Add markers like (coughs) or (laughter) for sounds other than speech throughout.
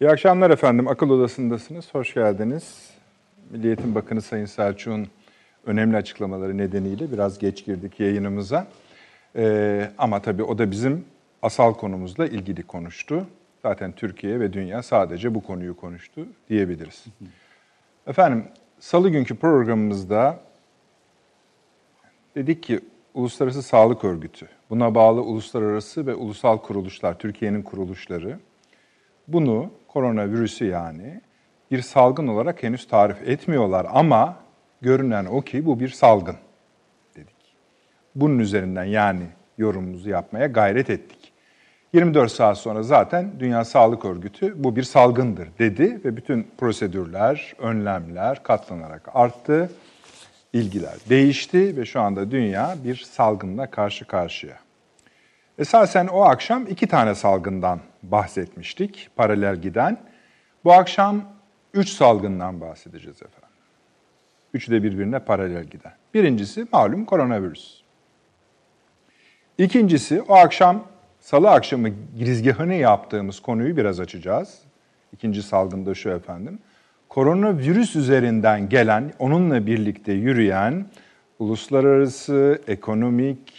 İyi akşamlar efendim. Akıl Odası'ndasınız. Hoş geldiniz. Milli Eğitim Bakanı Sayın Selçuk'un önemli açıklamaları nedeniyle biraz geç girdik yayınımıza. Ee, ama tabii o da bizim asal konumuzla ilgili konuştu. Zaten Türkiye ve dünya sadece bu konuyu konuştu diyebiliriz. Efendim, salı günkü programımızda dedik ki Uluslararası Sağlık Örgütü, buna bağlı uluslararası ve ulusal kuruluşlar, Türkiye'nin kuruluşları bunu, koronavirüsü yani, bir salgın olarak henüz tarif etmiyorlar ama görünen o ki bu bir salgın dedik. Bunun üzerinden yani yorumumuzu yapmaya gayret ettik. 24 saat sonra zaten Dünya Sağlık Örgütü bu bir salgındır dedi ve bütün prosedürler, önlemler katlanarak arttı. ilgiler değişti ve şu anda dünya bir salgınla karşı karşıya. Esasen o akşam iki tane salgından bahsetmiştik, paralel giden. Bu akşam üç salgından bahsedeceğiz efendim. Üçü de birbirine paralel giden. Birincisi malum koronavirüs. İkincisi o akşam salı akşamı girizgahını yaptığımız konuyu biraz açacağız. İkinci salgında şu efendim. Koronavirüs üzerinden gelen, onunla birlikte yürüyen uluslararası, ekonomik,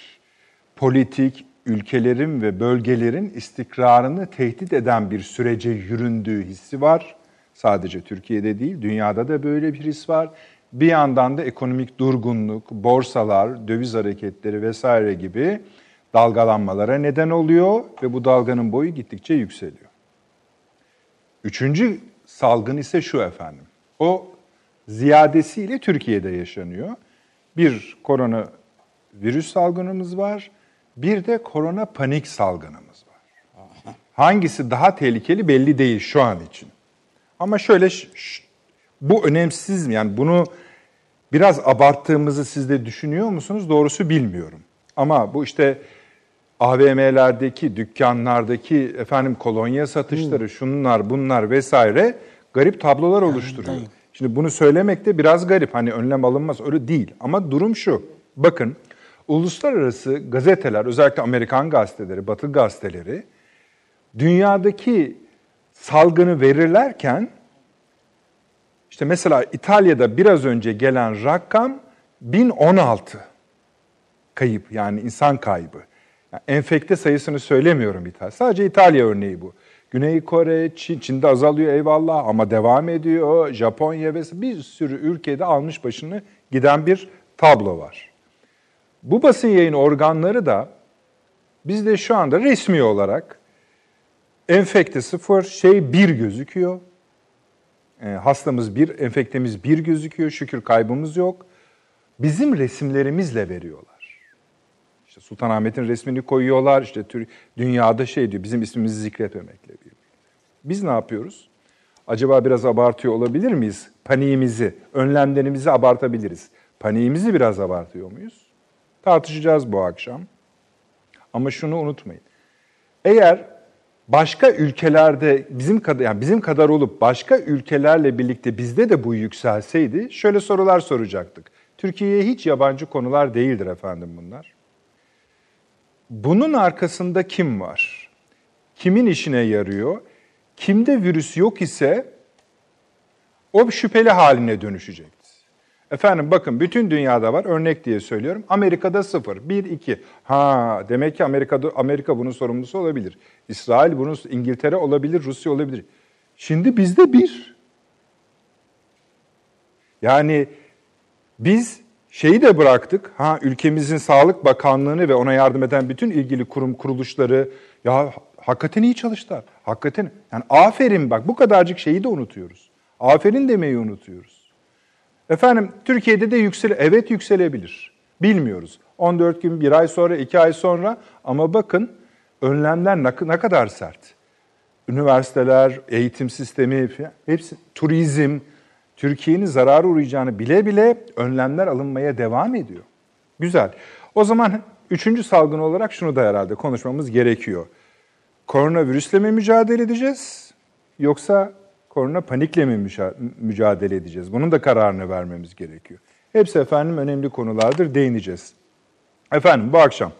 politik, ülkelerin ve bölgelerin istikrarını tehdit eden bir sürece yüründüğü hissi var. Sadece Türkiye'de değil, dünyada da böyle bir his var. Bir yandan da ekonomik durgunluk, borsalar, döviz hareketleri vesaire gibi dalgalanmalara neden oluyor ve bu dalganın boyu gittikçe yükseliyor. Üçüncü salgın ise şu efendim. O ziyadesiyle Türkiye'de yaşanıyor. Bir korona virüs salgınımız var. Bir de korona panik salgınımız var. Hangisi daha tehlikeli belli değil şu an için. Ama şöyle bu önemsiz mi? Yani bunu biraz abarttığımızı siz de düşünüyor musunuz? Doğrusu bilmiyorum. Ama bu işte AVM'lerdeki, dükkanlardaki efendim kolonya satışları, hmm. şunlar, bunlar vesaire garip tablolar oluşturuyor. Şimdi bunu söylemek de biraz garip. Hani önlem alınmaz öyle değil. Ama durum şu. Bakın uluslararası gazeteler, özellikle Amerikan gazeteleri, Batı gazeteleri dünyadaki salgını verirlerken işte mesela İtalya'da biraz önce gelen rakam 1016 kayıp yani insan kaybı. Yani enfekte sayısını söylemiyorum İtalya. Sadece İtalya örneği bu. Güney Kore, Çin, Çin'de azalıyor eyvallah ama devam ediyor. Japonya ve bir sürü ülkede almış başını giden bir tablo var. Bu basın yayın organları da bizde şu anda resmi olarak enfekte sıfır, şey bir gözüküyor. E, hastamız bir, enfektemiz bir gözüküyor. Şükür kaybımız yok. Bizim resimlerimizle veriyorlar. İşte Sultanahmet'in resmini koyuyorlar. İşte tür, dünyada şey diyor, bizim ismimizi zikretmemekle diyor. Biz ne yapıyoruz? Acaba biraz abartıyor olabilir miyiz? Paniğimizi, önlemlerimizi abartabiliriz. Paniğimizi biraz abartıyor muyuz? Tartışacağız bu akşam. Ama şunu unutmayın. Eğer başka ülkelerde bizim kadar yani bizim kadar olup başka ülkelerle birlikte bizde de bu yükselseydi şöyle sorular soracaktık. Türkiye'ye hiç yabancı konular değildir efendim bunlar. Bunun arkasında kim var? Kimin işine yarıyor? Kimde virüs yok ise o şüpheli haline dönüşecek. Efendim bakın bütün dünyada var. Örnek diye söylüyorum. Amerika'da sıfır. Bir, iki. Ha demek ki Amerika'da Amerika bunun sorumlusu olabilir. İsrail bunun, İngiltere olabilir, Rusya olabilir. Şimdi bizde bir. Yani biz şeyi de bıraktık. Ha ülkemizin Sağlık Bakanlığı'nı ve ona yardım eden bütün ilgili kurum kuruluşları ya hakikaten iyi çalıştılar. Hakikaten yani aferin bak bu kadarcık şeyi de unutuyoruz. Aferin demeyi unutuyoruz. Efendim Türkiye'de de yüksel evet yükselebilir. Bilmiyoruz. 14 gün, bir ay sonra, iki ay sonra ama bakın önlemler ne kadar sert. Üniversiteler, eğitim sistemi, hepsi turizm, Türkiye'nin zararı uğrayacağını bile bile önlemler alınmaya devam ediyor. Güzel. O zaman üçüncü salgın olarak şunu da herhalde konuşmamız gerekiyor. Koronavirüsle mi mücadele edeceğiz? Yoksa korona panikle mi mücadele edeceğiz? Bunun da kararını vermemiz gerekiyor. Hepsi efendim önemli konulardır, değineceğiz. Efendim bu akşam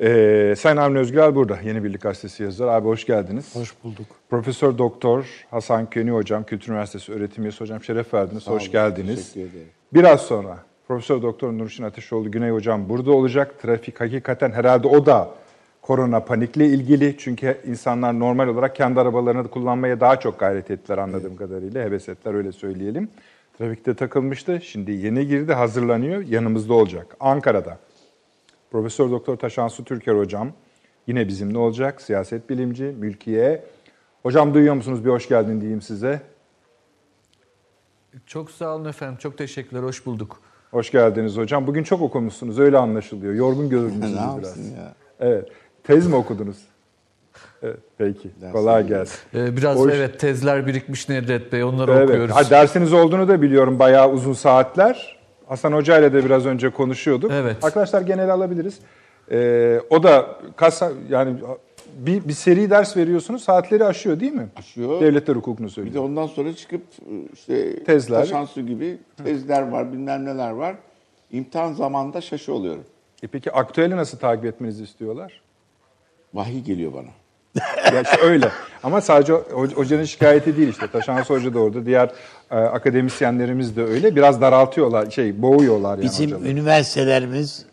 Ee, Sayın Avni Özgürel burada. Yeni Birlik Gazetesi yazarı. Abi hoş geldiniz. Hoş bulduk. Profesör Doktor Hasan Köni Hocam, Kültür Üniversitesi öğretim üyesi hocam şeref verdiniz. Sağ hoş olun, geldiniz. teşekkür ederim. Biraz sonra Profesör Doktor Nurşin Ateşoğlu Güney Hocam burada olacak. Trafik hakikaten herhalde o da korona panikle ilgili. Çünkü insanlar normal olarak kendi arabalarını da kullanmaya daha çok gayret ettiler anladığım kadarıyla. Heves ettiler öyle söyleyelim. Trafikte takılmıştı. Şimdi yeni girdi hazırlanıyor. Yanımızda olacak. Ankara'da. Profesör Doktor Taşansu Türker hocam yine bizimle olacak. Siyaset bilimci, mülkiye. Hocam duyuyor musunuz? Bir hoş geldin diyeyim size. Çok sağ olun efendim. Çok teşekkürler. Hoş bulduk. Hoş geldiniz hocam. Bugün çok okumuşsunuz. Öyle anlaşılıyor. Yorgun (laughs) görünüyorsunuz biraz. ya? Evet. Tez mi okudunuz? Evet, peki. Dersler Kolay gelsin. Ee, biraz Hoş- evet tezler birikmiş Nedret Bey. Onları Evet. okuyoruz. Ha, dersiniz olduğunu da biliyorum. Bayağı uzun saatler. Hasan Hoca ile de biraz önce konuşuyorduk. Evet. Arkadaşlar genel alabiliriz. Ee, o da kasa yani bir, bir seri ders veriyorsunuz. Saatleri aşıyor değil mi? Aşıyor. Devletler hukukunu Bir de söylüyor. ondan sonra çıkıp işte Tezler. Taşansu gibi tezler var, bilmem neler var. İmtihan zamanında şaşı oluyorum. E peki aktüeli nasıl takip etmenizi istiyorlar? Vahiy geliyor bana. Ya işte öyle. Ama sadece ho- hocanın şikayeti değil işte. Taşansı Hoca da orada. Diğer e, akademisyenlerimiz de öyle. Biraz daraltıyorlar, şey boğuyorlar yani Bizim üniversitelerimiz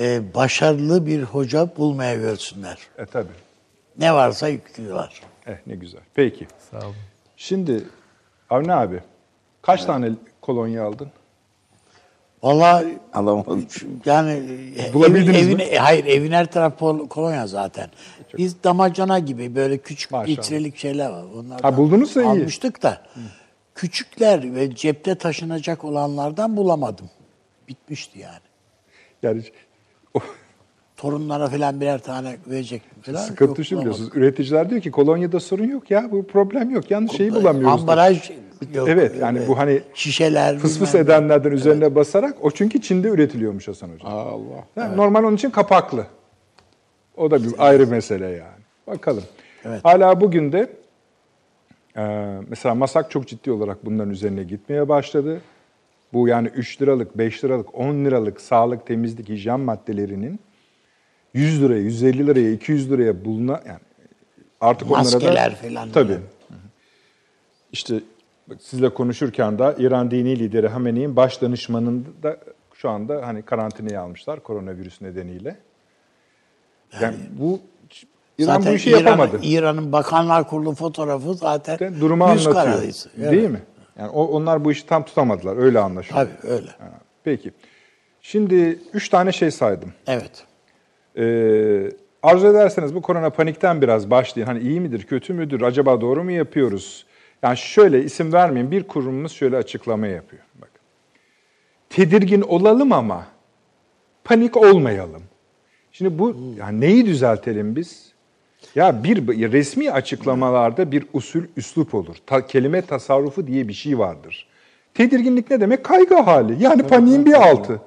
e, başarılı bir hoca bulmaya görsünler. E tabii. Ne varsa yüklüyorlar. Eh ne güzel. Peki. Sağ olun. Şimdi Avni abi kaç tane kolonya aldın? Vallahi Alamadım. yani e, Bulabildiniz evin, mi? evin- hayır evin her tarafı pol- kolonya zaten. Biz damacana gibi böyle küçük Maşallah. litrelik şeyler var. Onlardan Ha, buldunuzsa iyi. Almıştık da. Küçükler ve cepte taşınacak olanlardan bulamadım. Bitmişti yani. Yani (laughs) Torunlara falan birer tane verecek falan. sıkıntı yok, şu biliyorsunuz. Üreticiler diyor ki kolonyada sorun yok ya bu problem yok. Yalnız şeyi bulamıyoruz. Ambalaj yok. Evet yani bu hani şişeler fıs fıs edenlerden üzerine basarak o çünkü Çin'de üretiliyormuş Hasan Hoca. Allah. Yani Normal onun için kapaklı. O da bir ayrı mesele yani. Bakalım. Evet. Hala bugün de e, mesela Masak çok ciddi olarak bunların üzerine gitmeye başladı. Bu yani 3 liralık, 5 liralık, 10 liralık sağlık, temizlik, hijyen maddelerinin 100 liraya, 150 liraya, 200 liraya bulunan yani artık onlara da Maskeler falan Tabii. böyle. İşte sizle konuşurken de İran dini lideri Hamene'in baş danışmanını da şu anda hani karantinaya almışlar koronavirüs nedeniyle. Yani, bu İran Zaten bu işi İran'ın- yapamadı. İran'ın Bakanlar Kurulu fotoğrafı zaten İşte durumu yüz anlatıyor. kararıydı. Evet. Değil mi? Yani o, onlar bu işi tam tutamadılar. Öyle anlaşılıyor. Tabii öyle. Ha, Peki. Şimdi üç tane şey saydım. Evet. Ee, arzu ederseniz bu korona panikten biraz başlayın. Hani iyi midir, kötü müdür, acaba doğru mu yapıyoruz? Yani şöyle isim vermeyin. Bir kurumumuz şöyle açıklama yapıyor. Bak. Tedirgin olalım ama panik olmayalım. Şimdi bu yani neyi düzeltelim biz? Ya bir resmi açıklamalarda bir usul, üslup olur. Ta- kelime tasarrufu diye bir şey vardır. Tedirginlik ne demek? Kaygı hali. Yani paniğin bir altı.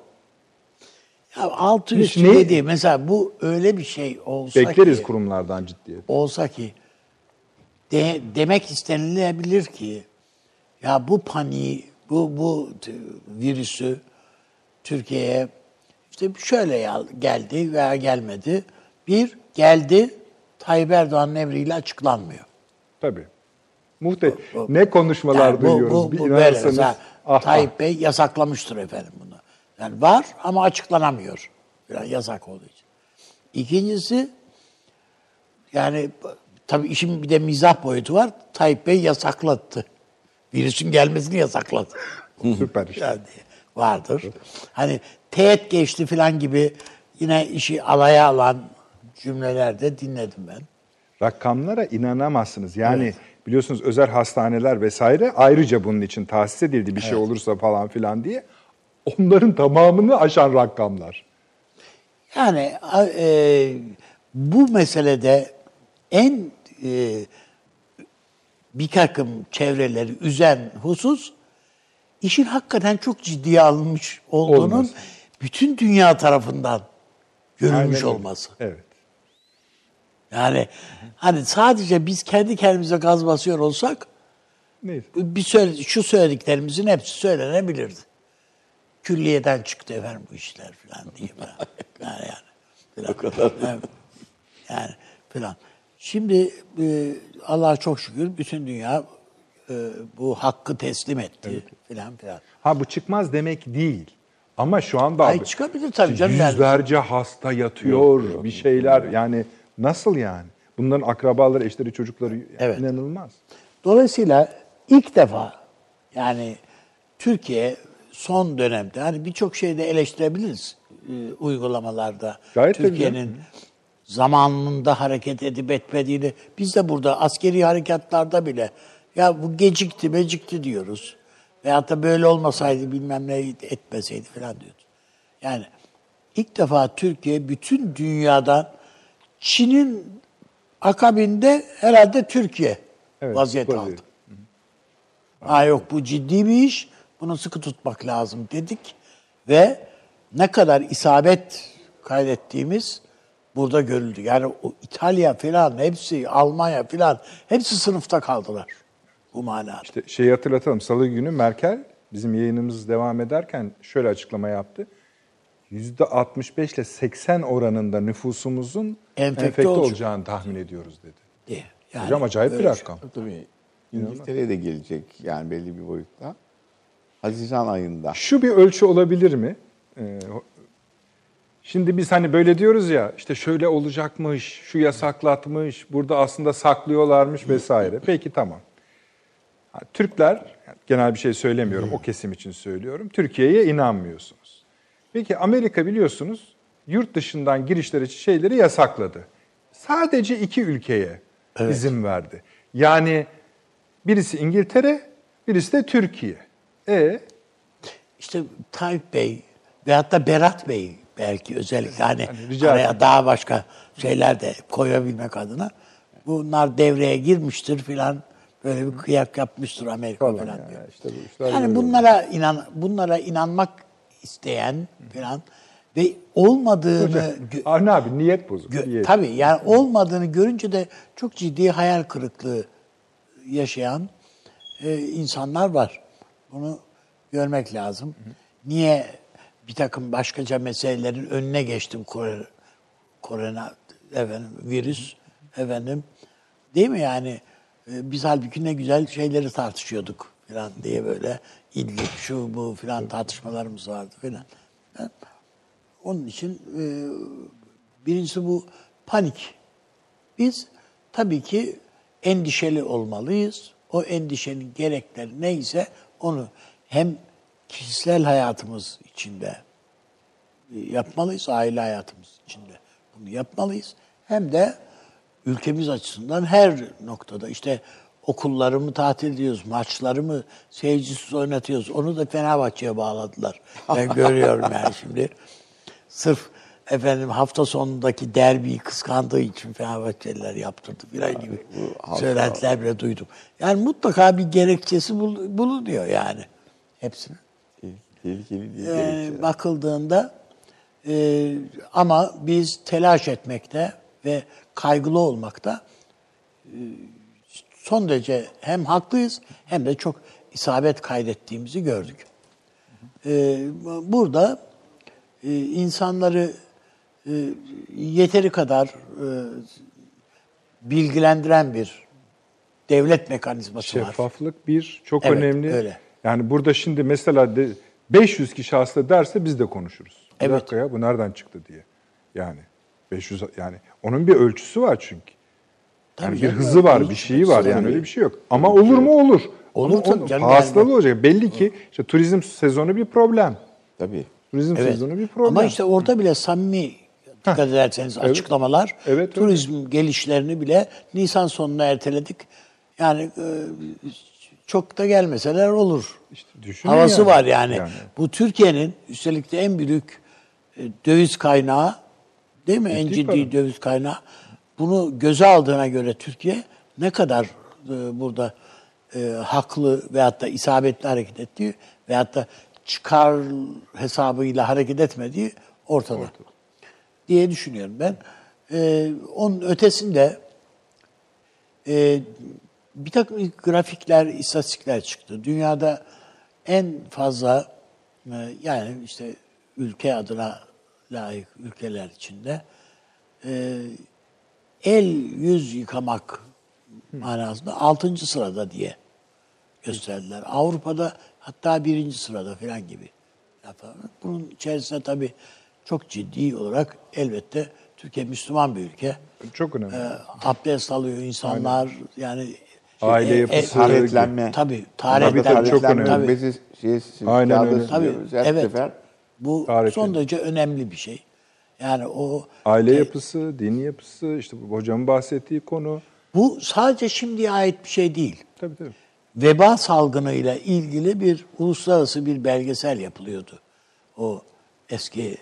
Ya altı Hiç üstü ne- dediği mesela bu öyle bir şey olsa Bekleriz ki kurumlardan ciddiyet. olsa ki de, demek istenilebilir ki ya bu paniği bu bu virüsü Türkiye'ye işte şöyle geldi veya gelmedi. Bir geldi Tayyip Erdoğan'ın emriyle açıklanmıyor. Tabii. Muhte ne konuşmalar Yani bu, duyuyoruz. bu, bir bu böyle inanırsanız. mesela ah, Tayyip Bey yasaklamıştır efendim bunu. Yani var ama açıklanamıyor. Yani yasak olduğu için. İkincisi yani tabii işin bir de mizah boyutu var. Tayyip Bey yasaklattı. Virüsün gelmesini yasakladı. (laughs) süper işte. Yani vardır. Hani teğet geçti falan gibi yine işi alaya alan cümlelerde dinledim ben. Rakamlara inanamazsınız. Yani biliyorsunuz özel hastaneler vesaire ayrıca bunun için tahsis edildi bir şey olursa falan filan diye. Onların tamamını aşan rakamlar. Yani e, bu meselede en e, bir takım çevreleri üzen husus işin hakikaten çok ciddiye alınmış olduğunun Olmaz. bütün dünya tarafından görülmüş Aynen olması. Evet. Yani hani sadece biz kendi kendimize gaz basıyor olsak Neyse. bir söyle, şu söylediklerimizin hepsi söylenebilirdi. Külliyeden çıktı efendim bu işler falan diye. falan. (laughs) yani, yani. Evet. Yani falan. Şimdi e, Allah'a çok şükür bütün dünya e, bu hakkı teslim etti filan filan. Ha bu çıkmaz demek değil. Ama şu anda Ay abi, çıkabilir tabii canım. yani. yüzlerce hasta yatıyor, bir şeyler yani nasıl yani? Bunların akrabaları, eşleri, çocukları Evet. inanılmaz. Dolayısıyla ilk defa yani Türkiye son dönemde hani birçok şeyde eleştirebiliriz e, uygulamalarda. Gayet Türkiye'nin zamanında hareket edip etmediğini biz de burada askeri harekatlarda bile ya bu gecikti mecikti diyoruz. Veyahut da böyle olmasaydı bilmem ne etmeseydi falan diyoruz. Yani ilk defa Türkiye bütün dünyadan Çin'in akabinde herhalde Türkiye Evet, vaziyet aldı. Ha yok bu ciddi bir iş. Bunu sıkı tutmak lazım dedik. Ve ne kadar isabet kaydettiğimiz burada görüldü. Yani o İtalya filan hepsi Almanya filan hepsi sınıfta kaldılar bu manada. İşte şeyi hatırlatalım. Salı günü Merkel bizim yayınımız devam ederken şöyle açıklama yaptı. %65 ile 80 oranında nüfusumuzun Enfekte enfekte, olacak. olacağını tahmin ediyoruz dedi. Yani Hocam acayip bir böyle rakam. Tabii. İngiltere'ye de gelecek yani belli bir boyutta. Haziran ayında. Şu bir ölçü olabilir mi? Ee, şimdi biz hani böyle diyoruz ya işte şöyle olacakmış, şu yasaklatmış, burada aslında saklıyorlarmış vesaire. Peki tamam. Türkler, genel bir şey söylemiyorum, o kesim için söylüyorum. Türkiye'ye inanmıyorsunuz. Peki Amerika biliyorsunuz yurt dışından girişler için şeyleri yasakladı. Sadece iki ülkeye izin verdi. Yani birisi İngiltere, birisi de Türkiye. E İşte Tayyip Bey ve hatta Berat Bey belki özellikle hani rica araya ederim. daha başka şeyler de koyabilmek adına bunlar devreye girmiştir filan böyle bir kıyak yapmıştır Amerika Falan falan ya, diyor. işte bu yani bunlara inan bunlara inanmak isteyen filan ve olmadığını Avni abi niyet bozuk. Gö- niyet. Tabii yani olmadığını görünce de çok ciddi hayal kırıklığı yaşayan e, insanlar var. Bunu görmek lazım. Niye bir takım başkaca meselelerin önüne geçtim korona, korona efendim, virüs efendim değil mi yani e, biz halbuki ne güzel şeyleri tartışıyorduk falan diye böyle İdlib şu bu filan tartışmalarımız vardı. Yani onun için e, birincisi bu panik. Biz tabii ki endişeli olmalıyız. O endişenin gerekleri neyse onu hem kişisel hayatımız içinde e, yapmalıyız, aile hayatımız içinde bunu yapmalıyız. Hem de ülkemiz açısından her noktada işte okulları mı tatil ediyoruz, maçları mı seyircisiz oynatıyoruz. Onu da Fenerbahçe'ye bağladılar. Ben (laughs) görüyorum yani şimdi. Sırf efendim hafta sonundaki derbiyi kıskandığı için Fenerbahçeliler yaptırdı filan gibi söylentiler bile duydum. Yani mutlaka bir gerekçesi bul- bulunuyor yani hepsinin. Tehlikeli diye gerekçe. bakıldığında e, ama biz telaş etmekte ve kaygılı olmakta e, son derece hem haklıyız hem de çok isabet kaydettiğimizi gördük. E, burada e, insanları e, yeteri kadar e, bilgilendiren bir devlet mekanizması var. Şeffaflık bir çok Evet, önemli. öyle. Yani burada şimdi mesela de 500 kişi hasta derse biz de konuşuruz. Bir Evet. dakika ya bu nereden çıktı diye. Yani 500 yani onun bir ölçüsü var çünkü. Tabii Yani bir canım, hızı var, bir şeyi var yani tabii. öyle bir şey yok. Ama olur mu olur. Olur Ama tabii canım, Hastalığı yani- olacak. Belli ki işte turizm sezonu bir problem. Tabii. Turizm Evet. sezonu bir problem. Ama işte orada bile samimi dikkat ederseniz açıklamalar Evet, turizm gelişlerini bile Nisan sonuna erteledik. Yani e, çok da gelmeseler olur. İşte Havası yani. var yani. Yani. Bu Türkiye'nin üstelik de en büyük e, döviz kaynağı değil mi? en Ciddi ciddi para. döviz kaynağı. Bunu göze aldığına göre Türkiye ne kadar e, burada e, haklı veyahut da isabetli hareket ettiği veyahut da çıkar hesabıyla hareket etmediği ortada. Diye düşünüyorum ben. E, onun ötesinde e, bir takım grafikler, istatistikler çıktı. Dünyada en fazla e, yani işte ülke adına layık ülkeler içinde e, el yüz yıkamak manasında 6. sırada diye gösterdiler. Avrupa'da hatta birinci sırada falan gibi. Bunun içerisinde tabii çok ciddi olarak elbette Türkiye Müslüman bir ülke. Çok önemli. E, abdest alıyor insanlar yani Aile e, e, yapısı, Taharetlenme. Tabii Tabii, taharetlenme. tabii, çok önemli. nöbeti şeysi, Aynen kağıda öyle. Tabii, Her evet. sefer Bu Tarih son önemli. derece önemli bir şey. Yani o Aile yapısı, din yapısı, işte bu hocamın bahsettiği konu. bu sadece şimdiye ait bir şey değil. Tabii tabii. Veba salgınıyla ilgili bir uluslararası bir belgesel yapılıyordu. O eski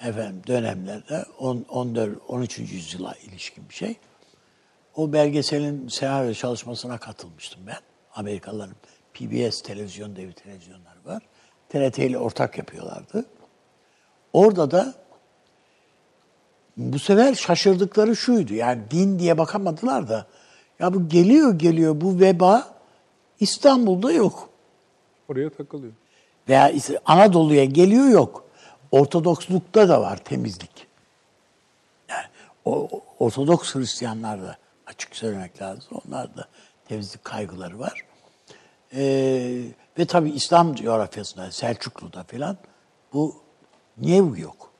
efendim dönemlerde 10 14 13. yüzyıla ilişkin bir şey. O belgeselin senaryo çalışmasına katılmıştım ben. Amerikalıların PBS televizyon devi televizyonları var. TRT ile ortak yapıyorlardı. Orada da bu sefer şaşırdıkları şuydu. Yani din diye bakamadılar da ya bu geliyor geliyor bu veba İstanbul'da yok. Oraya takılıyor. Veya Anadolu'ya geliyor yok. Ortodokslukta da var temizlik. Yani o, Ortodoks Hristiyanlar da açık söylemek lazım. Onlar da temizlik kaygıları var. Ee, ve tabii İslam coğrafyasında, Selçuklu'da falan bu bu yok?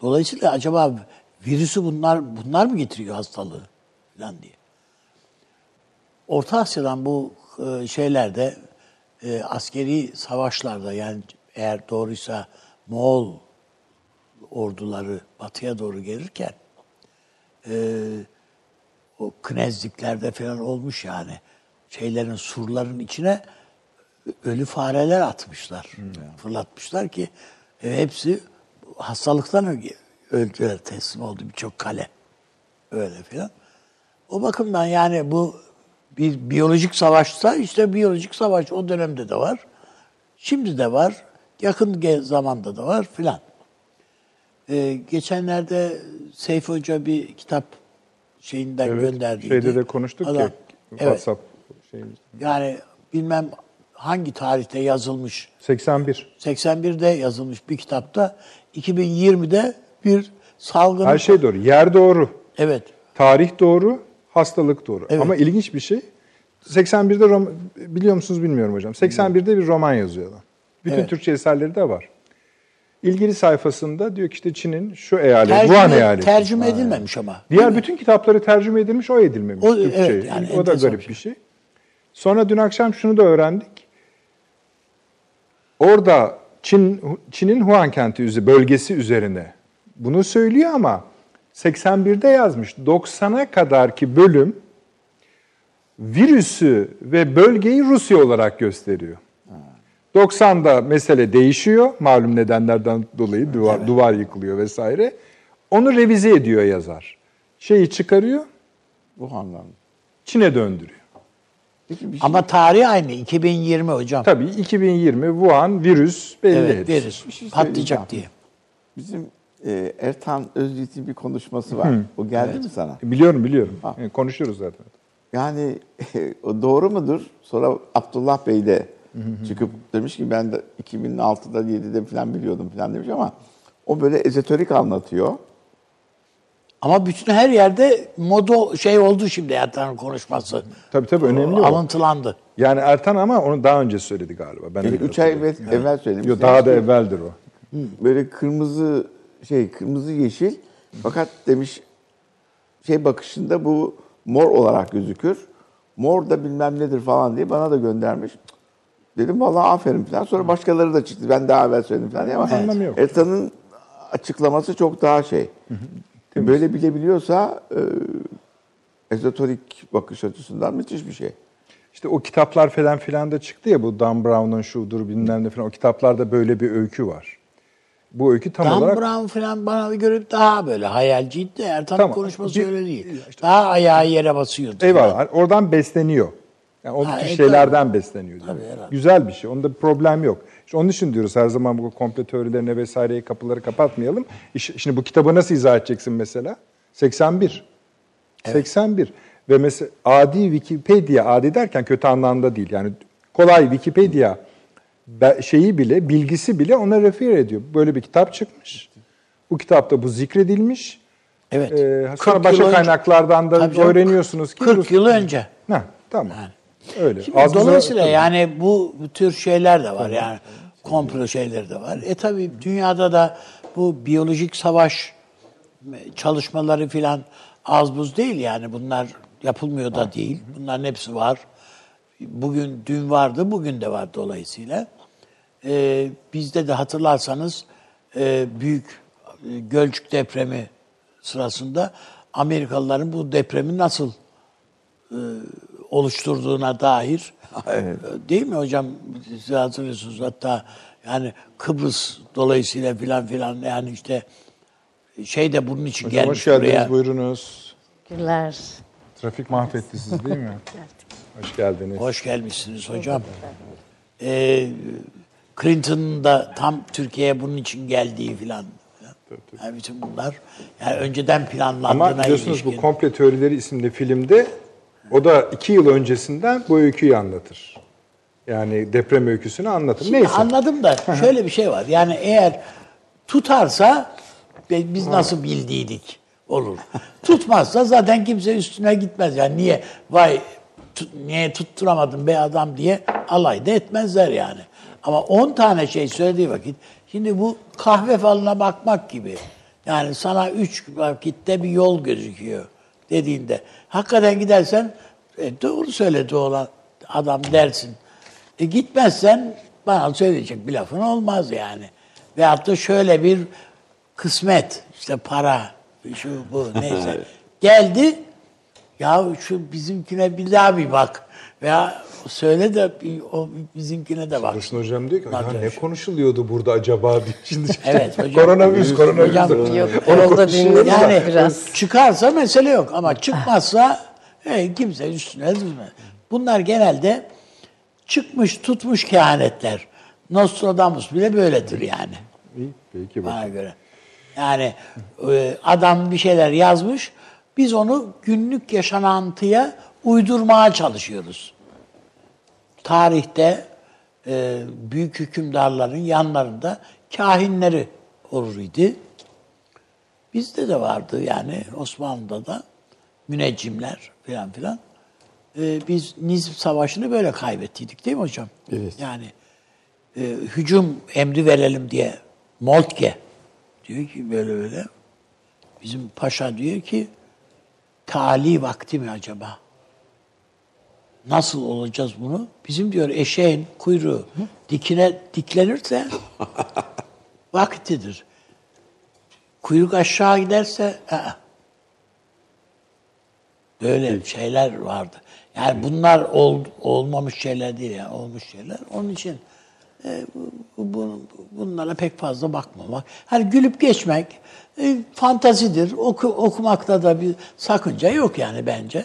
Dolayısıyla acaba virüsü bunlar bunlar mı getiriyor hastalığı falan diye. Orta Asya'dan bu e, şeylerde e, askeri savaşlarda yani eğer doğruysa Moğol orduları batıya doğru gelirken e, o knezliklerde falan olmuş yani şeylerin surların içine ölü fareler atmışlar. Fırlatmışlar ki e, hepsi hastalıktan öldüler, teslim oldu birçok kale. Öyle filan. O bakımdan yani bu bir biyolojik savaşsa işte biyolojik savaş o dönemde de var. Şimdi de var. Yakın zamanda da var filan. Ee, geçenlerde Seyfi Hoca bir kitap şeyinden Evet. gönderdi. Şeyde de konuştuk ya. Evet. WhatsApp şeyimizde. Yani bilmem hangi tarihte yazılmış 81. 81'de yazılmış bir kitapta 2020'de bir salgın Her şey doğru. Yer doğru. Evet. Tarih doğru, hastalık doğru. Evet. Ama ilginç bir şey. 81'de rom- biliyor musunuz bilmiyorum hocam. 81'de bir roman yazıyor adam. Bütün Evet. Türkçe eserleri de var. İlgili sayfasında diyor ki işte Çin'in şu eyaleti, Tercüme, Wuhan eyaleti. tercüme edilmemiş ama. Diğer bütün kitapları tercüme edilmiş, o edilmemiş O- Türkçe. evet, yani o da garip bir bir şey. Sonra dün akşam şunu da öğrendik. Orada Çin Çin'in Wuhan kenti bölgesi üzerine bunu söylüyor ama 81'de yazmış. 90'a kadarki bölüm virüsü ve bölgeyi Rusya olarak gösteriyor. 90'da mesele değişiyor malum nedenlerden dolayı duvar, duvar yıkılıyor vesaire. Onu revize ediyor yazar. Şeyi çıkarıyor, bu anlamda. Çin'e döndürüyor. Peki bir şey, Ama tarih aynı 2020 hocam. Tabii 2020 Wuhan virüs belli evet, hepsi. virüs Bir şey patlayacak diye. bizim e, Ertan Özyiğit'in bir konuşması var. O geldi mi sana? Biliyorum biliyorum. Ha. Yani konuşuyoruz zaten. Yani (laughs) o doğru mudur? Sonra Abdullah Bey de çıkıp demiş ki ben de 2006'da 7'de falan biliyordum falan demiş ama o böyle ezoterik anlatıyor. Ama bütün her yerde modo şey oldu şimdi Ertan'ın konuşması. Tabii tabii önemli o. Alıntılandı. Yani Ertan ama onu daha önce söyledi galiba. Ben öyle 3 ay hatırlıyorum. evvel, evvel söylemiş. Yok, daha da evveldir o. Böyle kırmızı şey kırmızı yeşil fakat demiş şey bakışında bu mor olarak gözükür. Mor da bilmem nedir falan diye bana da göndermiş. Dedim vallahi aferin falan. Sonra başkaları da çıktı. Ben daha evvel söyledim falan ama Anlamı yok. Ertan'ın açıklaması çok daha şey. Böyle bilebiliyorsa e, ezoterik bakış açısından müthiş bir şey. İşte o kitaplar falan filan da çıktı ya bu Dan Brown'un şudur bilmem ne falan. O kitaplarda böyle bir öykü var. Bu öykü tam Dan olarak Brown falan bana göre daha böyle hayalciydi de Ertan'ın Tamam. konuşması Bir- öyle değil. Daha ayağı yere basıyordu. Eyvallah. Oradan besleniyor. Yani o Ha, tür e, şeylerden besleniyor. diyor. Tabii, herhalde. Güzel bir şey. Onda bir problem yok. İşte onun için diyoruz her zaman bu komplo teorilerine vesaireye kapıları kapatmayalım. Şimdi bu kitabı nasıl izah edeceksin mesela? 81. 81. Ve mesela adi Wikipedia, adi derken kötü anlamda değil. Yani kolay Wikipedia şeyi bile, bilgisi bile ona refer ediyor. Böyle bir kitap çıkmış. Bu kitapta bu zikredilmiş. Evet. Ee, 40 sonra başka önce- kaynaklardan da Tabii öğreniyorsunuz ki 40 bu- yıl önce. Heh, tamam. Öyle. Şimdi Az buza- dolayısıyla yani bu tür şeyler de var yani komplo şeyleri de var. E tabi dünyada da bu biyolojik savaş çalışmaları filan az buz değil yani bunlar yapılmıyor da değil. Bunların hepsi var. Bugün dün vardı, bugün de var dolayısıyla. Ee, bizde de hatırlarsanız e, büyük e, Gölcük depremi sırasında Amerikalıların bu depremi nasıl e, oluşturduğuna dair (laughs) değil mi hocam siz hatırlıyorsunuz hatta yani Kıbrıs dolayısıyla filan filan yani işte şey de bunun için Hocam gelmiş hoş geldiniz, buraya. buyurunuz. Teşekkürler. Trafik mahvetti siz değil mi? hoş geldiniz. Hoş gelmişsiniz hocam. Ee, Clinton'ın da tam Türkiye'ye bunun için geldiği filan. Yani bütün bunlar yani önceden planlandığına Ama biliyorsunuz bu ilişkin. Komple Teorileri isimli filmde o da iki yıl öncesinden bu öyküyü anlatır. Yani deprem öyküsünü anlatır. Şimdi Neyse. anladım da şöyle bir şey var. Yani eğer tutarsa biz nasıl bildiydik olur. Tutmazsa zaten kimse üstüne gitmez. Yani niye vay tut- niye tutturamadın be adam diye alay da etmezler yani. Ama 10 tane şey söylediği vakit şimdi bu kahve falına bakmak gibi. Yani sana üç vakitte bir yol gözüküyor dediğinde. Hakikaten gidersen e, doğru söyledi olan adam dersin. E gitmezsen bana söyleyecek bir lafın olmaz yani. Veyahut da şöyle bir kısmet, işte para, şu bu (laughs) neyse. Geldi, ya şu bizimkine bir daha bir bak. Veya söyle de o bizimkine de bak. Dursun Hocam diyor ki ya ne konuşuluyordu burada acaba diye. (laughs) Şimdi Evet hocam. koronavirüs, koronavirüs. Hocam, Yok, yolda dinledim yani biraz. çıkarsa mesele yok ama çıkmazsa e, kimse üstüne düşmez. Bunlar genelde çıkmış tutmuş kehanetler. Nostradamus bile böyledir yani İyi, peki bak. bana göre. Yani e, adam bir şeyler yazmış, biz onu günlük yaşanantıya uydurmaya çalışıyoruz. Tarihte e, büyük hükümdarların yanlarında kahinleri olur idi. Bizde de vardı yani Osmanlı'da da müneccimler filan filan. E, biz Nizip Savaşı'nı böyle kaybettiydik değil mi hocam? Evet. Yani e, hücum emri verelim diye Moltke diyor ki böyle böyle. Bizim paşa diyor ki tali vakti mi acaba? Nasıl olacağız bunu? Bizim diyor eşeğin kuyruğu dikine diklenirse (laughs) vaktidir. Kuyruk aşağı giderse aa. böyle şeyler vardı. Yani bunlar ol, olmamış şeyler değil yani olmuş şeyler. Onun için e, bu, bu- bunlara pek fazla bakmamak. Hani gülüp geçmek e, fantazidir. Oku, okumakta da bir sakınca yok yani bence.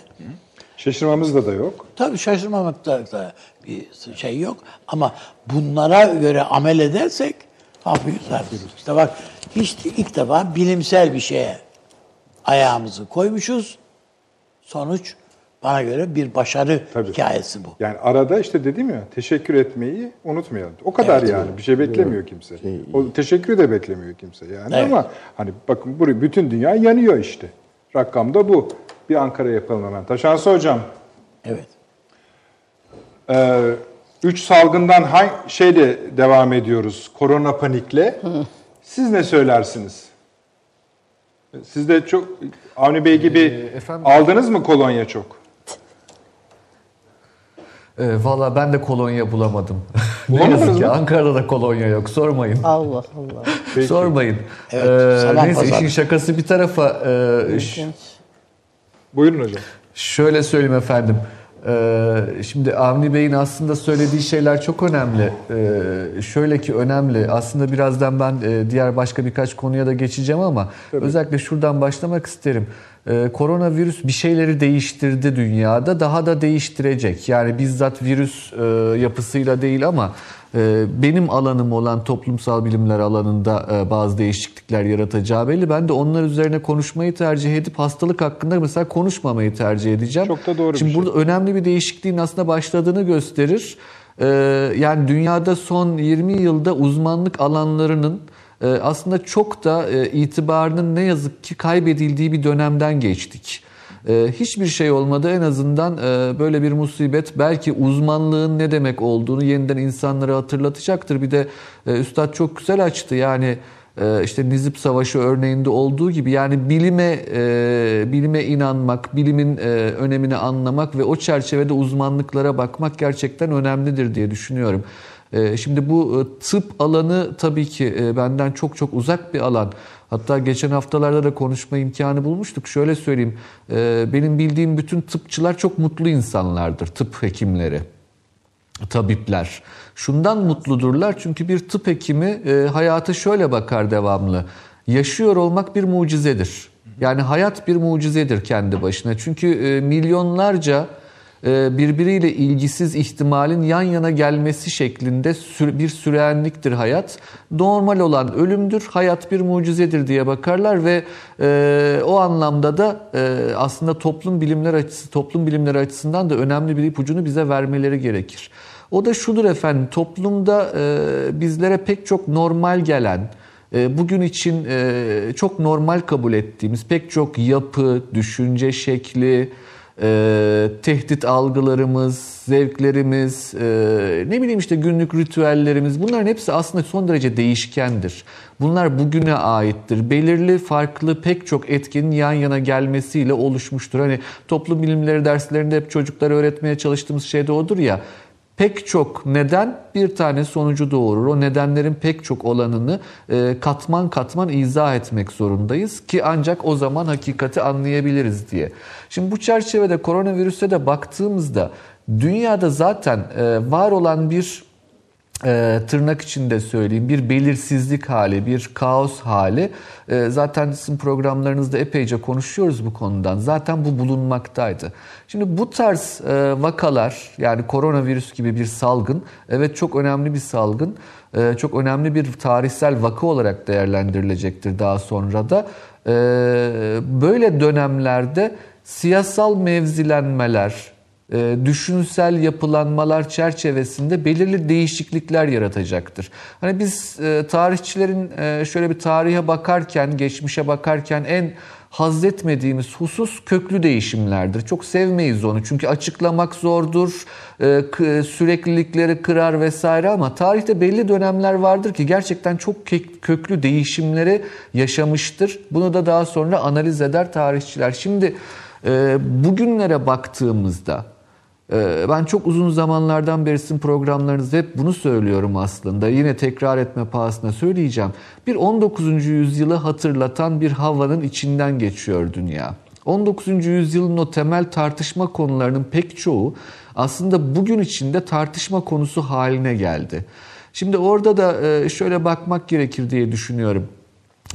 Şaşırmamızda da yok. Tabii şaşırmamakta da bir şey yok. Ama bunlara göre amel edersek hafifler. İşte bak hiç ilk defa bilimsel bir şeye ayağımızı koymuşuz. Sonuç bana göre bir başarı Tabii. hikayesi bu. Yani arada işte dedim ya teşekkür etmeyi unutmayalım. O kadar yani. Bir şey beklemiyor kimse. O teşekkürü de beklemiyor kimse yani Evet. ama hani bakın buraya bütün dünya yanıyor işte. Rakam da bu. Bir Ankara yapalım hemen. Taşansı hocam. Evet. Ee, üç salgından hangi şeyle devam ediyoruz? Korona panikle. Siz ne söylersiniz? Siz de çok Avni Bey gibi Ee, efendim- aldınız mı kolonya çok? E, Valla ben de kolonya bulamadım. (laughs) ne yazık ki? Ankara'da da kolonya yok. Sormayın. Allah Allah. Peki. Sormayın. Evet, Ee, neyse pazar. işin şakası bir tarafa. e. Buyurun hocam. Şöyle söyleyeyim efendim. Ee, şimdi Avni Bey'in aslında söylediği şeyler çok önemli. Ee, şöyle ki önemli. Aslında birazdan ben e, diğer başka birkaç konuya da geçeceğim ama özellikle şuradan başlamak isterim. Ee, koronavirüs bir şeyleri değiştirdi dünyada. Daha da değiştirecek. Yani bizzat virüs e, yapısıyla değil ama e, benim alanım olan toplumsal bilimler alanında e, bazı değişiklikler yaratacağı belli. Ben de onlar üzerine konuşmayı tercih edip hastalık hakkında mesela konuşmamayı tercih edeceğim. Çok da doğru bir Şimdi şey. burada önemli bir değişikliğin aslında başladığını gösterir. Ee, yani dünyada son 20 yılda uzmanlık alanlarının e, aslında çok da e, itibarının ne yazık ki kaybedildiği bir dönemden geçtik. E, hiçbir şey olmadı en azından e, böyle bir musibet belki uzmanlığın ne demek olduğunu yeniden insanlara hatırlatacaktır. Bir de e, Üstad çok güzel açtı yani işte Nizip Savaşı örneğinde olduğu gibi yani bilime bilime inanmak, bilimin önemini anlamak ve o çerçevede uzmanlıklara bakmak gerçekten önemlidir diye düşünüyorum. E, şimdi bu e, tıp alanı tabii ki e, benden çok çok uzak bir alan. Hatta geçen haftalarda da konuşma imkanı bulmuştuk. Şöyle söyleyeyim, e, benim bildiğim bütün tıpçılar çok mutlu insanlardır, tıp hekimleri tabipler. Şundan mutludurlar çünkü bir tıp hekimi e, hayata şöyle bakar devamlı. Yaşıyor olmak bir mucizedir. Yani hayat bir mucizedir kendi başına. Çünkü milyonlarca birbiriyle ilgisiz ihtimalin yan yana gelmesi şeklinde bir sürenliktir hayat. Normal olan ölümdür, hayat bir mucizedir diye bakarlar ve e, o anlamda da e, aslında toplum bilimler açısı, toplum bilimleri açısından da önemli bir ipucunu bize vermeleri gerekir. O da şudur efendim, toplumda e, bizlere pek çok normal gelen, e, bugün için e, çok normal kabul ettiğimiz pek çok yapı, düşünce şekli, e, tehdit algılarımız, zevklerimiz, e, ne bileyim işte günlük ritüellerimiz bunların hepsi aslında son derece değişkendir. Bunlar bugüne aittir. Belirli farklı pek çok etkinin yan yana gelmesiyle oluşmuştur. Hani toplum bilimleri derslerinde hep çocuklara öğretmeye çalıştığımız şey de odur ya pek çok neden bir tane sonucu doğurur. O nedenlerin pek çok olanını e, katman katman izah etmek zorundayız ki ancak o zaman hakikati anlayabiliriz diye. Şimdi bu çerçevede koronavirüse de baktığımızda dünyada zaten e, var olan bir e, tırnak içinde söyleyeyim bir belirsizlik hali, bir kaos hali. E, zaten sizin programlarınızda epeyce konuşuyoruz bu konudan. Zaten bu bulunmaktaydı. Şimdi bu tarz e, vakalar yani koronavirüs gibi bir salgın evet çok önemli bir salgın. E, çok önemli bir tarihsel vaka olarak değerlendirilecektir daha sonra da. E, böyle dönemlerde siyasal mevzilenmeler, düşünsel yapılanmalar çerçevesinde belirli değişiklikler yaratacaktır. Hani biz e, tarihçilerin e, şöyle bir tarihe bakarken, geçmişe bakarken en haz etmediğimiz husus köklü değişimlerdir. Çok sevmeyiz onu çünkü açıklamak zordur, süreklilikleri kırar vesaire ama tarihte belli dönemler vardır ki gerçekten çok köklü değişimleri yaşamıştır. Bunu da daha sonra analiz eder tarihçiler. Şimdi bugünlere baktığımızda ben çok uzun zamanlardan beri sizin programlarınızda hep bunu söylüyorum aslında. Yine tekrar etme pahasına söyleyeceğim. Bir 19. yüzyılı hatırlatan bir havanın içinden geçiyor dünya. 19. yüzyılın o temel tartışma konularının pek çoğu aslında bugün içinde tartışma konusu haline geldi. Şimdi orada da e, şöyle bakmak gerekir diye düşünüyorum.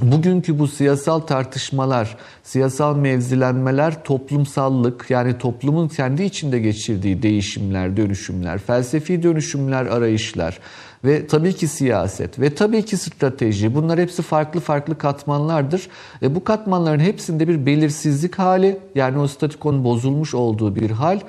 Bugünkü bu siyasal tartışmalar, siyasal mevzilenmeler toplumsallık yani toplumun kendi içinde geçirdiği değişimler, dönüşümler, felsefi dönüşümler, arayışlar ve tabii ki siyaset ve tabii ki strateji bunlar hepsi farklı farklı katmanlardır. E bu katmanların hepsinde bir belirsizlik hali yani o statikon bozulmuş olduğu bir hal e,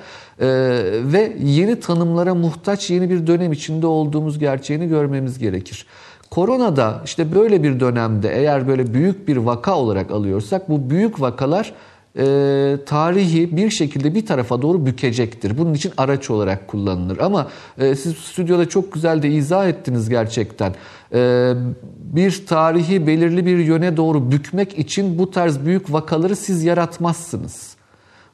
ve yeni tanımlara muhtaç yeni bir dönem içinde olduğumuz gerçeğini görmemiz gerekir. Korona da işte böyle bir dönemde eğer böyle büyük bir vaka olarak alıyorsak bu büyük vakalar e, tarihi bir şekilde bir tarafa doğru bükecektir. Bunun için araç olarak kullanılır. Ama e, siz stüdyoda çok güzel de izah ettiniz gerçekten. E, bir tarihi belirli bir yöne doğru bükmek için bu tarz büyük vakaları siz yaratmazsınız.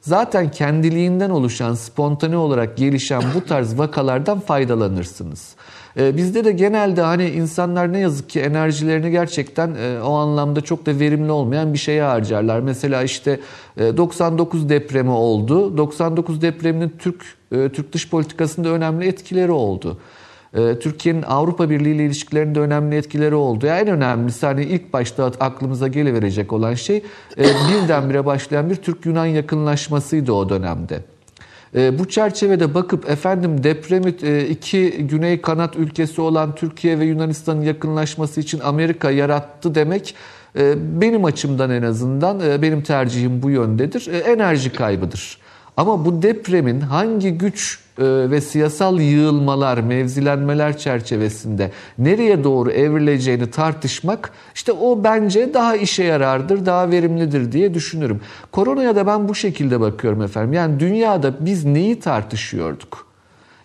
Zaten kendiliğinden oluşan, spontane olarak gelişen bu tarz vakalardan faydalanırsınız. Ee, bizde de genelde hani insanlar ne yazık ki enerjilerini gerçekten e, o anlamda çok da verimli olmayan bir şeye harcarlar. Mesela işte 99 e, depremi oldu. 99 depreminin Türk e, Türk dış politikasında önemli etkileri oldu. Türkiye'nin Avrupa Birliği ile ilişkilerinde önemli etkileri oldu. Yani en önemlisi hani ilk başta aklımıza geliverecek olan şey birdenbire başlayan bir Türk-Yunan yakınlaşmasıydı o dönemde. E, bu çerçevede bakıp efendim depremi e, iki güney kanat ülkesi olan Türkiye ve Yunanistan'ın yakınlaşması için Amerika yarattı demek e, benim açımdan en azından benim tercihim bu yöndedir. Enerji kaybıdır. Ama bu depremin hangi güç e, ve siyasal yığılmalar, mevzilenmeler çerçevesinde nereye doğru evrileceğini tartışmak işte o bence daha işe yarardır, daha verimlidir diye düşünürüm. Koronaya da ben bu şekilde bakıyorum efendim. Yani dünyada biz neyi tartışıyorduk?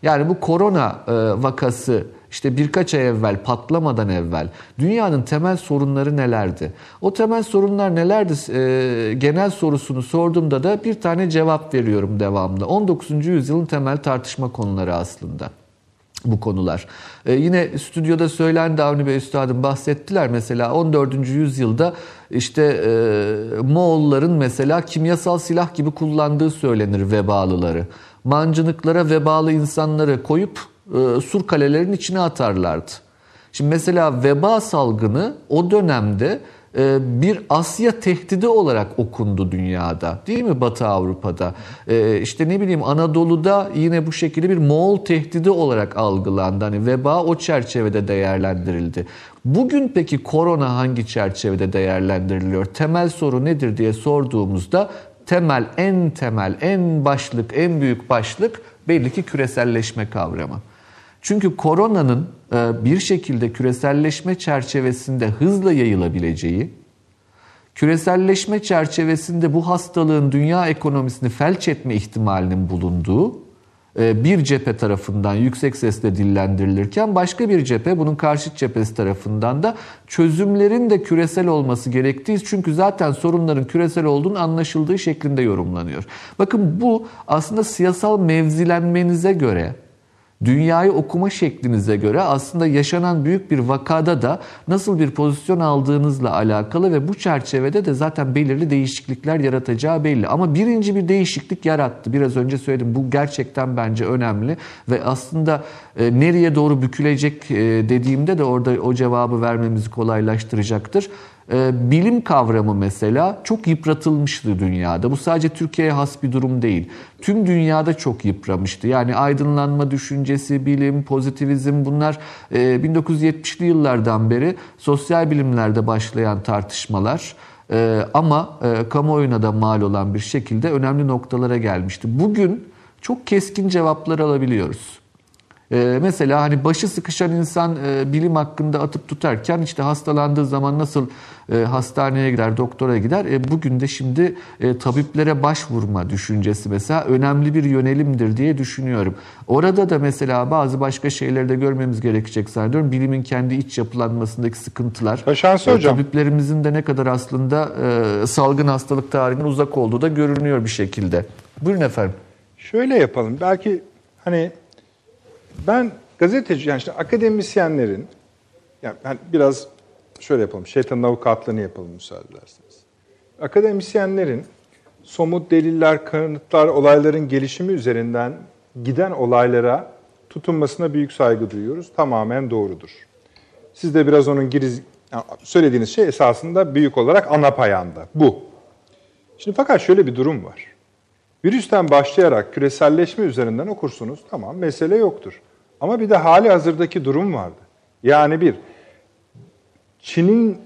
Yani bu korona e, vakası işte birkaç ay evvel patlamadan evvel dünyanın temel sorunları nelerdi? O temel sorunlar nelerdi? E, genel sorusunu sorduğumda da bir tane cevap veriyorum devamlı. 19. yüzyılın temel tartışma konuları aslında bu konular. Ee, yine stüdyoda söylendi Avni Bey Üstad'ın bahsettiler mesela 14. yüzyılda işte e, Moğolların mesela kimyasal silah gibi kullandığı söylenir vebalıları. Mancınıklara vebalı insanları koyup e, sur kalelerin içine atarlardı. Şimdi mesela veba salgını o dönemde e, bir Asya tehdidi olarak okundu dünyada. Değil mi Batı Avrupa'da? E, işte ne bileyim Anadolu'da yine bu şekilde bir Moğol tehdidi olarak algılandı. Hani veba o çerçevede değerlendirildi. Bugün peki korona hangi çerçevede değerlendiriliyor? Temel soru nedir diye sorduğumuzda temel, en temel, en başlık, en büyük başlık belli ki küreselleşme kavramı. Çünkü koronanın e, bir şekilde küreselleşme çerçevesinde hızla yayılabileceği, küreselleşme çerçevesinde bu hastalığın dünya ekonomisini felç etme ihtimalinin bulunduğu e, bir cephe tarafından yüksek sesle dillendirilirken başka bir cephe bunun karşıt cephesi tarafından da çözümlerin de küresel olması gerektiği çünkü zaten sorunların küresel olduğunu anlaşıldığı şeklinde yorumlanıyor. Bakın bu aslında siyasal mevzilenmenize göre dünyayı okuma şeklinize göre aslında yaşanan büyük bir vakada da nasıl bir pozisyon aldığınızla alakalı ve bu çerçevede de zaten belirli değişiklikler yaratacağı belli. Ama birinci bir değişiklik yarattı. Biraz önce söyledim bu gerçekten bence önemli ve aslında e, nereye doğru bükülecek e, dediğimde de orada o cevabı vermemizi kolaylaştıracaktır. Ee, bilim kavramı mesela çok yıpratılmıştı dünyada. Bu sadece Türkiye'ye has bir durum değil. Tüm dünyada çok yıpramıştı. Yani aydınlanma düşüncesi, bilim, pozitivizm bunlar 1970'li e, yıllardan beri sosyal bilimlerde başlayan tartışmalar e, ama e, kamuoyuna da mal olan bir şekilde önemli noktalara gelmişti. Bugün çok keskin cevaplar alabiliyoruz. Ee, mesela hani başı sıkışan insan e, bilim hakkında atıp tutarken işte hastalandığı zaman nasıl e, hastaneye gider, doktora gider. E, bugün de şimdi e, tabiplere başvurma düşüncesi mesela önemli bir yönelimdir diye düşünüyorum. Orada da mesela bazı başka şeyleri de görmemiz gerekecek zannediyorum. Bilimin kendi iç yapılanmasındaki sıkıntılar. Başansı e, hocam. Tabiplerimizin de ne kadar aslında e, salgın hastalık tarihinden uzak olduğu da görünüyor bir şekilde. Buyurun efendim. Şöyle yapalım. Belki hani ben gazeteci yani işte akademisyenlerin yani ben biraz şöyle yapalım. Şeytanın avukatlığını yapalım müsaade ederseniz. Akademisyenlerin somut deliller, kanıtlar, olayların gelişimi üzerinden giden olaylara tutunmasına büyük saygı duyuyoruz. Tamamen doğrudur. Siz de biraz onun giriz, söylediğiniz şey esasında büyük olarak ana payanda. Bu. Şimdi fakat şöyle bir durum var. Virüsten başlayarak küreselleşme üzerinden okursunuz. Tamam mesele yoktur. Ama bir de hali hazırdaki durum vardı. Yani bir, Çin'in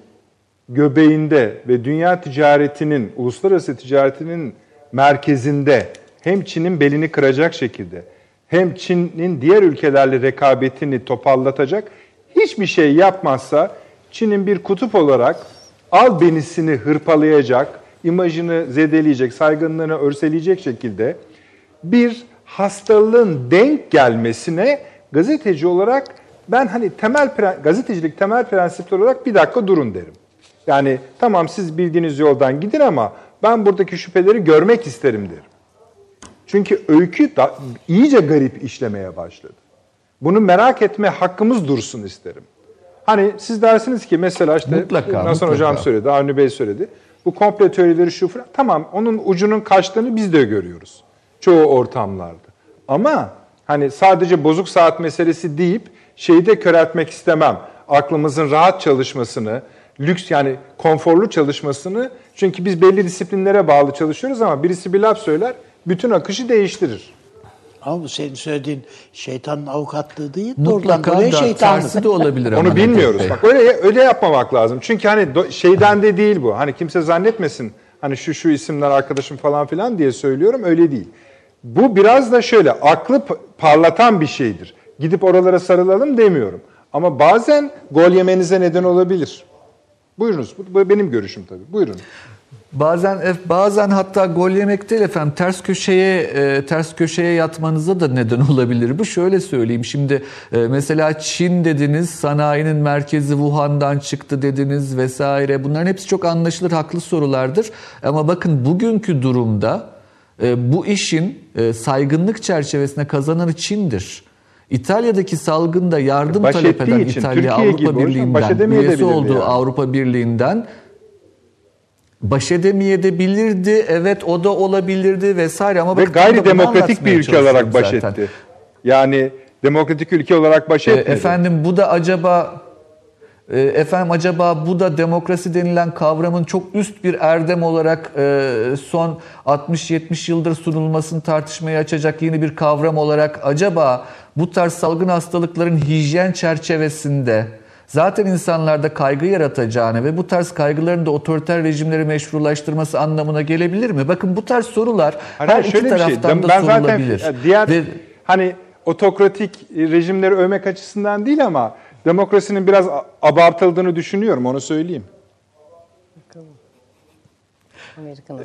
göbeğinde ve dünya ticaretinin, uluslararası ticaretinin merkezinde hem Çin'in belini kıracak şekilde hem Çin'in diğer ülkelerle rekabetini topallatacak hiçbir şey yapmazsa Çin'in bir kutup olarak al benisini hırpalayacak, imajını zedeleyecek, saygınlığını örseleyecek şekilde bir hastalığın denk gelmesine gazeteci olarak ben hani temel gazetecilik temel prensipler olarak bir dakika durun derim. Yani tamam siz bildiğiniz yoldan gidin ama ben buradaki şüpheleri görmek isterim derim. Çünkü öykü da iyice garip işlemeye başladı. Bunu merak etme hakkımız dursun isterim. Hani siz dersiniz ki mesela işte mutlaka, Nasıl Hocam söyledi, Avni Bey söyledi. Bu komple teorileri şu falan. Tamam onun ucunun kaçtığını biz de görüyoruz. Çoğu ortamlarda. Ama hani sadece bozuk saat meselesi deyip şeyi de köreltmek istemem. Aklımızın rahat çalışmasını, lüks yani konforlu çalışmasını çünkü biz belli disiplinlere bağlı çalışıyoruz ama birisi bir laf söyler bütün akışı değiştirir. Ama bu senin söylediğin şeytanın avukatlığı değil. Mutlaka da tersi de olabilir. Onu bilmiyoruz. Bak öyle öyle yapmamak lazım. Çünkü hani do, şeyden de değil bu. Hani kimse zannetmesin. Hani şu şu isimler arkadaşım falan filan diye söylüyorum. Öyle değil. Bu biraz da şöyle aklı parlatan bir şeydir. Gidip oralara sarılalım demiyorum. Ama bazen gol yemenize neden olabilir. Buyurunuz. Bu, benim görüşüm tabii. Buyurun. Bazen e, bazen hatta gol yemek değil efendim ters köşeye e, ters köşeye yatmanıza da neden (laughs) olabilir. Bu şöyle söyleyeyim. Şimdi e, mesela Çin dediniz, sanayinin merkezi Wuhan'dan çıktı dediniz vesaire. Bunların hepsi çok anlaşılır, haklı sorulardır. Ama bakın bugünkü durumda bu işin e, saygınlık çerçevesinde kazananı Çin'dir. İtalya'daki salgında yardım Baş talep eden için, İtalya Türkiye gibi Avrupa baş Birliği'nden üyesi olduğu yani. Avrupa Birliği'nden baş edemeyebilirdi. Evet o da olabilirdi vesaire ama Ve gayri demokratik bir ülke olarak baş zaten. etti. Yani demokratik ülke olarak baş E, etmedi. efendim bu da acaba e, efendim acaba bu da demokrasi denilen kavramın çok üst bir erdem olarak e, son 60-70 yıldır sunulmasını tartışmaya açacak yeni bir kavram olarak acaba bu tarz salgın hastalıkların hijyen çerçevesinde zaten insanlarda kaygı yaratacağını ve bu tarz kaygıların da otoriter rejimleri meşrulaştırması anlamına gelebilir mi? Bakın bu tarz sorular Hayır, her iki şöyle bir şey, taraftan da ben zaten sorulabilir. e, diğer Ve- hani otokratik rejimleri övmek açısından değil ama demokrasinin biraz abartıldığını düşünüyorum onu söyleyeyim.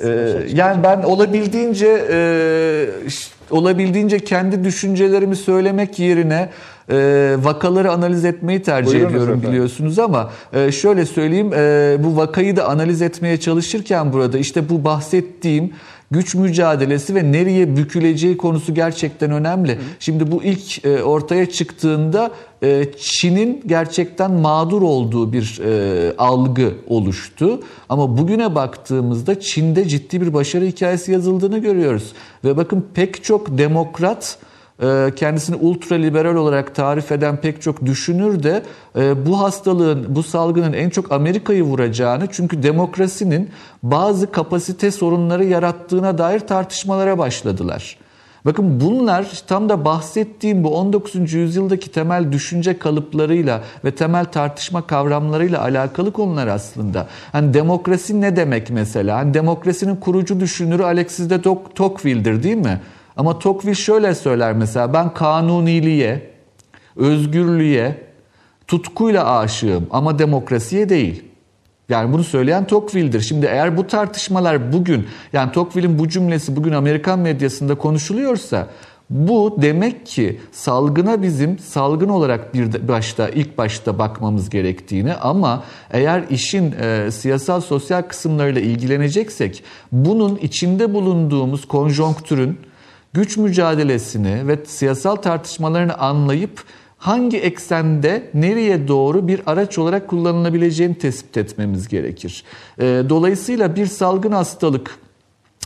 Ee, yani ben olabildiğince e, ş- olabildiğince kendi düşüncelerimi söylemek yerine e, vakaları analiz etmeyi tercih Buyurunuz ediyorum efendim. biliyorsunuz ama e, şöyle söyleyeyim e, bu vakayı da analiz etmeye çalışırken burada işte bu bahsettiğim güç mücadelesi ve nereye büküleceği konusu gerçekten önemli. Şimdi bu ilk e, ortaya çıktığında e, Çin'in gerçekten mağdur olduğu bir e, algı oluştu. Ama bugüne baktığımızda Çin'de ciddi bir başarı hikayesi yazıldığını görüyoruz. Ve bakın pek çok demokrat kendisini ultraliberal olarak tarif eden pek çok düşünür de e, bu hastalığın, bu salgının en çok Amerika'yı vuracağını çünkü demokrasinin bazı kapasite sorunları yarattığına dair tartışmalara başladılar. Bakın bunlar tam da bahsettiğim bu 19. yüzyıldaki temel düşünce kalıplarıyla ve temel tartışma kavramlarıyla alakalı konular aslında. Hani demokrasi ne demek mesela? Hani demokrasinin kurucu düşünürü Alexis de Tocqueville- Tocqueville'dir değil mi? Ama Tocqueville şöyle söyler mesela ben kanuniliğe, özgürlüğe, tutkuyla aşığım ama demokrasiye değil. Yani bunu söyleyen Tocqueville'dir. Şimdi eğer bu tartışmalar bugün, yani Tocqueville'in bu cümlesi bugün Amerikan medyasında konuşuluyorsa bu demek ki salgına bizim salgın olarak bir başta ilk başta bakmamız gerektiğini ama eğer işin e, siyasal sosyal kısımlarıyla ilgileneceksek bunun içinde bulunduğumuz konjonktürün güç mücadelesini ve siyasal tartışmalarını anlayıp hangi eksende nereye doğru bir araç olarak kullanılabileceğini tespit etmemiz gerekir. Ee, Dolayısıyla bir salgın hastalık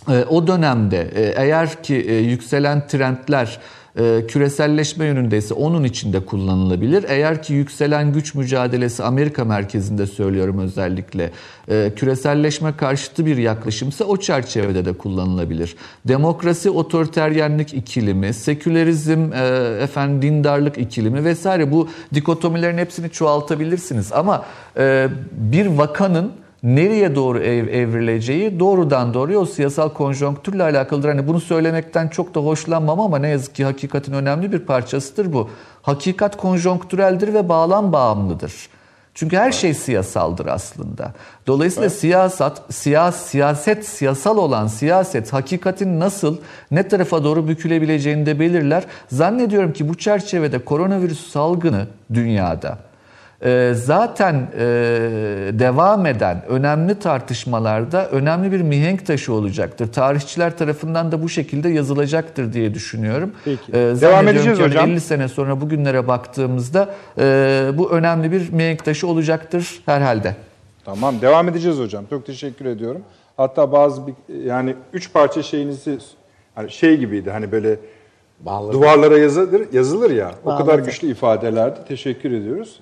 e, o dönemde e, eğer ki e, yükselen trendler e, küreselleşme yönündeyse onun içinde kullanılabilir. Eğer ki yükselen güç mücadelesi Amerika merkezinde söylüyorum özellikle e, küreselleşme karşıtı bir yaklaşımsa o çerçevede de kullanılabilir. Demokrasi otoriteryenlik ikilimi, sekülerizm e, efendim dindarlık ikilimi vesaire bu dikotomilerin hepsini çoğaltabilirsiniz ama e, bir vakanın nereye doğru ev, evrileceği doğrudan doğruya o siyasal konjonktürle alakalıdır. Hani bunu söylemekten çok da hoşlanmam ama ne yazık ki hakikatin önemli bir parçasıdır bu. Hakikat konjonktüreldir ve bağlam bağımlıdır. Çünkü her şey siyasaldır aslında. Dolayısıyla siyasat, siyas, siyaset, siyasal olan siyaset hakikatin nasıl, ne tarafa doğru bükülebileceğini de belirler. Zannediyorum ki bu çerçevede koronavirüs salgını dünyada zaten e, devam eden önemli tartışmalarda önemli bir mihenk taşı olacaktır. Tarihçiler tarafından da bu şekilde yazılacaktır diye düşünüyorum. Peki. E, Devam edeceğiz ki hocam. 50 sene sonra bugünlere baktığımızda e, bu önemli bir mihenk taşı olacaktır herhalde. Tamam devam edeceğiz hocam. Çok teşekkür ediyorum. Hatta bazı bir, yani üç parça şeyinizi hani şey gibiydi hani böyle Bağladı. duvarlara yazılır, yazılır ya. O kadar güçlü ifadelerdi. Teşekkür ediyoruz.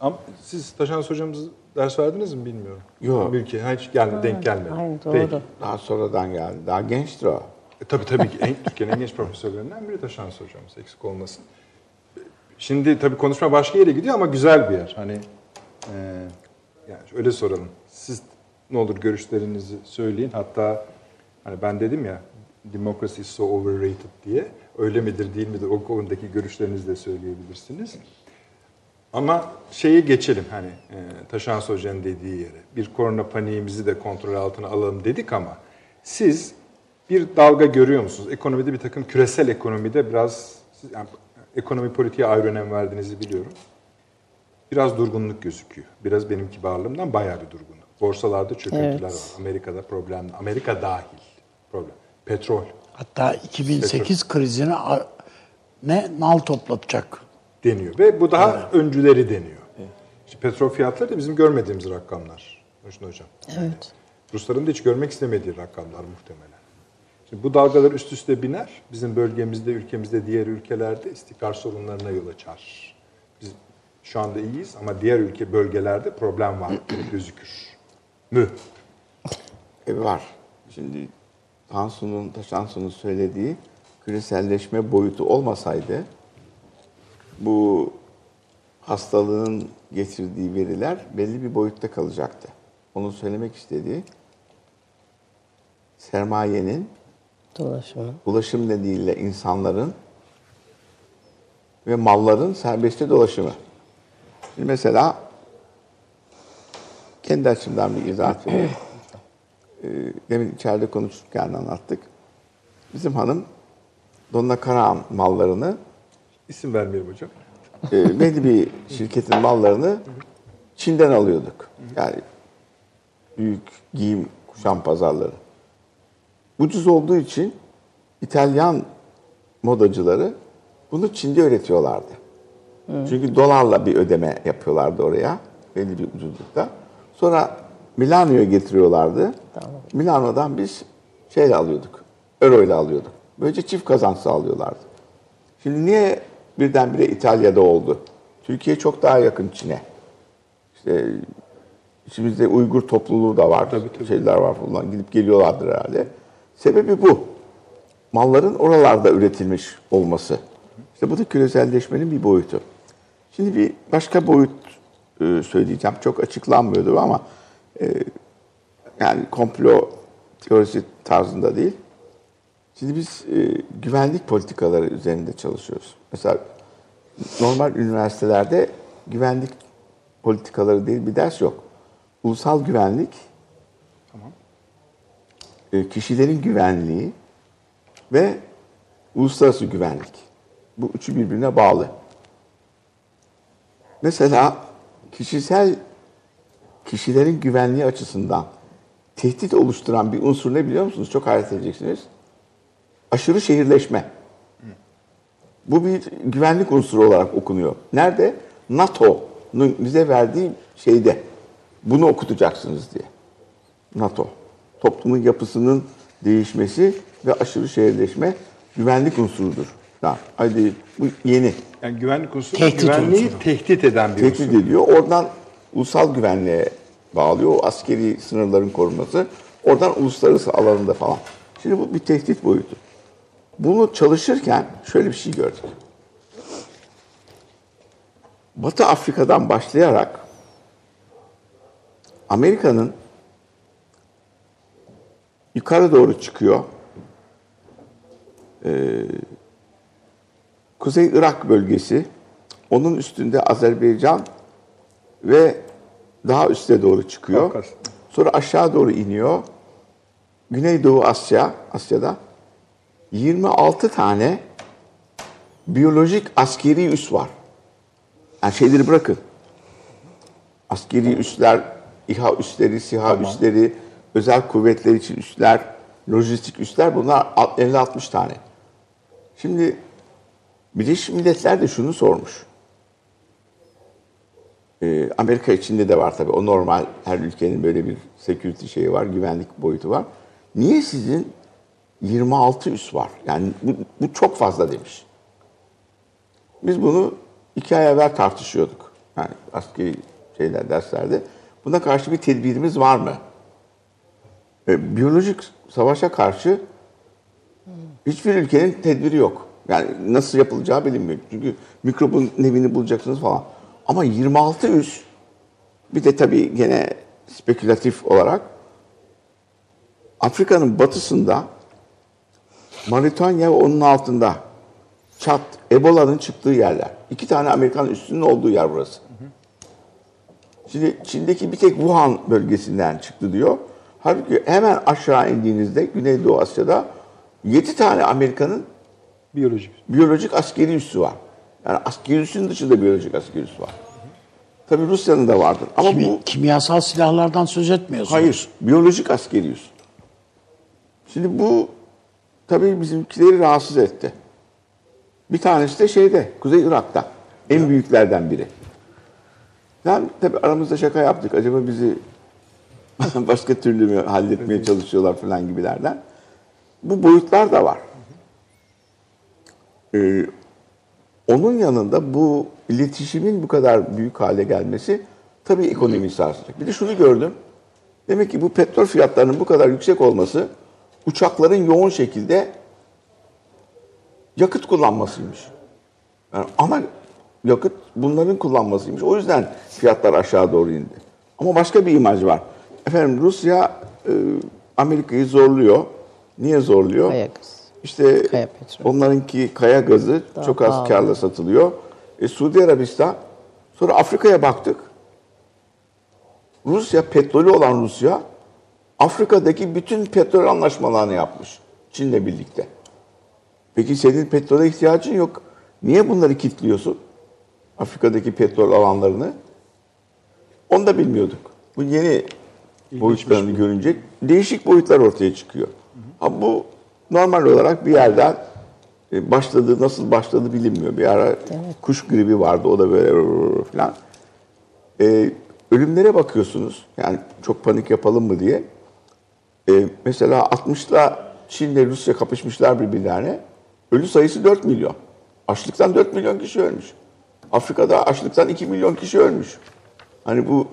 Ama siz Taşans hocamız ders verdiniz mi bilmiyorum. Yok. Mülki hiç gelmedi, denk gelmedi. Aynen doğru. Peki. Daha sonradan geldi. Daha gençtir o. E, tabii tabii ki en, (laughs) Türkiye'nin en genç profesörlerinden biri Taşans hocamız eksik olmasın. Şimdi tabii konuşma başka yere gidiyor ama güzel bir yer. Hani e, yani öyle soralım. Siz ne olur görüşlerinizi söyleyin. Hatta hani ben dedim ya Democracy is so overrated diye. Öyle midir değil midir o konudaki görüşlerinizi de söyleyebilirsiniz. Ama şeyi geçelim hani e, Taşan Hoca'nın dediği yere. Bir korona paniğimizi de kontrol altına alalım dedik ama siz bir dalga görüyor musunuz? Ekonomide bir takım küresel ekonomide biraz siz- yani ekonomi politiğe ayrı önem verdiğinizi biliyorum. Biraz durgunluk gözüküyor. Biraz benim kibarlığımdan bayağı bir durgunluk. Borsalarda çöküntüler Evet. var. Amerika'da problem, Amerika dahil problem. Petrol Hatta 2008 krizini a- ne nal toplatacak. Deniyor ve bu daha öncüleri deniyor. İşte petrol fiyatları da bizim görmediğimiz rakamlar. Hoşun hocam. Evet. Rusların da hiç görmek istemediği rakamlar muhtemelen. Şimdi bu dalgalar üst üste biner. Bizim bölgemizde, ülkemizde, diğer ülkelerde istikrar sorunlarına yol açar. Biz şu anda iyiyiz ama diğer ülke bölgelerde problem var (clears throat) gözükür. Mü? E var. Şimdi Tansu'nun, Taşansu'nun söylediği küreselleşme boyutu olmasaydı bu hastalığın getirdiği veriler belli bir boyutta kalacaktı. Onun söylemek istediği sermayenin Dolaşımı. ulaşım nedeniyle insanların ve malların serbestçe dolaşımı. Şimdi mesela kendi açımdan bir izahat vereyim. (clears throat) Ee, Demin içeride konuşurken anlattık. Bizim hanım Donna Karahan mallarını İsim vermeyelim hocam. e, belli bir şirketin mallarını Çin'den alıyorduk. Yani büyük giyim kuşam pazarları. Ucuz olduğu için İtalyan modacıları bunu Çin'de üretiyorlardı. Çünkü dolarla bir ödeme yapıyorlardı oraya belli bir ucuzlukta. Sonra Milano'ya getiriyorlardı. Milano'dan biz şeyle alıyorduk. Euro ile alıyorduk. Böylece çift kazanç sağlıyorlardı. Şimdi niye birdenbire İtalya'da oldu? Türkiye çok daha yakın Çin'e. İşte içimizde Uygur topluluğu da var. Şeyler var falan. Gidip geliyorlardır herhalde. Sebebi bu. Malların oralarda üretilmiş olması. İşte bu da küreselleşmenin bir boyutu. Şimdi bir başka boyut e, söyleyeceğim. Çok açıklanmıyordu ama e, yani komplo teorisi tarzında değil. Şimdi biz e, güvenlik politikaları üzerinde çalışıyoruz. Mesela normal üniversitelerde güvenlik politikaları değil bir ders yok. Ulusal güvenlik, e, kişilerin güvenliği ve uluslararası güvenlik. Bu üçü birbirine bağlı. Mesela kişisel kişilerin güvenliği açısından tehdit oluşturan bir unsur ne biliyor musunuz? Çok hayret edeceksiniz. Aşırı şehirleşme. Bu bir güvenlik unsuru olarak okunuyor. Nerede? NATO'nun bize verdiği şeyde. Bunu okutacaksınız diye. NATO. Toplumun yapısının değişmesi ve aşırı şehirleşme güvenlik unsurudur. Ha, hadi bu yeni. Yani güvenlik unsuru Tehdit güvenliği unsuru. tehdit eden bir Tehdit unsur. ediyor. Oradan ulusal güvenliğe bağlıyor. O askeri sınırların korunması. Oradan uluslararası alanında falan. Şimdi bu bir tehdit boyutu. Bunu çalışırken şöyle bir şey gördük. Batı Afrika'dan başlayarak Amerika'nın yukarı doğru çıkıyor. Ee, Kuzey Irak bölgesi, onun üstünde Azerbaycan ve daha üste doğru çıkıyor. Sonra aşağı doğru iniyor. Güneydoğu Asya, Asya'da 26 tane biyolojik askeri üs var. Yani şeyleri bırakın. Askeri üsler, İHA üsleri, SİHA üsleri, özel kuvvetler için üsler, lojistik üsler bunlar 50-60 tane. Şimdi Birleşmiş Milletler de şunu sormuş. Ee, Amerika içinde de var tabii. O normal her ülkenin böyle bir security şeyi var, güvenlik boyutu var. Niye sizin 26 üs var? Yani bu, bu çok fazla demiş. Biz bunu iki ay evvel tartışıyorduk. Yani askeri şeyler, derslerde. Buna karşı bir tedbirimiz var mı? Ee, biyolojik savaşa karşı hiçbir ülkenin tedbiri yok. Yani nasıl yapılacağı bilinmiyor. Çünkü mikrobun nevini bulacaksınız falan. Ama 26 üs bir de tabii gene spekülatif olarak Afrika'nın batısında Moritanya ve onun altında. Çat, Ebola'nın çıktığı yerler. İki tane Amerikan üssünün olduğu yer burası. Şimdi Çin'deki bir tek Wuhan bölgesinden çıktı diyor. Halbuki hemen aşağı indiğinizde Güneydoğu Asya'da 7 tane Amerika'nın Biyolojik. biyolojik askeri üssü var. Yani askeri üssün dışında biyolojik askeri üssü var. Tabii Rusya'nın da vardır. Ama Kimi- bu kimyasal silahlardan söz etmiyorsunuz. hayır, biyolojik askeri üs. Şimdi bu tabii bizimkileri rahatsız etti. Bir tanesi de şeyde, Kuzey Irak'ta. En büyüklerden biri. Ben tabii aramızda şaka yaptık. Acaba bizi (laughs) başka türlü mü halletmeye çalışıyorlar falan gibilerden. Bu boyutlar da var. Ee, onun yanında bu iletişimin bu kadar büyük hale gelmesi tabii ekonomiyi sarsacak. Bir de şunu gördüm. Demek ki bu petrol fiyatlarının bu kadar yüksek olması uçakların yoğun şekilde yakıt kullanmasıymış. Yani ana yakıt bunların kullanmasıymış. O yüzden fiyatlar aşağı doğru indi. Ama başka bir imaj var. Efendim Rusya e, Amerika'yı zorluyor. Niye zorluyor? Kaya gazı. İşte Kaya petrol. onlarınki kaya gazı Daha çok az pahalı. karla satılıyor. E, Suudi Arabistan, sonra Afrika'ya baktık. Rusya, petrolü olan Rusya, Afrika'daki bütün petrol anlaşmalarını yapmış. Çin'le birlikte. Peki senin petrole ihtiyacın yok. Niye bunları kilitliyorsun? Afrika'daki petrol alanlarını. Onu da bilmiyorduk. Bu yeni boyutlarını görünce değişik boyutlar ortaya çıkıyor. Ha, bu normal olarak bir yerden e, başladı, nasıl başladı bilinmiyor. Bir ara kuş gribi vardı, o da böyle falan. E, ölümlere bakıyorsunuz. Yani çok panik yapalım mı diye. E, mesela 60'la Çin'le Rusya kapışmışlar birbirlerine. Ölü sayısı 4 milyon. Açlıktan 4 milyon kişi ölmüş. Afrika'da açlıktan 2 milyon kişi ölmüş. Hani bu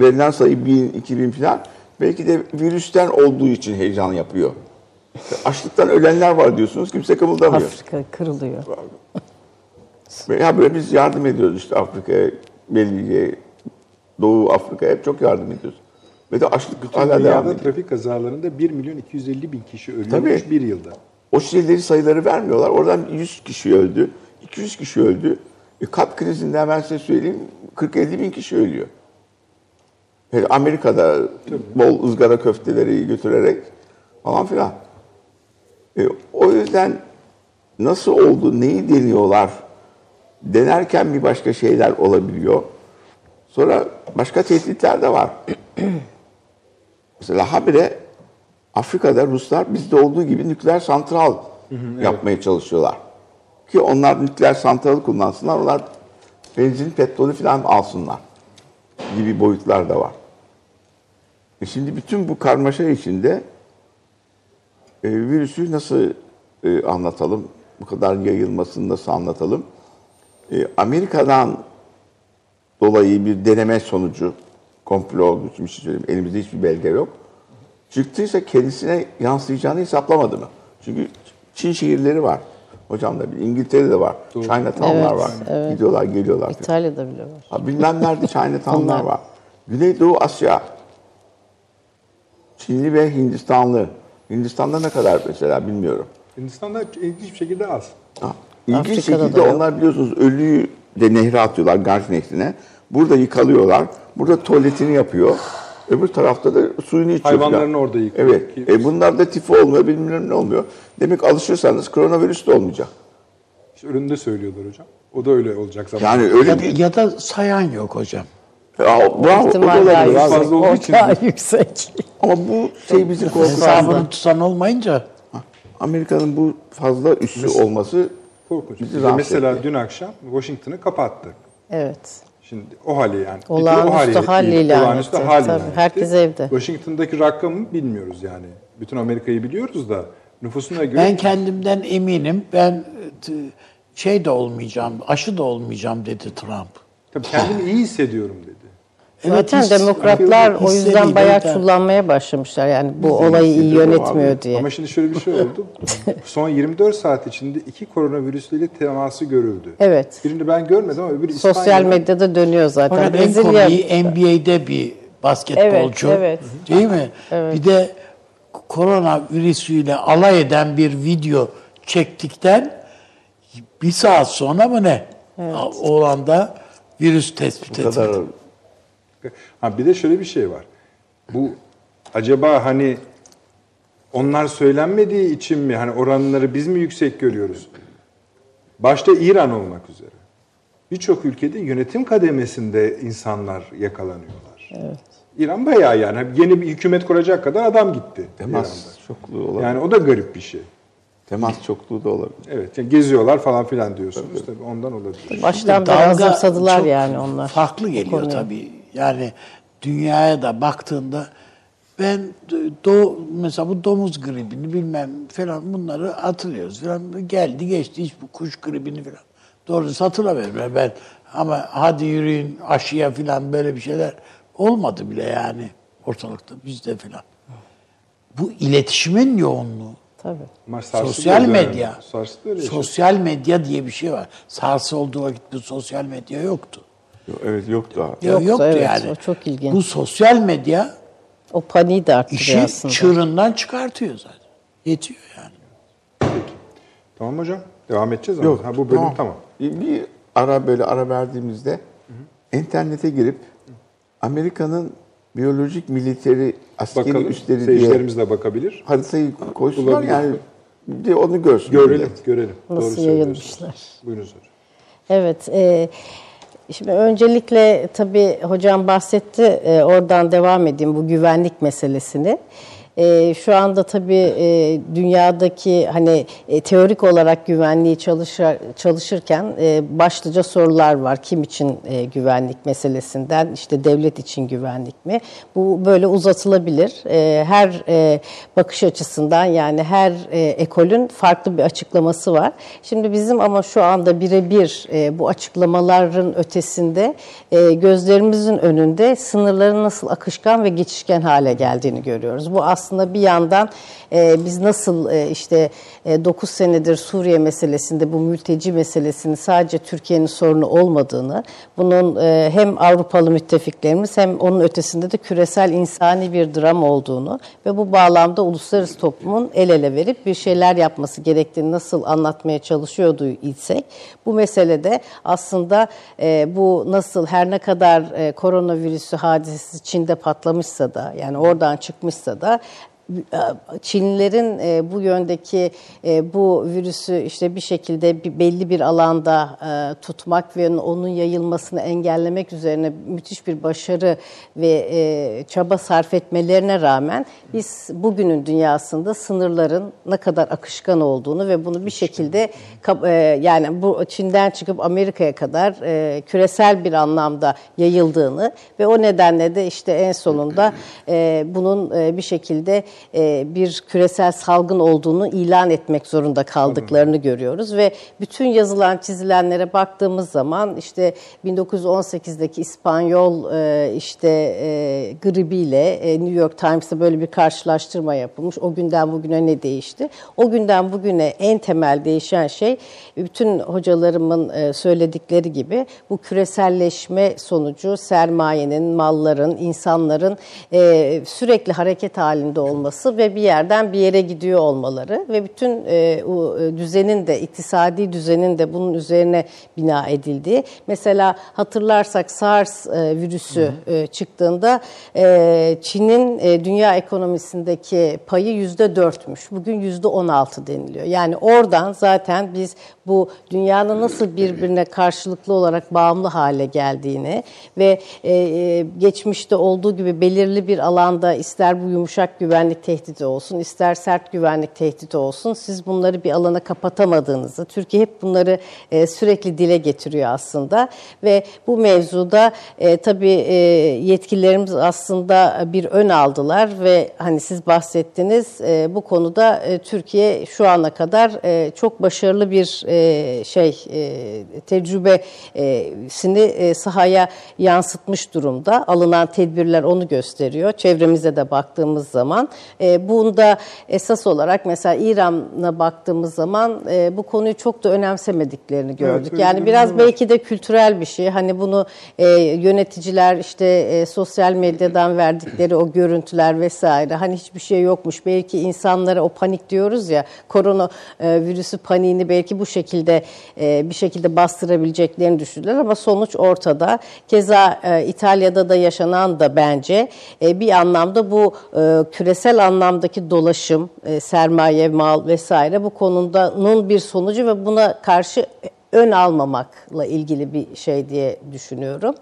verilen sayı 1000, 2000 falan belki de virüsten olduğu için heyecan yapıyor. (laughs) Açlıktan ölenler var diyorsunuz kimse kımıldamıyor. Afrika kırılıyor. Ya böyle biz yardım ediyoruz işte Afrika'ya, Belgi'ye, Doğu Afrika'ya hep çok yardım ediyoruz. Ve de açlık hala devam ediyor. trafik kazalarında 1 milyon 250 bin kişi ölüyormuş Tabii. bir yılda. O şeyleri sayıları vermiyorlar. Oradan 100 kişi öldü, 200 kişi öldü. E, kalp krizinde hemen size söyleyeyim 40-50 bin kişi ölüyor. Yani Amerika'da bol ızgara köfteleri götürerek falan filan. E, o yüzden nasıl oldu, neyi deniyorlar? Denerken bir başka şeyler olabiliyor. Sonra başka tehditler de var. (clears throat) Mesela habire Afrika'da Ruslar bizde olduğu gibi nükleer santral yapmaya çalışıyorlar. Ki onlar nükleer santralı kullansınlar, onlar benzin, petrolü falan alsınlar gibi boyutlar da var. E şimdi bütün bu karmaşa içinde e, virüsü nasıl e, anlatalım? Bu kadar yayılmasını nasıl anlatalım? E, Amerika'dan dolayı bir deneme sonucu komplo olduğu için bir şey söyleyeyim. Elimizde hiçbir belge yok. Çıktıysa kendisine yansıyacağını hesaplamadı mı? Çünkü Çin şehirleri var. Hocam da bir İngiltere'de var. Chinatown'lar Evet, var. evet. Gidiyorlar, geliyorlar. İtalya'da bile var. Ha, bilmem nerede Chinatown'lar var. Güneydoğu Asya. Çinli ve Hindistanlı. Hindistan'da ne kadar mesela bilmiyorum. Hindistan'da ilginç bir şekilde az. Ha, İlginç Afrika'da şekilde onlar biliyorsunuz ölüyü de nehre atıyorlar, Ganj nehrine. Burada yıkalıyorlar. Burada tuvaletini yapıyor. Öbür tarafta da suyunu içiyor. Hayvanlarını falan. orada yıkıyor. Evet. Ki- E bunlarda tifo olmuyor, bilmem ne olmuyor. Demek alışırsanız koronavirüs de olmayacak. İşte önünde söylüyorlar hocam. O da öyle olacak zaman. Yani öyle Ya, bir... ya da sayan yok hocam. Ya, bravo, o da İhtimal daha olabilir. Fazla olduğu O için daha yüksek. Ama bu şey bizi korkutan... Hesabını tutan olmayınca Amerika'nın bu fazla üssü olması Korkunç. bizi rahatsız mesela etti. dün akşam Washington'ı kapattı. Evet. Şimdi o hali yani. Olağanüstü o hali hal ilan olağanüstü etti. hal Tabii, herkes evde. Washington'daki rakamı bilmiyoruz yani. Bütün Amerika'yı biliyoruz da nüfusuna göre ben kendimden eminim. Ben şey de olmayacağım, aşı da olmayacağım dedi Trump. tabii kendimi iyi hissediyorum dedi. Zaten his- demokratlar o yüzden bayağı kullanmaya başlamışlar. Yani bu olayı iyi yönetmiyor abi. diye. Ama şimdi şöyle bir şey oldu. (laughs) Son 24 saat içinde iki koronavirüsüyle teması görüldü. Evet. Birini ben görmedim ama öbürü Sosyal İspanya'da. medyada dönüyor zaten. Fakat en Brezilya komiği NBA'de bir basketbolcu. Evet, evet. Değil mi? Bir de korona virüsüyle alay eden bir video çektikten bir saat sonra mı ne? Oğlanda virüs tespit Bu kadar edildi. Ha bir de şöyle bir şey var. Bu acaba hani onlar söylenmediği için mi hani oranları biz mi yüksek görüyoruz? Başta İran olmak üzere. Birçok ülkede yönetim kademesinde insanlar yakalanıyorlar. İran bayağı yani yeni bir hükümet kuracak kadar adam gitti temas İran'da. çokluğu olabilir. Yani o da garip bir şey. Temas çokluğu da olabilir. Evet, yani geziyorlar falan filan diyorsunuz tabii ondan olabilir. Baştan beri çok yani onlar. Farklı geliyor tabii. Yani dünyaya da baktığında ben do, mesela bu domuz gribini bilmem falan bunları hatırlıyoruz falan. Geldi geçti hiç bu kuş gribini falan. Doğrusu hatırlamıyorum ben. ben. Ama hadi yürüyün aşıya falan böyle bir şeyler olmadı bile yani ortalıkta bizde falan. Bu iletişimin yoğunluğu. Tabii. Ama Sosyal medya. Sosyal medya diye bir şey var. SARS olduğu vakit bu sosyal medya yoktu. Yok, Evet yoktu abi. Ya Yoktu, yoktu evet, yani. o çok ilginç. Bu sosyal medya O paniği de arttırıyor işi aslında. çığırından çıkartıyor zaten. Yetiyor yani. Tamam hocam. Devam edeceğiz ama. Yok. Ha, bu bölüm tamam. Bir, bir ara böyle ara verdiğimizde internete girip Amerika'nın biyolojik militeri askeri Bakalım. üsleri diye Seyircilerimiz de bakabilir. haritayı koysunlar yani de onu görsün. Görelim, görelim. Nasıl Doğru yayılmışlar. Buyurunuz hocam. Evet. E, şimdi öncelikle tabii hocam bahsetti. e, oradan devam edeyim bu güvenlik meselesini. E, şu anda tabii e, dünyadaki hani e, teorik olarak güvenliği çalışır, çalışırken e, başlıca sorular var. Kim için e, güvenlik meselesinden işte devlet için güvenlik mi? Bu böyle uzatılabilir. E, her e, bakış açısından yani her e, ekolün farklı bir açıklaması var. Şimdi bizim ama şu anda birebir e, bu açıklamaların ötesinde e, gözlerimizin önünde sınırların nasıl akışkan ve geçişken hale geldiğini görüyoruz. Bu aslında bir yandan e, biz nasıl e, işte e, 9 senedir Suriye meselesinde bu mülteci meselesinin sadece Türkiye'nin sorunu olmadığını, bunun e, hem Avrupalı müttefiklerimiz hem onun ötesinde de küresel insani bir dram olduğunu ve bu bağlamda uluslararası toplumun el ele verip bir şeyler yapması gerektiğini nasıl anlatmaya çalışıyordu isek, bu meselede aslında e, bu nasıl her ne kadar e, koronavirüsü hadisesi Çin'de patlamışsa da yani oradan çıkmışsa da Çinlilerin e, bu yöndeki e, bu virüsü işte bir şekilde bir, belli bir alanda e, tutmak ve onun yayılmasını engellemek üzerine müthiş bir başarı ve e, çaba sarf etmelerine rağmen biz bugünün dünyasında sınırların ne kadar akışkan olduğunu ve bunu bir şekilde e, yani bu Çin'den çıkıp Amerika'ya kadar e, küresel bir anlamda yayıldığını ve o nedenle de işte en sonunda (clears throat) e, bunun e, bir şekilde e, bir küresel salgın olduğunu ilan etmek zorunda kaldıklarını görüyoruz ve bütün yazılan çizilenlere baktığımız zaman işte 1918'deki İspanyol e, işte e, gribiyle e, New York Times'ta böyle bir karşılaştırma yapılmış. O günden bugüne ne değişti? O günden bugüne en temel değişen şey bütün hocalarımın e, söyledikleri gibi bu küreselleşme sonucu sermayenin, malların, insanların e, sürekli hareket halinde olması ve bir yerden bir yere gidiyor olmaları ve bütün e, o e, düzenin de iktisadi düzenin de bunun üzerine bina edildiği. Mesela hatırlarsak SARS e, virüsü e, çıktığında e, Çin'in e, dünya ekonomisindeki payı yüzde dörtmüş. Bugün yüzde on altı deniliyor. Yani oradan zaten biz bu dünyanın nasıl birbirine karşılıklı olarak bağımlı hale geldiğini ve e, geçmişte olduğu gibi belirli bir alanda ister bu yumuşak güvenlik tehdidi olsun, ister sert güvenlik tehdidi olsun, siz bunları bir alana kapatamadığınızı, Türkiye hep bunları e, sürekli dile getiriyor aslında ve bu mevzuda e, tabii e, yetkililerimiz aslında bir ön aldılar ve hani siz bahsettiniz e, bu konuda e, Türkiye şu ana kadar e, çok başarılı bir e, şey e, tecrübesini e, sahaya yansıtmış durumda. Alınan tedbirler onu gösteriyor. Çevremize de baktığımız zaman e, bunda esas olarak mesela İran'a baktığımız zaman e, bu konuyu çok da önemsemediklerini gördük. öyle yani bir biraz var. belki de kültürel bir şey. Hani bunu e, yöneticiler işte e, sosyal medyadan verdikleri o görüntüler vesaire hani hiçbir şey yokmuş. Belki insanlara o panik diyoruz ya korona e, virüsü paniğini belki bu şekilde e, bir şekilde bastırabileceklerini düşündüler ama sonuç ortada. Keza e, İtalya'da da yaşanan da bence e, bir anlamda bu e, küresel anlamdaki dolaşım, e, sermaye, mal vesaire bu konunun bir sonucu ve buna karşı ön almamakla ilgili bir şey diye düşünüyorum.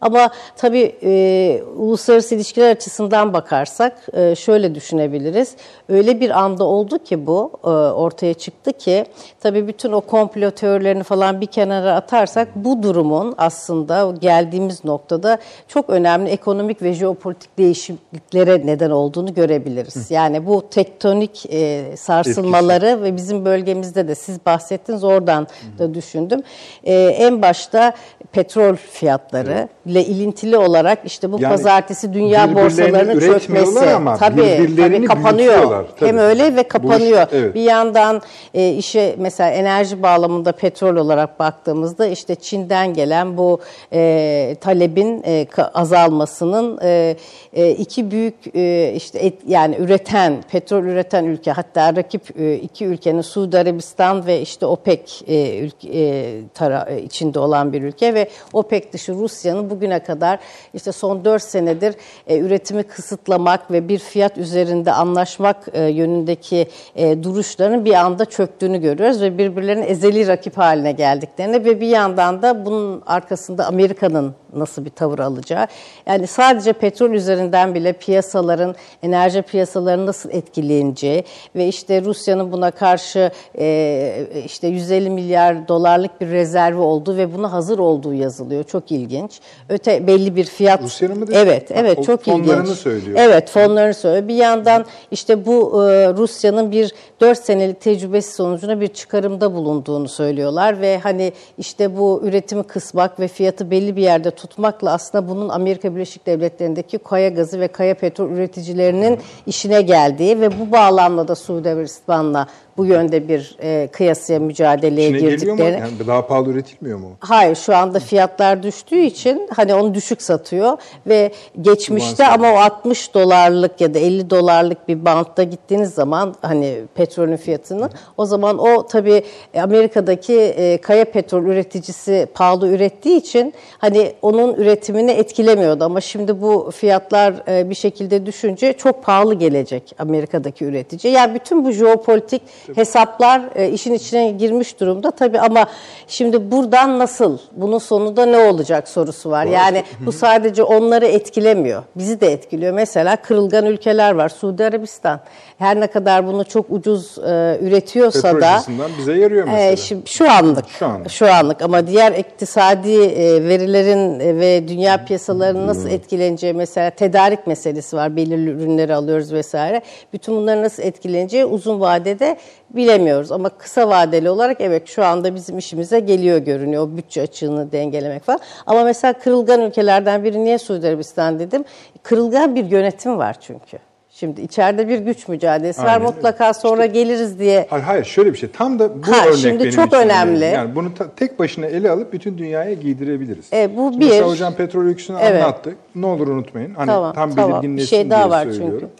Ama tabii e, uluslararası ilişkiler açısından bakarsak e, şöyle düşünebiliriz. Öyle bir anda oldu ki bu e, ortaya çıktı ki tabii bütün o komplo teorilerini falan bir kenara atarsak bu durumun aslında geldiğimiz noktada çok önemli ekonomik ve jeopolitik değişikliklere neden olduğunu görebiliriz. Yani bu tektonik e, sarsılmaları ve bizim bölgemizde de siz bahsettiniz oradan da düşündüm. E, en başta petrol fiyatları ile ilintili olarak işte bu Yani pazartesi dünya borsalarının çökmesi. ama tabii, tabii kapanıyor. tabii. Hem öyle ve Bu kapanıyor. iş- evet. Bir yandan e, işe mesela enerji bağlamında petrol olarak baktığımızda işte Çin'den gelen bu e, talebin e, azalmasının e, e, iki büyük e, işte et, yani üreten petrol üreten ülke hatta rakip e, iki ülkenin Suudi Arabistan ve işte OPEC e, ülke, e, tara, içinde olan bir ülke ve OPEC dışı Rusya'nın bugüne kadar işte son 4 senedir e, üretimi kısıtlamak ve bir fiyat üzerinde anlaşmak e, yönündeki e, duruşlarının bir anda çöktüğünü görüyoruz ve birbirlerinin ezeli rakip haline geldiklerini ve bir yandan da bunun arkasında Amerika'nın nasıl bir tavır alacağı. Yani sadece petrol üzerinden bile piyasaların, enerji piyasalarının nasıl etkileneceği ve işte Rusya'nın buna karşı e, işte 150 milyar dolarlık bir rezervi olduğu ve buna hazır olduğu yazılıyor. Çok ilginç. Öte belli bir fiyat. Rusya'nın mı? Evet, Ha, evet çok ilginç. fonlarını söylüyor. Evet, fonlarını söylüyor. Bir yandan işte bu e, Rusya'nın bir 4 senelik tecrübesi sonucunda bir çıkarımda bulunduğunu söylüyorlar ve hani işte bu üretimi kısmak ve fiyatı belli bir yerde tutmakla aslında bunun Amerika Birleşik Devletleri'ndeki kaya gazı ve kaya petrol üreticilerinin işine geldiği ve bu bağlamda da Suudi Arabistan'la bu yönde bir e, kıyasıya mücadeleye İçine geliyor mu? girdikleri. Yani daha pahalı üretilmiyor mu? Hayır şu anda fiyatlar düştüğü için hani onu düşük satıyor ve geçmişte ama o 60 dolarlık ya da 50 dolarlık bir bantta gittiğiniz zaman hani petrolün fiyatının o zaman o tabii Amerika'daki e, kaya petrol üreticisi pahalı ürettiği için hani onun üretimini etkilemiyordu ama şimdi bu fiyatlar e, bir şekilde düşünce çok pahalı gelecek Amerika'daki üretici. Yani bütün bu jeopolitik hesaplar e, işin içine girmiş durumda tabii ama şimdi buradan nasıl bunun sonunda ne olacak sorusu var. Yani bu sadece onları etkilemiyor. Bizi de etkiliyor. Mesela kırılgan ülkeler var. Suudi Arabistan. Her ne kadar bunu çok ucuz e, üretiyorsa Petrol da bize yarıyor mesela. e, şimdi şu anlık, Şu anlık. şu anlık ama diğer iktisadi e, verilerin e, ve dünya piyasalarının nasıl etkileneceği mesela tedarik meselesi var. Belirli ürünleri alıyoruz vesaire. Bütün bunların nasıl etkileneceği uzun vadede bilemiyoruz ama kısa vadeli olarak evet şu anda bizim işimize geliyor görünüyor. O bütçe açığını dengelemek falan. Ama mesela kırılgan ülkelerden biri niye Suudi Arabistan dedim? Kırılgan bir yönetim var çünkü. Şimdi içeride bir güç mücadelesi var. Aynen öyle. Mutlaka sonra geliriz diye Hayır, hayır şöyle bir şey. Tam da bu Ha, örnek şimdi benim çok için önemli. Yani bunu ta- tek başına ele alıp bütün dünyaya giydirebiliriz. E, bu Şimdi bir. Mesela hocam petrol öyküsünü Evet. anlattı. Ne olur unutmayın. Hani Tamam, tam tamam. belirginleşsin Bir şey daha diye var söylüyorum.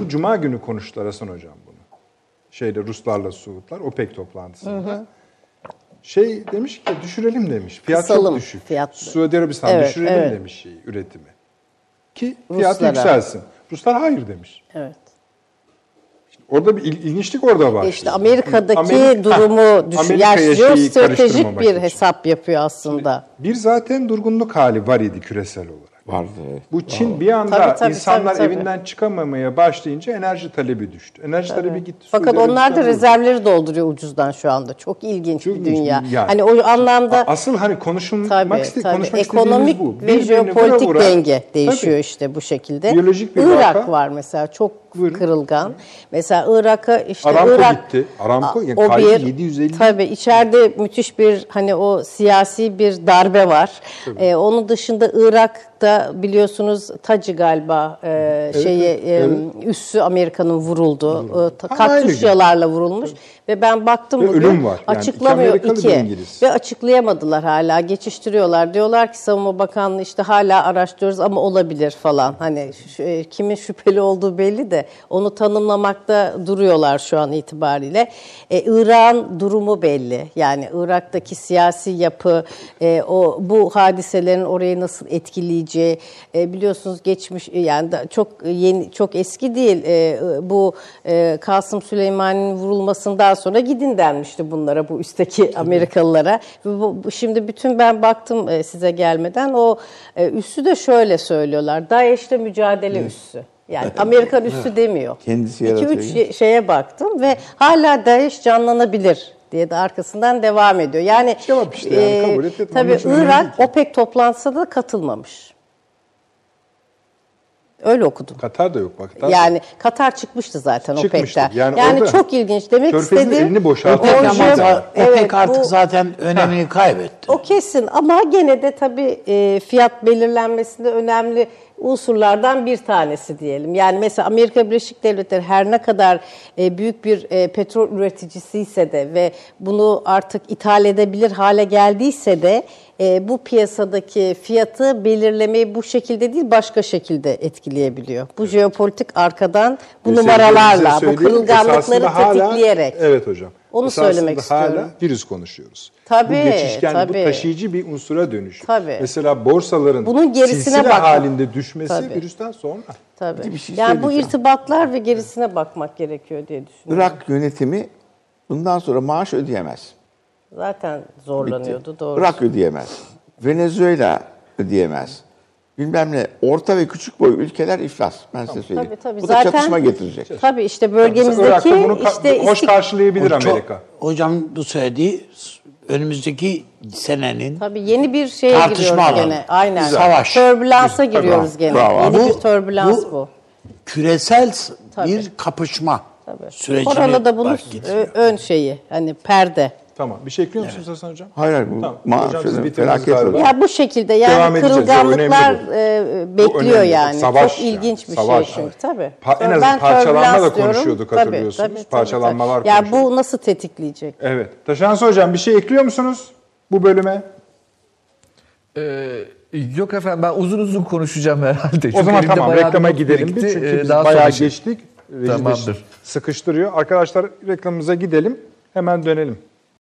Bu cuma günü konuştular Hasan hocam Şeyde Ruslarla Suudlar OPEC toplantısında. Şey demiş ki düşürelim demiş. Fiyat Kısalım çok düşük. fiyatları. Suudi Arabistan Evet, düşürelim evet. demiş şeyi, üretimi. Ki fiyat Ruslara. yükselsin. Ruslar hayır demiş. evet. Orada bir il- ilginçlik orada var. İşte Amerika'daki Amerika- (laughs) durumu düşün. Şeyi stratejik bir için. hesap yapıyor aslında. Bir zaten durgunluk hali var idi küresel olarak. Vardı. evet. Bu Çin bir anda Tabii, tabii, insanlar tabii, tabii. evinden çıkamamaya başlayınca enerji talebi düştü. Enerji talebi gitti. Fakat onlar da rezervleri dolduruyor ucuzdan şu anda. Çok ilginç Çok bir dünya. Yani. Hani o anlamda Asıl hani konuşulmak tabii, tabii. konuşmak ekonomik bu. ve jeopolitik vura vura- denge değişiyor Tabii. işte bu şekilde. Biyolojik bir Irak vaka. var mesela çok Buyurun. kırılgan. Mesela Irak'a işte Aramco Irak gitti. Aramco yani o bir 750 tabii içeride müthiş bir hani o siyasi bir darbe var. Ee, onun dışında Irak'ta Irak'ta biliyorsunuz Tacı galiba e, şeyi e, üssü Amerika'nın vuruldu. E, Ama aynı gün. Katyuşyalarla vurulmuş ve ben baktım Ve bugün ölüm var. Yani açıklamıyor iki iki İngiliz. ve açıklayamadılar hala geçiştiriyorlar. Diyorlar ki Savunma Bakanlığı işte hala araştırıyoruz ama olabilir falan. Hani şu- e, kimin şüpheli olduğu belli de onu tanımlamakta duruyorlar şu an itibariyle. E, Irak'ın durumu belli. Yani Irak'taki siyasi yapı, e, o bu hadiselerin orayı nasıl etkileyeceği e, biliyorsunuz geçmiş e, yani da çok yeni çok eski değil. E, bu e, Kasım Süleyman'ın vurulmasından sonra gidin denmişti bunlara bu üstteki Amerikalılara. Şimdi bütün ben baktım e, size gelmeden o e, üssü de şöyle söylüyorlar. DAEŞ'le mücadele üssü. Yani Amerikan üssü demiyor. Kendisi 2-3 yaratıyor. şeye baktım ve hala DAEŞ canlanabilir diye de arkasından devam ediyor. Yani Cevap işte yani, kabul et, etme. tabii Irak OPEC toplantısına da katılmamış. Öyle okudum. Katar da yok bak. Katar da Yani Katar çıkmıştı zaten Çıkmıştı. OPEC'ten. Yani Yani, orada çok ilginç. Demek Körfez'in istediğim elini boşaltıyor. Evet, OPEC artık bu- zaten önemini kaybetti. o kesin ama gene de tabii e, fiyat belirlenmesinde önemli unsurlardan bir tanesi diyelim. Yani mesela Amerika Birleşik Devletleri her ne kadar e, büyük bir e, petrol üreticisi ise de ve bunu artık ithal edebilir hale geldiyse de e, bu piyasadaki fiyatı belirlemeyi bu şekilde değil başka şekilde etkileyebiliyor. Bu jeopolitik arkadan bu Bir numaralarla, sevgili bu kırılganlıkları hala- tetikleyerek. Evet hocam. Onu Esasında söylemek hala istiyorum. virüs konuşuyoruz. Tabii, bu geçişken, tabii. bu taşıyıcı bir unsura dönüşüyor. Tabii. Mesela borsaların Bunun gerisine silsile bakmak. halinde düşmesi Tabii. virüsten sonra. Tabii. bir şey yani bu irtibatlar ve gerisine bakmak gerekiyor diye düşünüyorum. Irak yönetimi bundan sonra maaş ödeyemez. Zaten zorlanıyordu doğru. Irak ödeyemez. Venezuela ödeyemez. Bilmem ne. Orta ve küçük boy ülkeler iflas. Ben size söyleyeyim. Tabii tabii. Bu da Zaten çatışma getirecek. Tabii işte bölgemizdeki Irak'ta bunu ka- işte hoş istik- karşılayabilir O çok- Amerika. hocam bu söylediği önümüzdeki senenin Tabii yeni bir şeye Tartışma giriyoruz alanı. gene. Aynen. Güzel. Savaş. Türbülansa Güzel. giriyoruz gene. Bravo. Yeni Bu- bir türbülans bu. bu- küresel s- Tabii. bir kapışma Tabii. sürecini Korona da bunun ö- ön şeyi. Hani perde. Tamam. Bir şey ekliyor musunuz Hasan Hocam? Hayır hayır bu Tamam. Hocam siz felaket galiba. Ya bu şekilde Devam yani edeceğiz. kırılganlıklar e, bekliyor yani. Savaş Çok yani. ilginç bir Savaş. şey çünkü tabii. Pa- en azından ben parçalanma da konuşuyorduk, Tabii, hatırlıyorsunuz. tabii, tabii, Parçalanmalar tabii. Ya konuşuyorduk. bu nasıl tetikleyecek? Evet. Taşansı Hocam bir şey ekliyor musunuz bu bölüme? Ee, yok efendim ben uzun uzun konuşacağım herhalde. O Çünkü zaman elimde tamam bir reklama gidelim. birikti. Biz çünkü Ee, biz daha bayağı sonra şey- geçtik. Tamamdır. Sıkıştırıyor. Arkadaşlar reklamımıza gidelim. Hemen dönelim.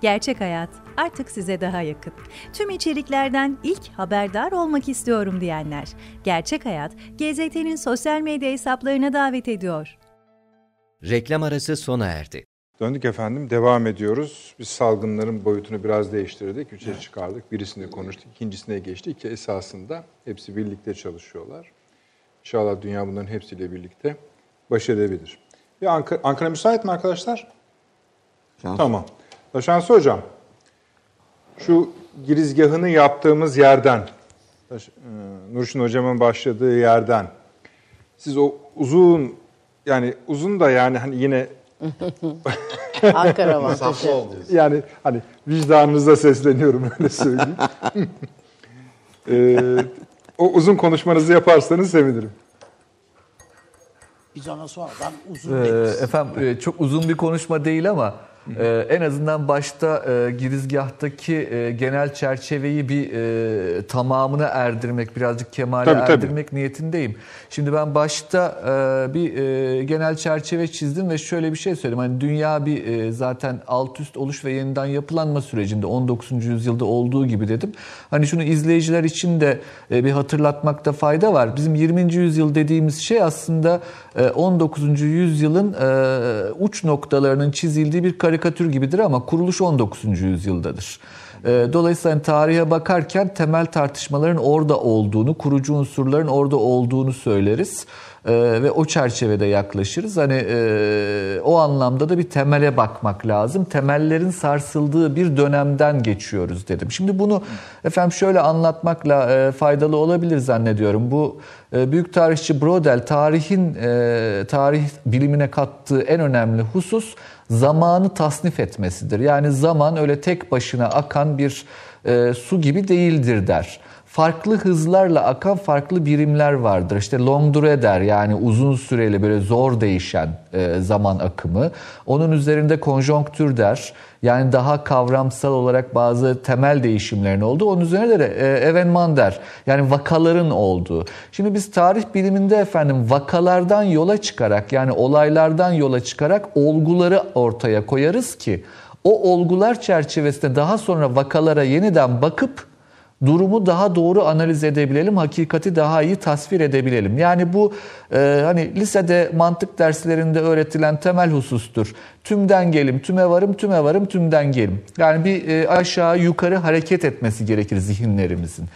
Gerçek Hayat artık size daha yakın. Tüm içeriklerden ilk haberdar olmak istiyorum diyenler. Gerçek Hayat, GZT'nin sosyal medya hesaplarına davet ediyor. Reklam arası sona erdi. Döndük efendim. Devam ediyoruz. Biz salgınların boyutunu biraz değiştirdik. Üçe çıkardık. Birisini konuştuk. ikincisine geçtik ki esasında hepsi birlikte çalışıyorlar. İnşallah dünya bunların hepsiyle birlikte baş edebilir. Bir Ankara, Ankara müsait mi arkadaşlar? Şans. Tamam. Taşansı Hocam, şu girizgahını yaptığımız yerden, e, Nurşin Hocam'ın başladığı yerden, siz o uzun, yani uzun da yani hani yine (laughs) Ankara (laughs) avantajı. yani hani vicdanınıza sesleniyorum öyle söyleyeyim. Ee, (laughs) o uzun konuşmanızı yaparsanız sevinirim. Biz ona sonradan uzun Ee, efendim e, çok uzun bir konuşma değil ama e, en azından başta e, girizgahtaki e, genel çerçeveyi bir e, tamamına erdirmek, birazcık kemale Tabii, tabii. erdirmek niyetindeyim. Şimdi ben başta e, bir e, genel çerçeve çizdim ve şöyle bir şey söyledim. Hani dünya bir e, zaten alt üst oluş ve yeniden yapılanma sürecinde 19. yüzyılda olduğu gibi dedim. Hani şunu izleyiciler için de e, bir hatırlatmakta fayda var. Bizim 20. yüzyıl dediğimiz şey aslında e, 19. yüzyılın e, uç noktalarının çizildiği bir karikatür gibidir ama kuruluş 19. yüzyıldadır. E, dolayısıyla hani tarihe bakarken temel tartışmaların orada olduğunu, kurucu unsurların orada olduğunu söyleriz. Ee, ve o çerçevede yaklaşırız. Hani e, o anlamda da bir temele bakmak lazım. Temellerin sarsıldığı bir dönemden geçiyoruz dedim. Şimdi bunu efendim şöyle anlatmakla e, faydalı olabilir zannediyorum. Bu büyük tarihçi Brodel tarihin e, tarih bilimine kattığı en önemli husus zamanı tasnif etmesidir. Yani zaman öyle tek başına akan bir e, su gibi değildir der farklı hızlarla akan farklı birimler vardır. İşte long durée der yani uzun süreli böyle zor değişen e, zaman akımı. Onun üzerinde konjonktür der. Yani daha kavramsal olarak bazı temel değişimlerin olduğu. Onun üzerine de e, evenman der. Yani vakaların olduğu. Şimdi biz tarih biliminde efendim vakalardan yola çıkarak yani olaylardan yola çıkarak olguları ortaya koyarız ki o olgular çerçevesinde daha sonra vakalara yeniden bakıp durumu daha doğru analiz edebilelim, hakikati daha iyi tasvir edebilelim. Yani bu e, hani lisede mantık derslerinde öğretilen temel husustur. Tümden gelim, tüme varım, tüme varım, tümden gelim. Yani bir e, aşağı yukarı hareket etmesi gerekir zihinlerimizin.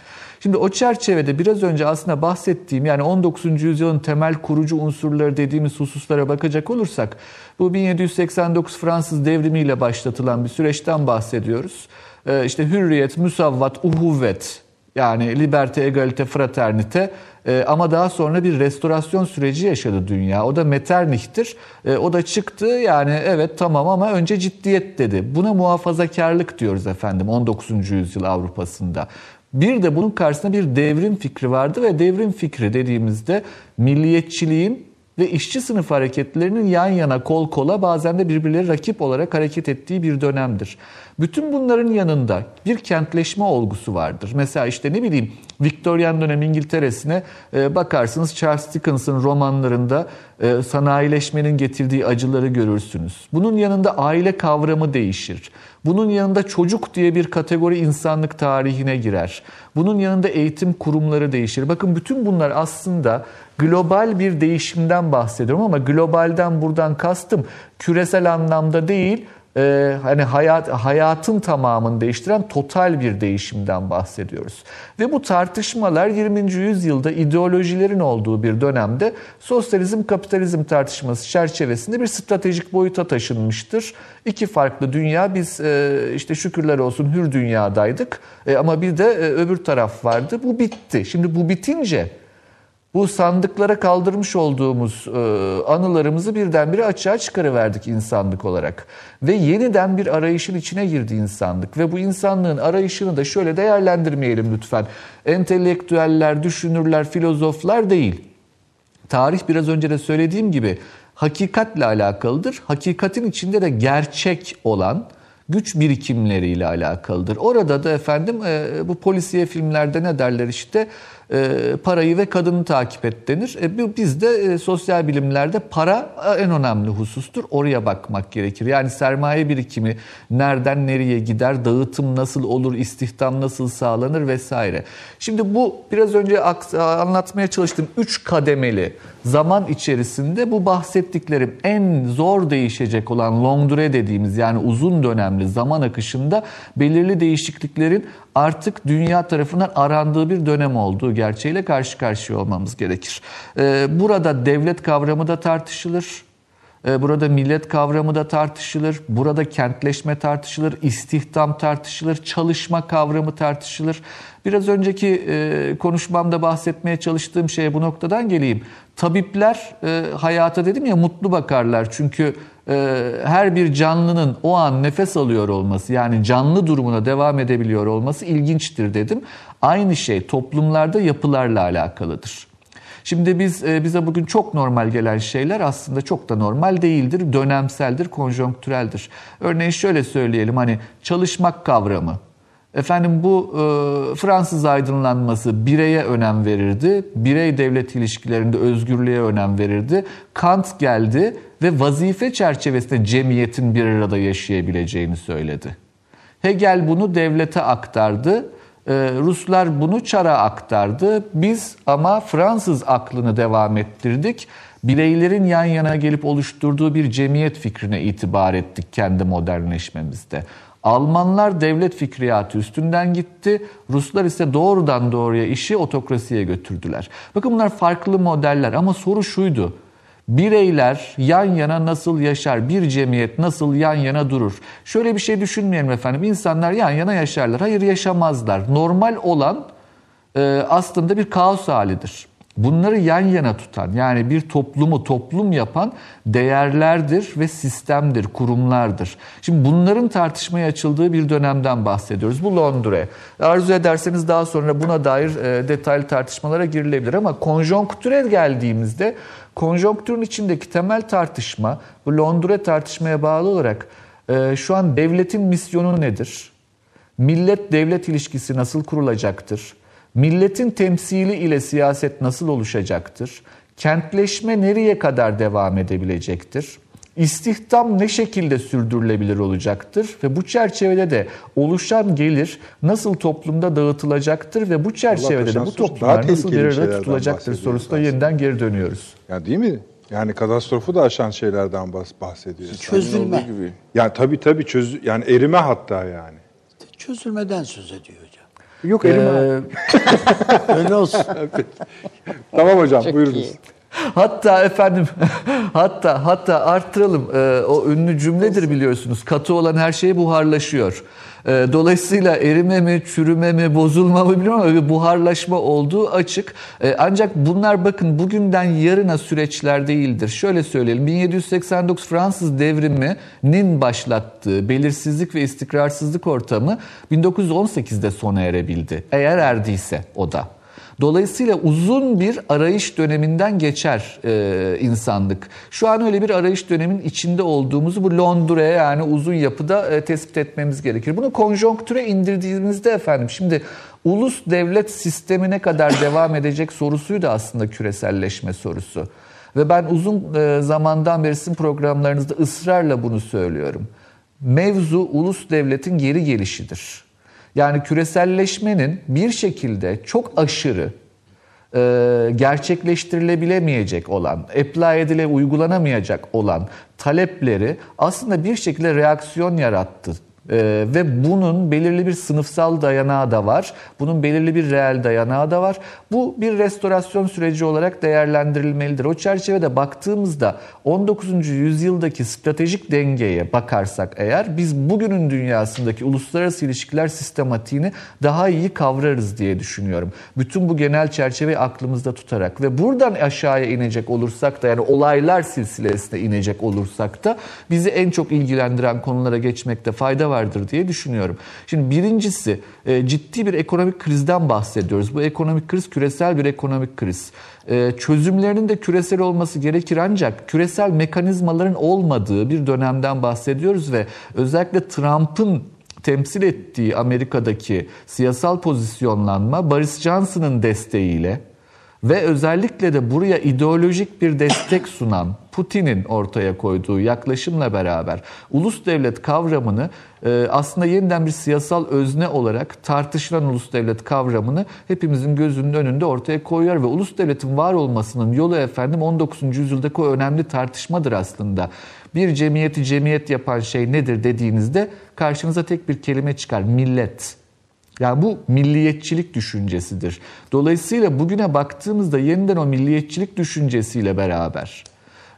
Şimdi o çerçevede biraz önce aslında bahsettiğim yani 19. yüzyılın temel kurucu unsurları dediğimiz hususlara bakacak olursak bu 1789 Fransız devrimiyle başlatılan bir süreçten bahsediyoruz. Ee, işte hürriyet, müsavvat, uhuvvet yani liberte, egalite, fraternite ee, ama daha sonra bir restorasyon süreci yaşadı dünya. O da Metternich'tir. Ee, o da çıktı yani evet tamam ama önce ciddiyet dedi. Buna muhafazakarlık diyoruz efendim 19. yüzyıl Avrupa'sında. Bir de bunun karşısında bir devrim fikri vardı ve devrim fikri dediğimizde milliyetçiliğin ve işçi sınıf hareketlerinin yan yana kol kola bazen de birbirleri rakip olarak hareket ettiği bir dönemdir. Bütün bunların yanında bir kentleşme olgusu vardır. Mesela işte ne bileyim Victorian dönem İngiltere'sine e, bakarsınız Charles Dickens'ın romanlarında e, sanayileşmenin getirdiği acıları görürsünüz. Bunun yanında aile kavramı değişir. Bunun yanında çocuk diye bir kategori insanlık tarihine girer. Bunun yanında eğitim kurumları değişir. Bakın bütün bunlar aslında global bir değişimden bahsediyorum ama globalden buradan kastım küresel anlamda değil, e, hani hayat hayatın tamamını değiştiren total bir değişimden bahsediyoruz. Ve bu tartışmalar 20. yüzyılda ideolojilerin olduğu bir dönemde sosyalizm kapitalizm tartışması çerçevesinde bir stratejik boyuta taşınmıştır. İki farklı dünya biz e, işte şükürler olsun hür dünyadaydık e, ama bir de e, öbür taraf vardı. Bu bitti. Şimdi bu bitince bu sandıklara kaldırmış olduğumuz e, anılarımızı birdenbire açığa çıkarıverdik insanlık olarak. Ve yeniden bir arayışın içine girdi insanlık. Ve bu insanlığın arayışını da şöyle değerlendirmeyelim lütfen. Entelektüeller, düşünürler, filozoflar değil. Tarih biraz önce de söylediğim gibi hakikatle alakalıdır. Hakikatin içinde de gerçek olan güç birikimleriyle alakalıdır. Orada da efendim e, bu polisiye filmlerde ne derler işte parayı ve kadını takip et denir. E, bizde e, sosyal bilimlerde para en önemli husustur. Oraya bakmak gerekir. Yani sermaye birikimi nereden nereye gider, dağıtım nasıl olur, istihdam nasıl sağlanır vesaire. Şimdi bu biraz önce anlatmaya çalıştığım üç kademeli zaman içerisinde bu bahsettiklerim en zor değişecek olan long durée dediğimiz yani uzun dönemli zaman akışında belirli değişikliklerin artık dünya tarafından arandığı bir dönem olduğu gerçeğiyle karşı karşıya olmamız gerekir. Ee, burada devlet kavramı da tartışılır. Ee, burada millet kavramı da tartışılır. Burada kentleşme tartışılır, istihdam tartışılır, çalışma kavramı tartışılır. Biraz önceki e, konuşmamda bahsetmeye çalıştığım şeye bu noktadan geleyim. Tabipler e, hayata dedim ya mutlu bakarlar. Çünkü her bir canlının o an nefes alıyor olması yani canlı durumuna devam edebiliyor olması ilginçtir dedim. Aynı şey toplumlarda yapılarla alakalıdır. Şimdi biz e, bize bugün çok normal gelen şeyler aslında çok da normal değildir, dönemseldir, konjonktüreldir. Örneğin şöyle söyleyelim hani çalışmak kavramı. Efendim bu e, Fransız aydınlanması bireye önem verirdi. Birey devlet ilişkilerinde özgürlüğe önem verirdi. Kant geldi ve vazife çerçevesinde cemiyetin bir arada yaşayabileceğini söyledi. Hegel bunu devlete aktardı. Ee, Ruslar bunu Çar'a aktardı. Biz ama Fransız aklını devam ettirdik. Bireylerin yan yana gelip oluşturduğu bir cemiyet fikrine itibar ettik kendi modernleşmemizde. Almanlar devlet fikriyatı üstünden gitti. Ruslar ise doğrudan doğruya işi otokrasiye götürdüler. Bakın bunlar farklı modeller ama soru şuydu. Bireyler yan yana nasıl yaşar? Bir cemiyet nasıl yan yana durur? Şöyle bir şey düşünmeyelim efendim. İnsanlar yan yana yaşarlar. Hayır yaşamazlar. Normal olan e, aslında bir kaos halidir. Bunları yan yana tutan yani bir toplumu toplum yapan değerlerdir ve sistemdir, kurumlardır. Şimdi bunların tartışmaya açıldığı bir dönemden bahsediyoruz. Bu Londra. Arzu ederseniz daha sonra buna dair e, detaylı tartışmalara girilebilir ama konjonktüre geldiğimizde konjonktürün içindeki temel tartışma bu Londra tartışmaya bağlı olarak e, şu an devletin misyonu nedir? Millet devlet ilişkisi nasıl kurulacaktır? Milletin temsili ile siyaset nasıl oluşacaktır? Kentleşme nereye kadar devam edebilecektir? İstihdam ne şekilde sürdürülebilir olacaktır ve bu çerçevede de oluşan gelir nasıl toplumda dağıtılacaktır ve bu çerçevede de bu toplumlar nasıl bir arada tutulacaktır sorusuna yeniden geri dönüyoruz. Ya değil mi? Yani katastrofu da aşan şeylerden bahs- bahsediyoruz. Çözülme. Yani tabii tabii çöz yani erime hatta yani. Çözülmeden söz ediyor. Yok erime. Ee, (laughs) Öyle olsun. (laughs) tamam hocam buyurunuz. Hatta efendim (laughs) hatta hatta arttıralım Ee, o ünlü cümledir biliyorsunuz katı olan her şey buharlaşıyor. Ee, dolayısıyla erime mi, çürüme mi, bozulma mı bilmiyorum ama bir buharlaşma olduğu açık. Ee, ancak bunlar bakın bugünden yarına süreçler değildir. Şöyle söyleyelim 1789 Fransız devriminin başlattığı belirsizlik ve istikrarsızlık ortamı 1918'de sona erebildi. Eğer erdiyse o da. Dolayısıyla uzun bir arayış döneminden geçer e, insanlık. Şu an öyle bir arayış dönemin içinde olduğumuzu bu Londra'ya yani uzun yapıda e, tespit etmemiz gerekir. Bunu konjonktüre indirdiğimizde efendim şimdi ulus devlet sistemi ne kadar (coughs) devam edecek sorusuydu aslında küreselleşme sorusu. Ve ben uzun e, zamandan beri sizin programlarınızda ısrarla bunu söylüyorum. Mevzu ulus devletin geri gelişidir. Yani küreselleşmenin bir şekilde çok aşırı e, gerçekleştirilebilemeyecek olan, apply edile uygulanamayacak olan talepleri aslında bir şekilde reaksiyon yarattı. E, ve bunun belirli bir sınıfsal dayanağı da var. Bunun belirli bir reel dayanağı da var. Bu bir restorasyon süreci olarak değerlendirilmelidir. O çerçevede baktığımızda 19. yüzyıldaki stratejik dengeye bakarsak eğer biz bugünün dünyasındaki uluslararası ilişkiler sistematiğini daha iyi kavrarız diye düşünüyorum. Bütün bu genel çerçeveyi aklımızda tutarak ve buradan aşağıya inecek olursak da yani olaylar silsilesine inecek olursak da bizi en çok ilgilendiren konulara geçmekte fayda vardır diye düşünüyorum. Şimdi birincisi e, ciddi bir ekonomik krizden bahsediyoruz. Bu ekonomik kriz küresel bir ekonomik kriz. E, çözümlerinin de küresel olması gerekir ancak küresel mekanizmaların olmadığı bir dönemden bahsediyoruz ve özellikle Trump'ın temsil ettiği Amerika'daki siyasal pozisyonlanma Boris Johnson'ın desteğiyle ve özellikle de buraya ideolojik bir destek sunan Putin'in ortaya koyduğu yaklaşımla beraber ulus devlet kavramını e, aslında yeniden bir siyasal özne olarak tartışılan ulus devlet kavramını hepimizin gözünün önünde ortaya koyuyor ve ulus devletin var olmasının yolu efendim 19. yüzyıldaki o önemli tartışmadır aslında. Bir cemiyeti cemiyet yapan şey nedir dediğinizde karşınıza tek bir kelime çıkar millet. Yani bu milliyetçilik düşüncesidir. Dolayısıyla bugüne baktığımızda yeniden o milliyetçilik düşüncesiyle beraber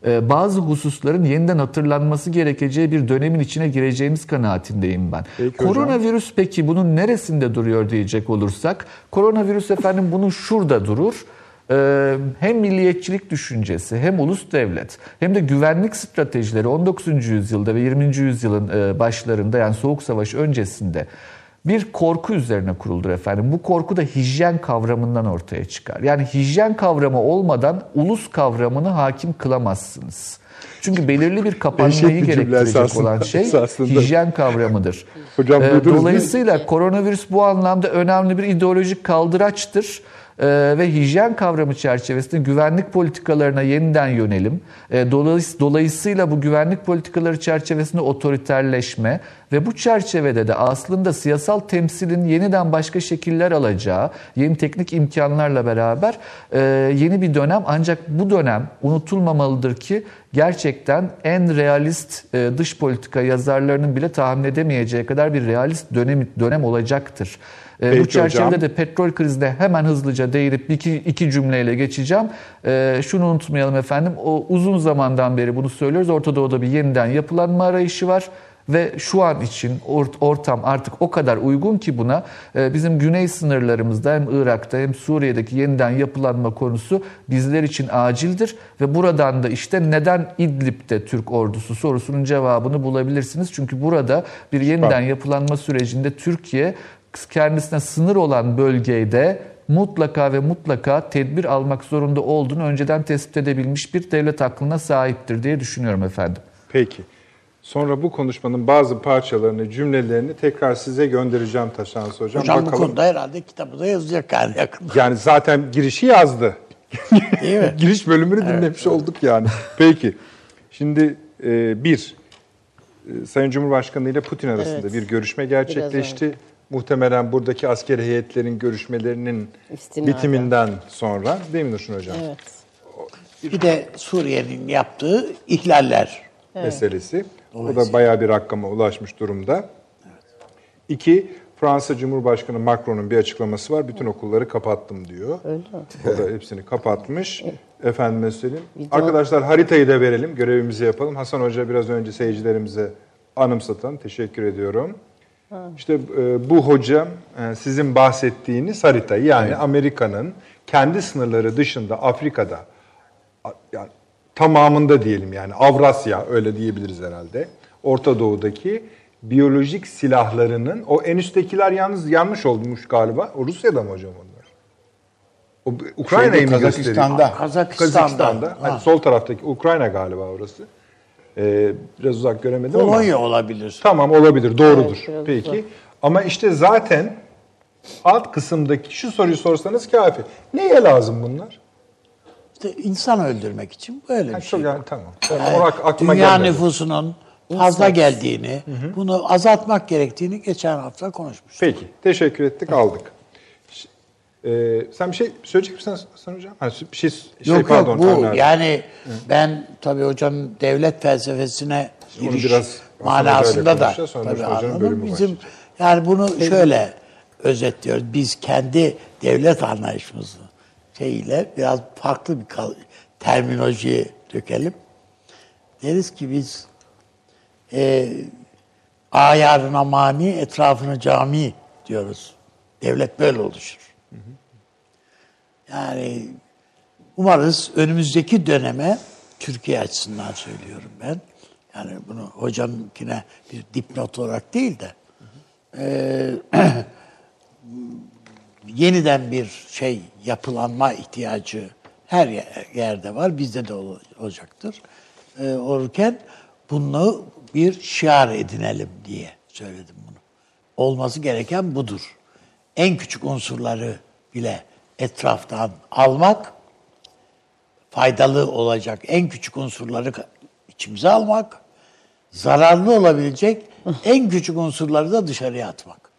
e, bazı hususların yeniden hatırlanması gerekeceği bir dönemin içine gireceğimiz kanaatindeyim ben. Peki hocam. Koronavirüs peki bunun neresinde duruyor diyecek olursak, koronavirüs efendim bunun şurada durur. Ee, hem milliyetçilik düşüncesi hem ulus devlet hem de güvenlik stratejileri 19. yüzyılda ve 20. yüzyılın e, başlarında yani Soğuk Savaş öncesinde bir korku üzerine kuruldur efendim. Bu korku da hijyen kavramından ortaya çıkar. Yani hijyen kavramı olmadan ulus kavramını hakim kılamazsınız. Çünkü belirli bir kapanmayı bir gerektirecek esasında- olan şey esasında. hijyen kavramıdır. Hocam Ee? Dolayısıyla koronavirüs bu anlamda önemli bir ideolojik kaldıraçtır. E, ve hijyen kavramı çerçevesinde güvenlik politikalarına yeniden yönelim. E, dolayıs- dolayısıyla bu güvenlik politikaları çerçevesinde otoriterleşme ve bu çerçevede de aslında siyasal temsilin yeniden başka şekiller alacağı, yeni teknik imkanlarla beraber e, yeni bir dönem ancak bu dönem unutulmamalıdır ki gerçekten en realist e, dış politika yazarlarının bile tahmin edemeyeceği kadar bir realist dönem dönem olacaktır. E, Peki bu çerçevede hocam. de petrol krizine hemen hızlıca değinip iki, iki cümleyle geçeceğim. E, şunu unutmayalım efendim, o uzun zamandan beri bunu söylüyoruz. Orta Doğu'da bir yeniden yapılanma arayışı var. Ve şu an için ort- ortam artık o kadar uygun ki buna e, bizim güney sınırlarımızda hem Irak'ta hem Suriye'deki yeniden yapılanma konusu bizler için acildir. Ve buradan da işte neden İdlib'de Türk ordusu sorusunun cevabını bulabilirsiniz. Çünkü burada bir yeniden yapılanma sürecinde Türkiye kendisine sınır olan bölgede mutlaka ve mutlaka tedbir almak zorunda olduğunu önceden tespit edebilmiş bir devlet aklına sahiptir diye düşünüyorum efendim. Peki. Sonra bu konuşmanın bazı parçalarını, cümlelerini tekrar size göndereceğim Taşansı Hocam. Hocam bu Bakalım. konuda herhalde kitabı da yazacak yani yakında. Yani zaten girişi yazdı. (laughs) Değil mi? Giriş bölümünü dinlemiş olduk yani. Peki. Şimdi e, bir, e, Sayın Cumhurbaşkanı ile Putin arasında Evet. bir görüşme gerçekleşti. Muhtemelen buradaki askeri heyetlerin görüşmelerinin İstinaden. bitiminden sonra değil mi Nurşin Hocam? Evet. Bir de Suriye'nin yaptığı ihlaller. meselesi. O da bayağı bir rakama ulaşmış durumda. İki, Fransa Cumhurbaşkanı Macron'un bir açıklaması var. Bütün okulları kapattım diyor. Öyle mi? O da hepsini kapatmış. Efendime söyleyeyim. Arkadaşlar haritayı da verelim, görevimizi yapalım. Hasan Hoca biraz önce seyircilerimize anımsatan. Teşekkür ediyorum. İşte e, bu hocam e, sizin bahsettiğiniz haritayı yani Amerika'nın kendi sınırları dışında Afrika'da yani tamamında diyelim yani Avrasya öyle diyebiliriz herhalde. Orta Doğu'daki biyolojik silahlarının o en üsttekiler yalnız yanlış olmuş galiba. O Rusya'da mı hocam onlar? O Ukrayna'yı mı? Kazakistan'da. Kazakistan'da. Kazakistan'da. Ha. Hani sol taraftaki Ukrayna galiba orası. Ee, biraz uzak göremedim ama. Polonya olabilir. Tamam olabilir doğrudur. Evet, Peki. uzak. Ama işte zaten alt kısımdaki şu soruyu sorsanız kafi. Neye lazım bunlar? İşte insan öldürmek için böyle Ha, bir çok şey. yani tamam. Yani O ak- aklıma dünya gelmedi. nüfusunun fazla geldiğini, bunu azaltmak gerektiğini geçen hafta konuşmuştuk. Peki. Teşekkür ettik aldık. Ee, sen bir şey söyleyecek misin Hasan Hocam? Ha, bir şey, şey yok pardon. yok bu yani ben tabii hocanın devlet felsefesine giriş biraz manasında da tabii anladım. Bizim yani bunu şöyle özetliyoruz. Biz kendi devlet anlayışımızı şeyiyle biraz farklı bir kal- terminoloji dökelim. Deriz ki biz e, ayarına mani, etrafını cami diyoruz. Devlet böyle oluşur. Yani umarız önümüzdeki döneme Türkiye açısından söylüyorum ben. Yani bunu hocamkine bir dipnot olarak değil de eee, (clears throat) yeniden bir şey yapılanma ihtiyacı her yer- yerde var. Bizde de ol- olacaktır. Ee, olurken bunu bir şiar edinelim diye söyledim bunu. Olması gereken budur. En küçük unsurları bile etraftan almak, faydalı olacak en küçük unsurları içimize almak, zararlı olabilecek en küçük unsurları da dışarıya atmak.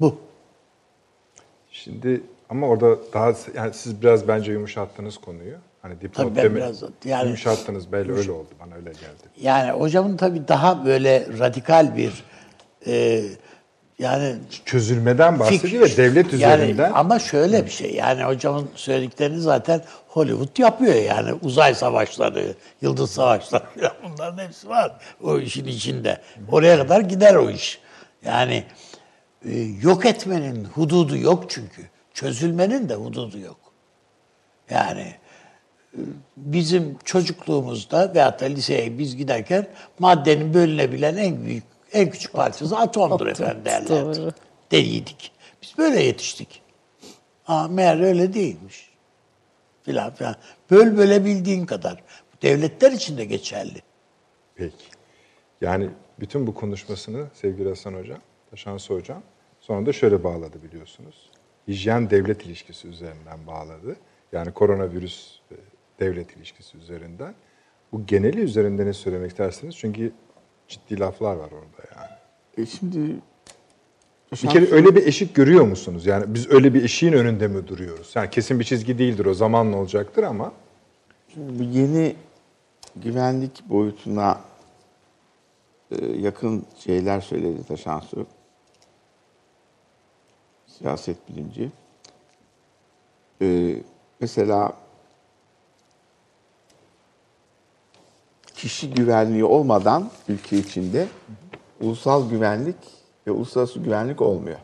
Bu. Şimdi ama orada daha yani siz biraz bence yumuşattınız konuyu. Hani dipnot Tabii ben deme- biraz- yani- yumuşattınız belli öyle oldu bana öyle geldi. Yani hocamın tabii daha böyle radikal bir e, yani Çözülmeden bahsediyor Fik- ve devlet yani üzerinden. ama şöyle bir şey yani hocamın söylediklerini zaten Hollywood yapıyor yani uzay savaşları, yıldız savaşları (laughs) bunların hepsi var o işin içinde. Oraya kadar gider o iş. Yani e, yok etmenin hududu yok çünkü. Çözülmenin de hududu yok. Yani e, bizim çocukluğumuzda veyahut da liseye biz giderken maddenin bölünebilen en büyük, en küçük parçası atomdur efendim derlerdi. doğru. Deliydik. Biz böyle yetiştik. Aa, meğer öyle değilmiş. Filan filan. Böl bölebildiğin kadar. Devletler için de geçerli. Peki. Yani bütün bu konuşmasını sevgili Hasan Hocam, Taşansı Hocam Sonra da şöyle bağladı biliyorsunuz. Hijyen devlet ilişkisi üzerinden bağladı. Yani koronavirüs e, devlet ilişkisi üzerinden. Bu geneli üzerinde ne söylemek istersiniz? Çünkü ciddi laflar var orada yani. E şimdi Bir kere öyle bir eşik görüyor musunuz? Yani biz öyle bir eşiğin önünde mi duruyoruz? Yani kesin bir çizgi değildir o zamanla olacaktır ama bu yeni güvenlik boyutuna e, yakın şeyler söyledi Taşansu. Siyaset bilimci. E, mesela kişi güvenliği olmadan ülke içinde ulusal güvenlik ve uluslararası güvenlik olmuyor.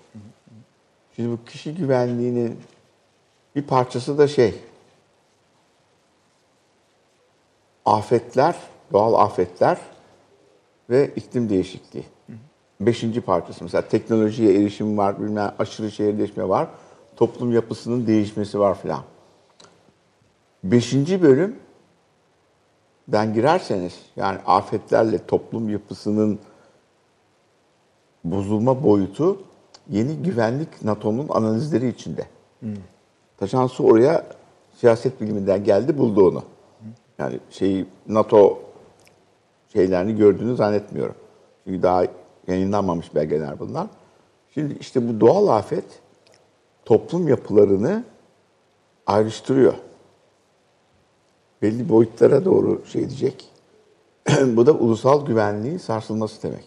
Şimdi bu kişi güvenliğinin bir parçası da şey, afetler, doğal afetler ve iklim değişikliği. Beşinci parçası mesela teknolojiye erişim var, bilmem aşırı şehirleşme var, toplum yapısının değişmesi var filan. Beşinci bölüm ben girerseniz yani afetlerle toplum yapısının bozulma boyutu yeni güvenlik NATO'nun analizleri içinde. Taşansı oraya siyaset biliminden geldi buldu onu. Yani şeyi NATO şeylerini gördüğünü zannetmiyorum. Çünkü daha yayınlanmamış belgeler bunlar. Şimdi işte bu doğal afet toplum yapılarını ayrıştırıyor. Belli boyutlara doğru şey edecek. (clears throat) bu da ulusal güvenliğin sarsılması demek.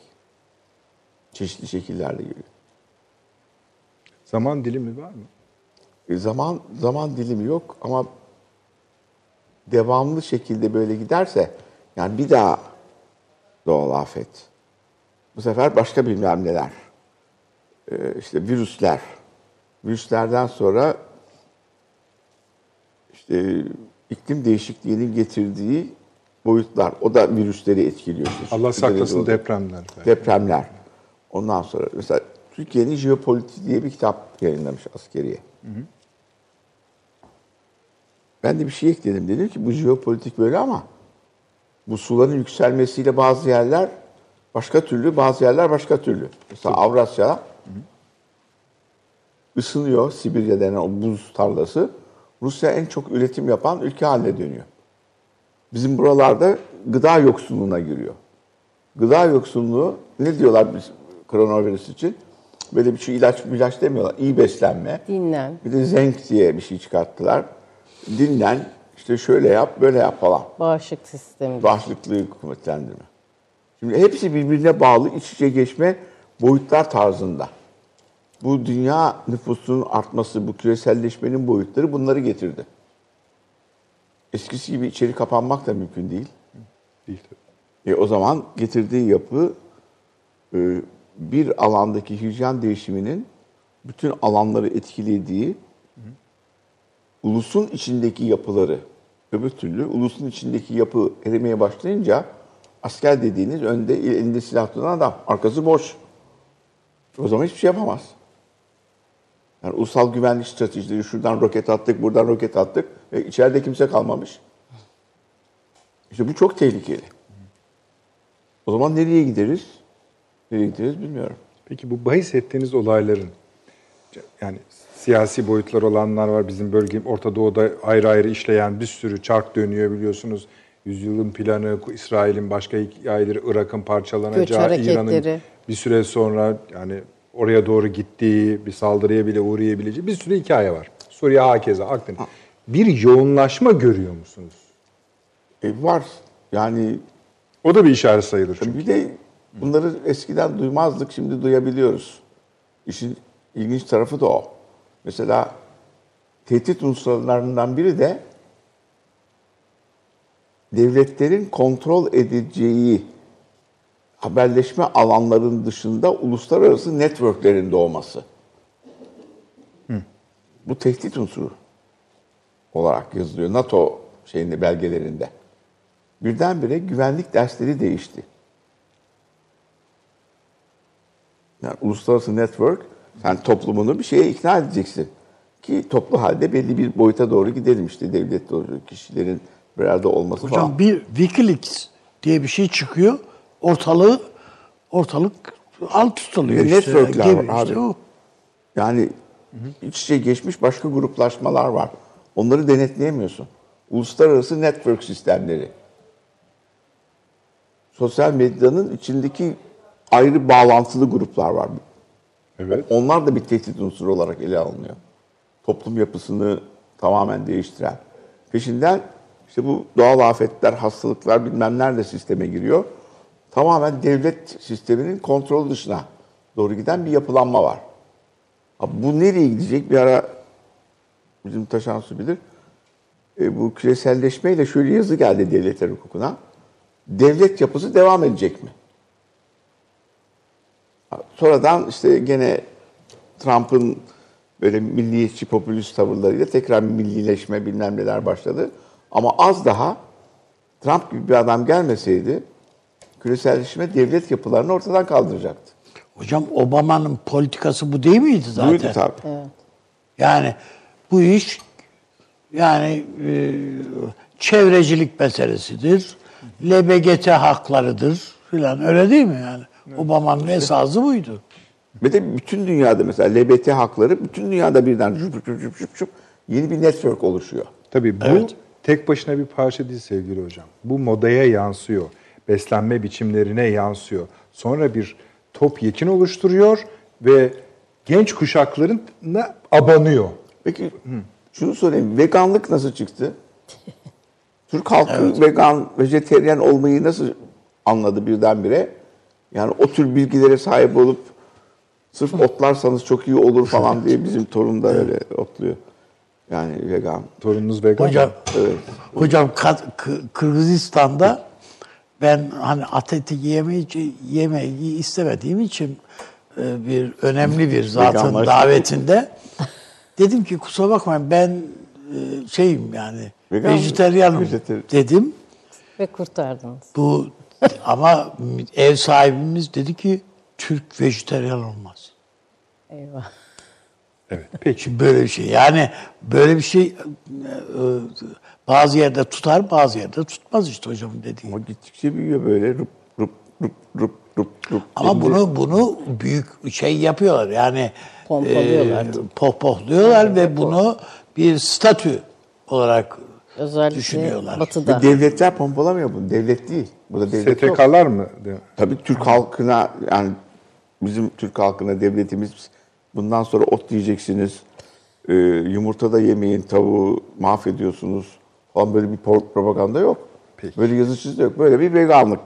Çeşitli şekillerle geliyor. zaman dilimi var mı? E, zaman zaman dilimi yok ama devamlı şekilde böyle giderse yani bir daha doğal afet. Bu sefer başka bilmem neler. E, işte virüsler. Virüslerden sonra işte iklim değişikliğinin getirdiği boyutlar. O da virüsleri etkiliyor. İşte Allah saklasın depremler. Depremler. Ondan sonra mesela Türkiye'nin jeopolitiği diye bir kitap yayınlamış askeriye. Ben de bir şey ekledim. Dedim ki bu jeopolitik böyle ama bu suların yükselmesiyle bazı yerler başka türlü, bazı yerler başka türlü. Mesela Avrasya ısınıyor Sibirya denen o buz tarlası. Rusya en çok üretim yapan ülke haline dönüyor. Bizim buralarda gıda yoksunluğuna giriyor. Gıda yoksunluğu ne diyorlar biz koronavirüs için? Böyle bir şey ilaç ilaç demiyorlar. İyi beslenme. Dinlen. Bir de zenk diye bir şey çıkarttılar. Dinlen, işte şöyle yap, böyle yap falan. Bağışıklık sistemi. Bağışıklığı kuvvetlendirme. Şimdi hepsi birbirine bağlı, iç içe geçme boyutlar tarzında. Bu dünya nüfusunun artması, bu küreselleşmenin boyutları bunları getirdi. Eskisi gibi içeri kapanmak da mümkün değil. Değil. E, o zaman getirdiği yapı e, bir alandaki hijyen değişiminin bütün alanları etkilediği ulusun içindeki yapıları öbür türlü ulusun içindeki yapı erimeye başlayınca asker dediğiniz önde elinde silah tutan adam arkası boş. O zaman hiçbir şey yapamaz. Yani ulusal güvenlik stratejileri şuradan roket attık, buradan roket attık ve içeride kimse kalmamış. İşte bu çok tehlikeli. O zaman nereye gideriz? Nereye gideriz bilmiyorum. Peki bu bahis ettiğiniz olayların yani siyasi boyutlar olanlar var. Bizim bölge Orta Doğu'da ayrı ayrı işleyen bir sürü çark dönüyor biliyorsunuz. Yüzyılın planı, İsrail'in başka hikayeleri, Irak'ın parçalanacağı. İran'ın bir süre sonra yani oraya doğru gittiği, bir saldırıya bile uğrayabileceği bir sürü hikaye var. Suriye hakeza, Akdeniz. Bir yoğunlaşma görüyor musunuz? E var. Yani O da bir işaret sayılır çünkü. bir de bunları eskiden duymazdık, şimdi duyabiliyoruz. İşin ilginç tarafı da o. Mesela tehdit unsurlarından biri de devletlerin kontrol edeceği haberleşme alanların dışında uluslararası networklerin doğması. Bu tehdit unsuru olarak yazılıyor NATO şeyinde belgelerinde. Birdenbire güvenlik dersleri değişti. Yani uluslararası network, sen toplumunu bir şeye ikna edeceksin. Ki toplu halde belli bir boyuta doğru gidelim işte devlet doğru kişilerin bir arada olması Hocam falan. bir Wikileaks diye bir şey çıkıyor. Ortalığı ortalık alt tutuluyor işte. networkler Gibi var işte abi. o. Yani iç içe geçmiş başka gruplaşmalar var. Onları denetleyemiyorsun. Uluslararası network sistemleri. Sosyal medyanın içindeki ayrı bağlantılı gruplar var. Evet. Onlar da bir tehdit unsuru olarak ele alınıyor. Toplum yapısını tamamen değiştiren. Peşinden işte bu doğal afetler, hastalıklar bilmem nerede sisteme giriyor. Tamamen devlet sisteminin kontrol dışına doğru giden bir yapılanma var. Bu nereye gidecek bir ara bizim Taşansu bilir. E, bu küreselleşmeyle şöyle yazı geldi devletler hukukuna. Devlet yapısı devam edecek mi? Sonradan işte gene Trump'ın böyle milliyetçi popülist tavırlarıyla tekrar millileşme bilmem neler başladı. Ama az daha Trump gibi bir adam gelmeseydi küreselleşme devlet yapılarını ortadan kaldıracaktı. Hocam Obama'nın politikası bu değil miydi zaten? Buydu tabii. Yani bu iş yani e, çevrecilik meselesidir. LBGT haklarıdır filan öyle değil mi yani? Obama'nın esası buydu. Ve de bütün dünyada mesela LBT hakları bütün dünyada birden şup şup şup şup şup yeni bir network oluşuyor. Tabii bu Evet. tek başına bir parça değil sevgili hocam. Bu modaya yansıyor. Beslenme biçimlerine yansıyor. Sonra bir topyekin oluşturuyor ve genç kuşaklarına abanıyor. Peki şunu sorayım. Veganlık nasıl çıktı? (laughs) Türk halkı vegan, vejeteryan olmayı nasıl anladı birdenbire? Yani o tür bilgilere sahip olup sırf otlarsanız çok iyi olur falan diye bizim torun da öyle otluyor. Yani vegan. Torununuz vegan. Hocam Evet. hocam Kırgızistan'da ben hani at eti yemeyi, yemeyi istemediğim için e, bir önemli bir zatın davetinde dedim ki kusura bakmayın ben e, şeyim yani Vegan vejeteryanım Vejeter- dedim. Ve kurtardınız. Bu ama ev sahibimiz dedi ki Türk vejeteryan olmaz. Evet. Peki. Böyle bir şey yani böyle bir şey e, e, bazı yerde tutar bazı yerde tutmaz işte hocamın dediği. Ama gittikçe büyüyor böyle rup rup rup rup rup rup. Ama Şimdi bunu bunu büyük şey yapıyorlar yani Pompalıyorlar. e, pohpohluyorlar ve bunu bir statü olarak Özellikle düşünüyorlar. batıda. ve devletler pompalamıyor bunu. Devlet değil. Burada devlet yok. STK'lar mı? Tabii Türk halkına yani bizim Türk halkına devletimiz bundan sonra ot diyeceksiniz, e, yumurta da yemeyin, tavuğu mahvediyorsunuz falan böyle bir pro- propaganda yok. Peki. Böyle yazı çizgi yok. Böyle bir veganlık.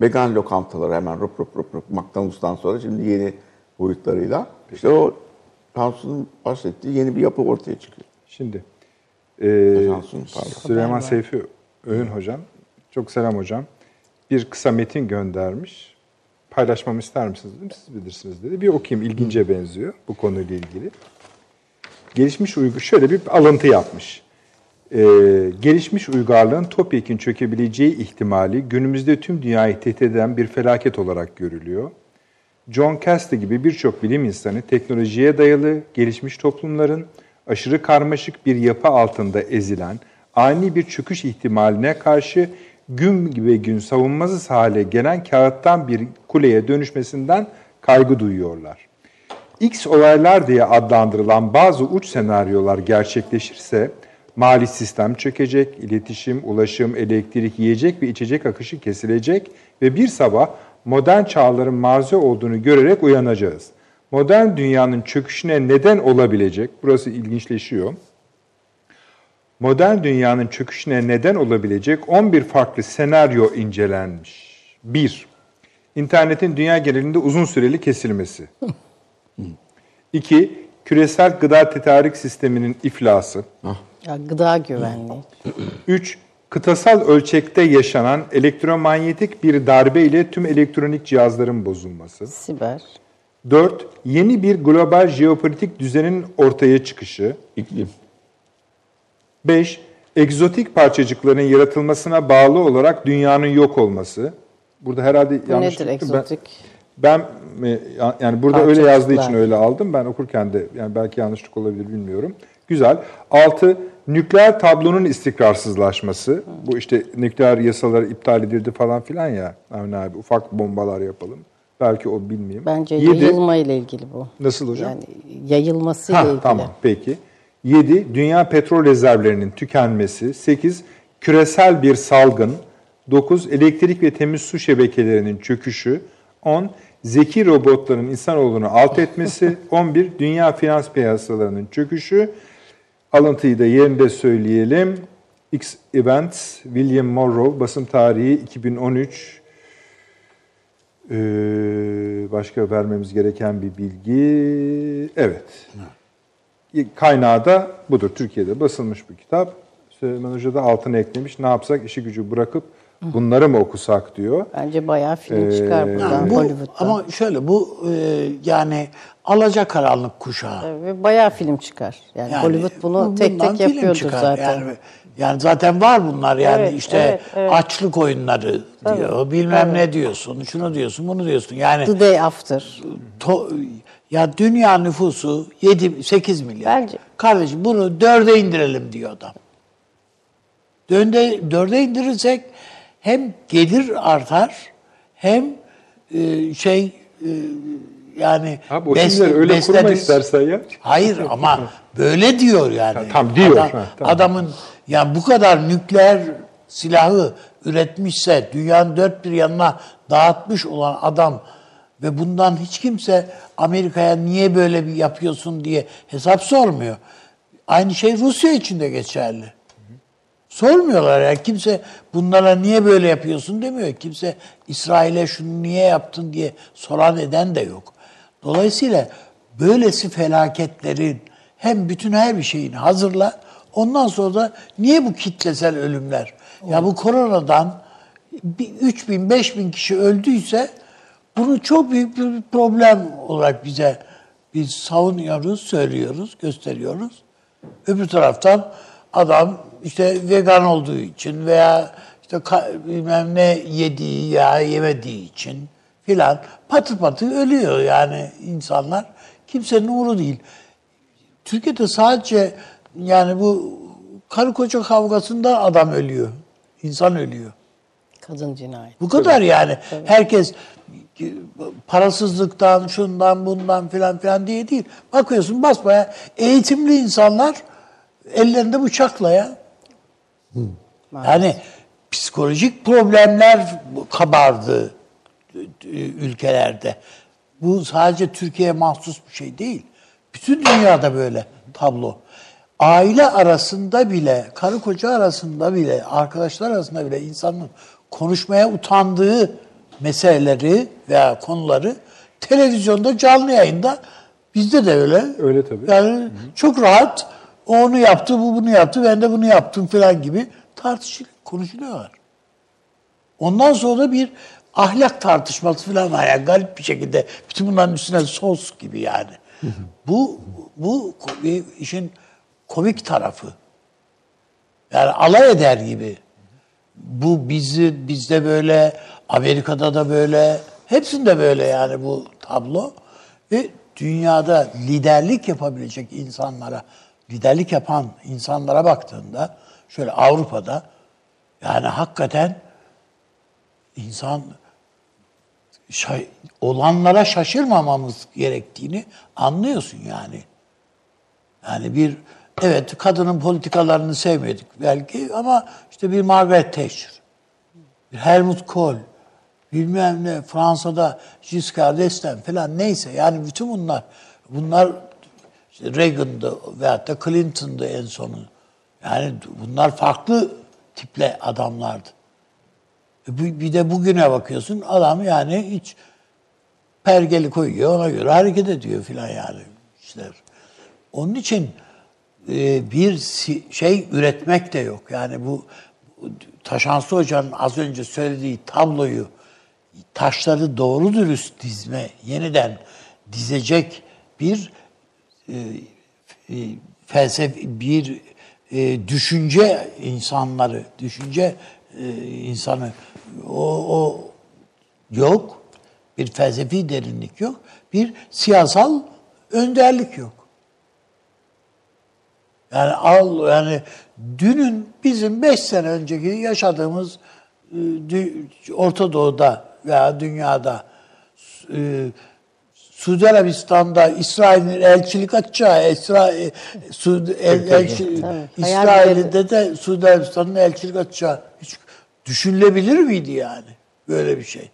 Vegan lokantaları hemen rup rup rup rup McDonald's'tan sonra şimdi yeni boyutlarıyla. işte o Tansu'nun bahsettiği yeni bir yapı ortaya çıkıyor. Şimdi e, pardon. Süleyman Seyfi Öğün hocam, çok selam hocam. Bir kısa metin göndermiş. Paylaşmamı ister misiniz dedim. Siz bilirsiniz dedi. Bir okuyayım. ilgince benziyor bu konuyla ilgili. Gelişmiş uygu şöyle bir alıntı yapmış. Ee, gelişmiş uygarlığın topyekin çökebileceği ihtimali günümüzde tüm dünyayı tehdit eden bir felaket olarak görülüyor. John Castle gibi birçok bilim insanı teknolojiye dayalı gelişmiş toplumların aşırı karmaşık bir yapı altında ezilen ani bir çöküş ihtimaline karşı gün gibi gün savunmasız hale gelen kağıttan bir kuleye dönüşmesinden kaygı duyuyorlar. X olaylar diye adlandırılan bazı uç senaryolar gerçekleşirse mali sistem çökecek, iletişim, ulaşım, elektrik, yiyecek ve içecek akışı kesilecek ve bir sabah modern çağların marzi olduğunu görerek uyanacağız. Modern dünyanın çöküşüne neden olabilecek, burası ilginçleşiyor. Modern dünyanın çöküşüne neden olabilecek 11 farklı senaryo incelenmiş. 1. İnternetin dünya genelinde uzun süreli kesilmesi. (laughs) 2. Küresel gıda tedarik sisteminin iflası. Ya, gıda güvenliği. (clears throat) 3. Kıtasal ölçekte yaşanan elektromanyetik bir darbe ile tüm elektronik cihazların bozulması. Siber. 4. Yeni bir global jeopolitik düzenin ortaya çıkışı. İklim. 5. Egzotik parçacıkların yaratılmasına bağlı olarak dünyanın yok olması. Burada herhalde Bu yanlış nedir. Ben- egzotik? Ben mi- yani burada öyle yazdığı için öyle aldım. Ben okurken de yani belki yanlışlık olabilir bilmiyorum. Güzel. 6. Nükleer tablonun istikrarsızlaşması. Bu işte nükleer yasalar iptal edildi falan filan ya. Avni abi ufak bombalar yapalım. Belki o bilmeyeyim. Bence Yedi- yayılma ile ilgili bu. Nasıl hocam? Yani yayılması ile Ha, ilgili. tamam peki. 7. Dünya petrol rezervlerinin tükenmesi. 8. Küresel bir salgın. 9. Elektrik ve temiz su şebekelerinin çöküşü. 10. Zeki robotların insanoğlunu alt etmesi. (laughs) 11. Dünya finans piyasalarının çöküşü. Alıntıyı da yerinde söyleyelim. X Events, William Morrow, basım tarihi 2013. Ee, başka vermemiz gereken bir bilgi. Evet. Kaynağı da budur. Türkiye'de basılmış bir kitap. Süleyman Hoca da altına eklemiş. Ne yapsak işi gücü bırakıp bunları mı okusak diyor. Bence bayağı film Ee, çıkar buradan Yani bu, Hollywood'dan. ama şöyle bu e, yani alacakaranlık kuşağı. Ve bayağı film çıkar. Yani, Yani Hollywood bunu bu- tek tek yapıyordur çıkar. zaten. Yani, yani zaten var bunlar yani Evet, işte evet, evet. açlık oyunları diyor. Bilmem ne diyorsun, şunu diyorsun, bunu diyorsun. Yani The Day After. to- ya dünya nüfusu 7 8 milyar. Bence- Kardeşim bunu dörde indirelim diyor adam. Dörde, dörde indirirsek hem gelir artar hem e, şey e, yani Abi o bes- öyle kurma beslediğimiz- istersen ya. Hayır ama böyle diyor yani. Ha, tam diyor. Adam- Ha, tamam. Adamın ya bu kadar nükleer silahı üretmişse dünyanın dört bir yanına dağıtmış olan adam ve bundan hiç kimse Amerika'ya niye böyle bir yapıyorsun diye hesap sormuyor. Aynı şey Rusya için de geçerli. Sormuyorlar ya. Kimse bunlara niye böyle yapıyorsun demiyor. Kimse İsrail'e şunu niye yaptın diye soran eden de yok. Dolayısıyla böylesi felaketlerin hem bütün her bir şeyini hazırla. Ondan sonra da niye bu kitlesel ölümler? Ya bu koronadan bir 3 bin, 5 bin kişi öldüyse bunu çok büyük bir problem olarak bize biz savunuyoruz, söylüyoruz, gösteriyoruz. Öbür taraftan adam işte vegan olduğu için veya işte bilmem ne yediği ya yemediği için filan patır patır ölüyor yani insanlar. Kimsenin umuru değil. Türkiye'de sadece yani bu karı koca kavgasında adam ölüyor. İnsan ölüyor. Kadın cinayeti. Bu kadar yani. Herkes parasızlıktan, şundan, bundan filan filan diye değil. Bakıyorsun basbaya eğitimli insanlar ellerinde bıçakla ya. Yani psikolojik problemler kabardı ülkelerde. Bu sadece Türkiye'ye mahsus bir şey değil. Bütün dünyada böyle tablo. Aile arasında bile, karı koca arasında bile, arkadaşlar arasında bile insanın konuşmaya utandığı meseleleri veya konuları televizyonda canlı yayında bizde de öyle. Öyle tabii. Yani çok rahat o onu yaptı, bu bunu yaptı, ben de bunu yaptım falan gibi tartışılıyor, konuşuluyorlar. Ondan sonra da bir ahlak tartışması falan var. Yani garip bir şekilde bütün bunların üstüne sos gibi yani. bu bu bir işin komik tarafı. Yani alay eder gibi. Bu bizi bizde böyle, Amerika'da da böyle, hepsinde böyle yani bu tablo. Ve dünyada liderlik yapabilecek insanlara, liderlik yapan insanlara baktığında şöyle Avrupa'da yani hakikaten insan şa- olanlara şaşırmamamız gerektiğini anlıyorsun yani. Yani bir evet kadının politikalarını sevmedik belki ama işte bir Margaret Thatcher, bir Helmut Kohl, bilmem ne Fransa'da Giscard d'Estaing falan neyse yani bütün bunlar bunlar işte Reagan'dı veyahut da Clinton'dı en sonu. Yani bunlar farklı tiple adamlardı. E Bir de bugüne bakıyorsun adam yani hiç pergeli koyuyor ona göre hareket ediyor filan yani işler. Onun için bir si- şey üretmek de yok. Yani bu Taşansı Hoca'nın az önce söylediği tabloyu taşları doğru dürüst dizme, yeniden dizecek bir e, e, bir e, düşünce insanları, düşünce e, insanı o, o yok. Bir felsefi derinlik yok. Bir siyasal önderlik yok. Yani al yani dünün bizim beş sene önceki yaşadığımız e, Orta Doğu'da veya dünyada e, Suudi Arabistan'da İsrail'in elçilik açacağı, İsra, e, Suudi, el, elçi, İsrail'de de Suudi Arabistan'ın elçilik açacağı hiç düşünülebilir miydi yani böyle bir şey?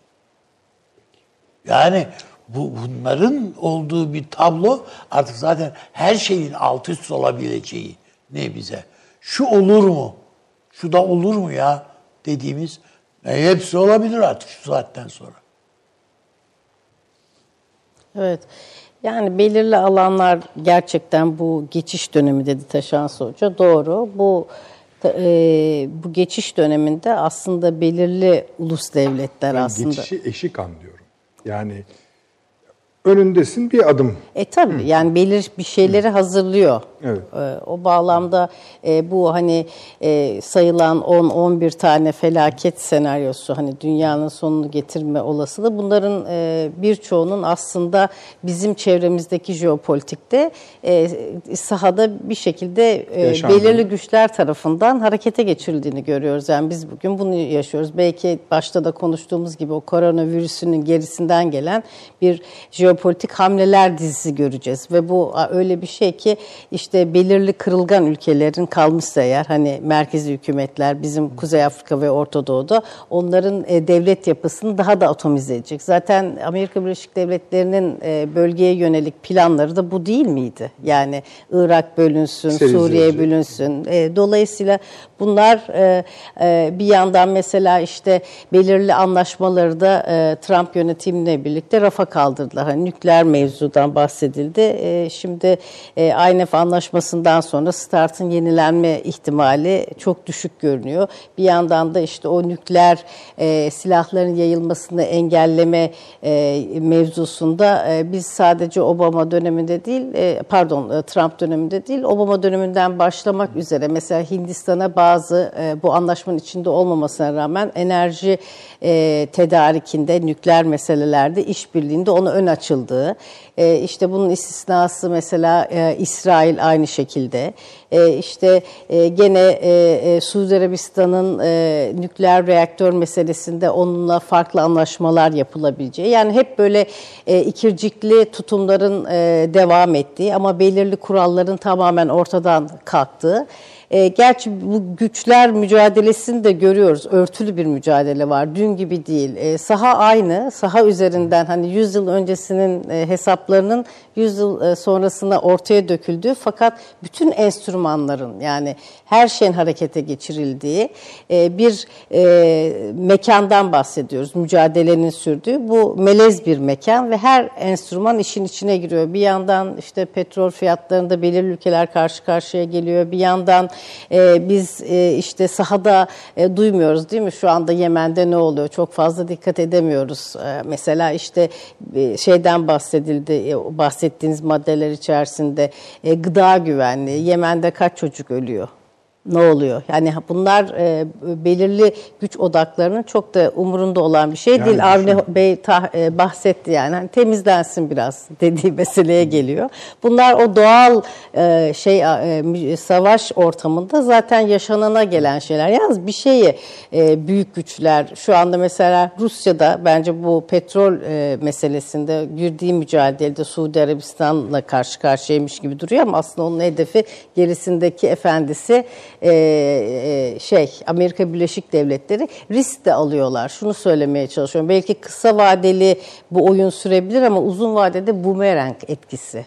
Yani bu bunların olduğu bir tablo artık zaten her şeyin alt üst olabileceği ne bize. Şu olur mu? Şu da olur mu ya dediğimiz e, hepsi olabilir artık şu saatten sonra. Evet. Yani belirli alanlar gerçekten bu geçiş dönemi dedi Taşansı Hoca. Doğru. Bu e, bu geçiş döneminde aslında belirli ulus devletler Ben aslında. geçişi eşik an diyorum. Yani önündesin bir adım. E tabii yani belir bir şeyleri hazırlıyor. Evet. E, o bağlamda e, bu hani e, sayılan 10-11 tane felaket senaryosu hani dünyanın sonunu getirme olasılığı bunların e, birçoğunun aslında bizim çevremizdeki jeopolitikte sahada bir şekilde Yaşandı. belirli güçler tarafından harekete geçirildiğini görüyoruz. Yani biz bugün bunu yaşıyoruz. Belki başta da konuştuğumuz gibi o koronavirüsünün gerisinden gelen bir jeopolitik hamleler dizisi göreceğiz ve bu öyle bir şey ki işte belirli kırılgan ülkelerin kalmışsa eğer hani merkezi hükümetler bizim Kuzey Afrika ve Orta Doğu'da onların e, devlet yapısını daha da atomize edecek. Zaten Amerika Birleşik Devletleri'nin e, bölgeye yönelik planları da bu değil miydi? Yani Irak bölünsün, Serize Suriye edecek. bölünsün. E, dolayısıyla bunlar bir yandan mesela işte belirli anlaşmaları da Trump yönetimiyle birlikte rafa kaldırdılar. Hani nükleer mevzudan bahsedildi. Şimdi INF anlaşmasından sonra START'ın yenilenme ihtimali çok düşük görünüyor. Bir yandan da işte o nükleer e, silahların yayılmasını engelleme e, mevzusunda e, biz sadece Obama döneminde değil, e, pardon e, Trump döneminde değil, Obama döneminden başlamak üzere mesela Hindistan'a bazı e, bu anlaşmanın içinde olmamasına rağmen enerji e, tedarikinde, nükleer meselelerde işbirliğinde ona ön açıldığı, e, işte bunun istisnası mesela e, İsrail aynı şekilde, e, işte e, gene e, e, Suudi Arabistan'ın e, nükleer reaktör meselesinde onunla farklı anlaşmalar yapılabileceği, yani hep böyle e, ikircikli tutumların e, devam ettiği ama belirli kuralların tamamen ortadan kalktığı, e, gerçi bu güçler mücadelesini de görüyoruz. Örtülü bir mücadele var. Dün gibi değil. E, saha aynı. Saha üzerinden hani 100 yıl öncesinin e, hesaplarının 100 yıl e, sonrasına ortaya döküldüğü fakat bütün enstrümanların yani her şeyin harekete geçirildiği e, bir e, mekandan bahsediyoruz. Mücadelenin sürdüğü. Bu melez bir mekan ve her enstrüman işin içine giriyor. Bir yandan işte petrol fiyatlarında belirli ülkeler karşı karşıya geliyor. Bir yandan e, biz e, işte sahada e, duymuyoruz değil mi? Şu anda Yemen'de ne oluyor? Çok fazla dikkat edemiyoruz. E, mesela işte e, şeyden bahsedildi, bahsettiğiniz maddeler içerisinde gıda güvenliği. Yemen'de kaç çocuk ölüyor? Ne oluyor? Yani bunlar e, belirli güç odaklarının çok da umurunda olan bir şey Yani değil. Avni düşün. Bey tah- e, bahsetti yani hani temizlensin biraz dediği (laughs) meseleye geliyor. Bunlar o doğal e, şey e, savaş ortamında zaten yaşanana gelen şeyler. Yalnız bir şeyi e, büyük güçler şu anda mesela Rusya'da bence bu petrol e, meselesinde girdiği mücadelede Suudi Arabistan'la karşı karşıyaymış gibi duruyor ama aslında onun hedefi gerisindeki efendisi e, e, şey Amerika Birleşik Devletleri risk de alıyorlar. Şunu söylemeye çalışıyorum. Belki kısa vadeli bu oyun sürebilir ama uzun vadede bumerang etkisi.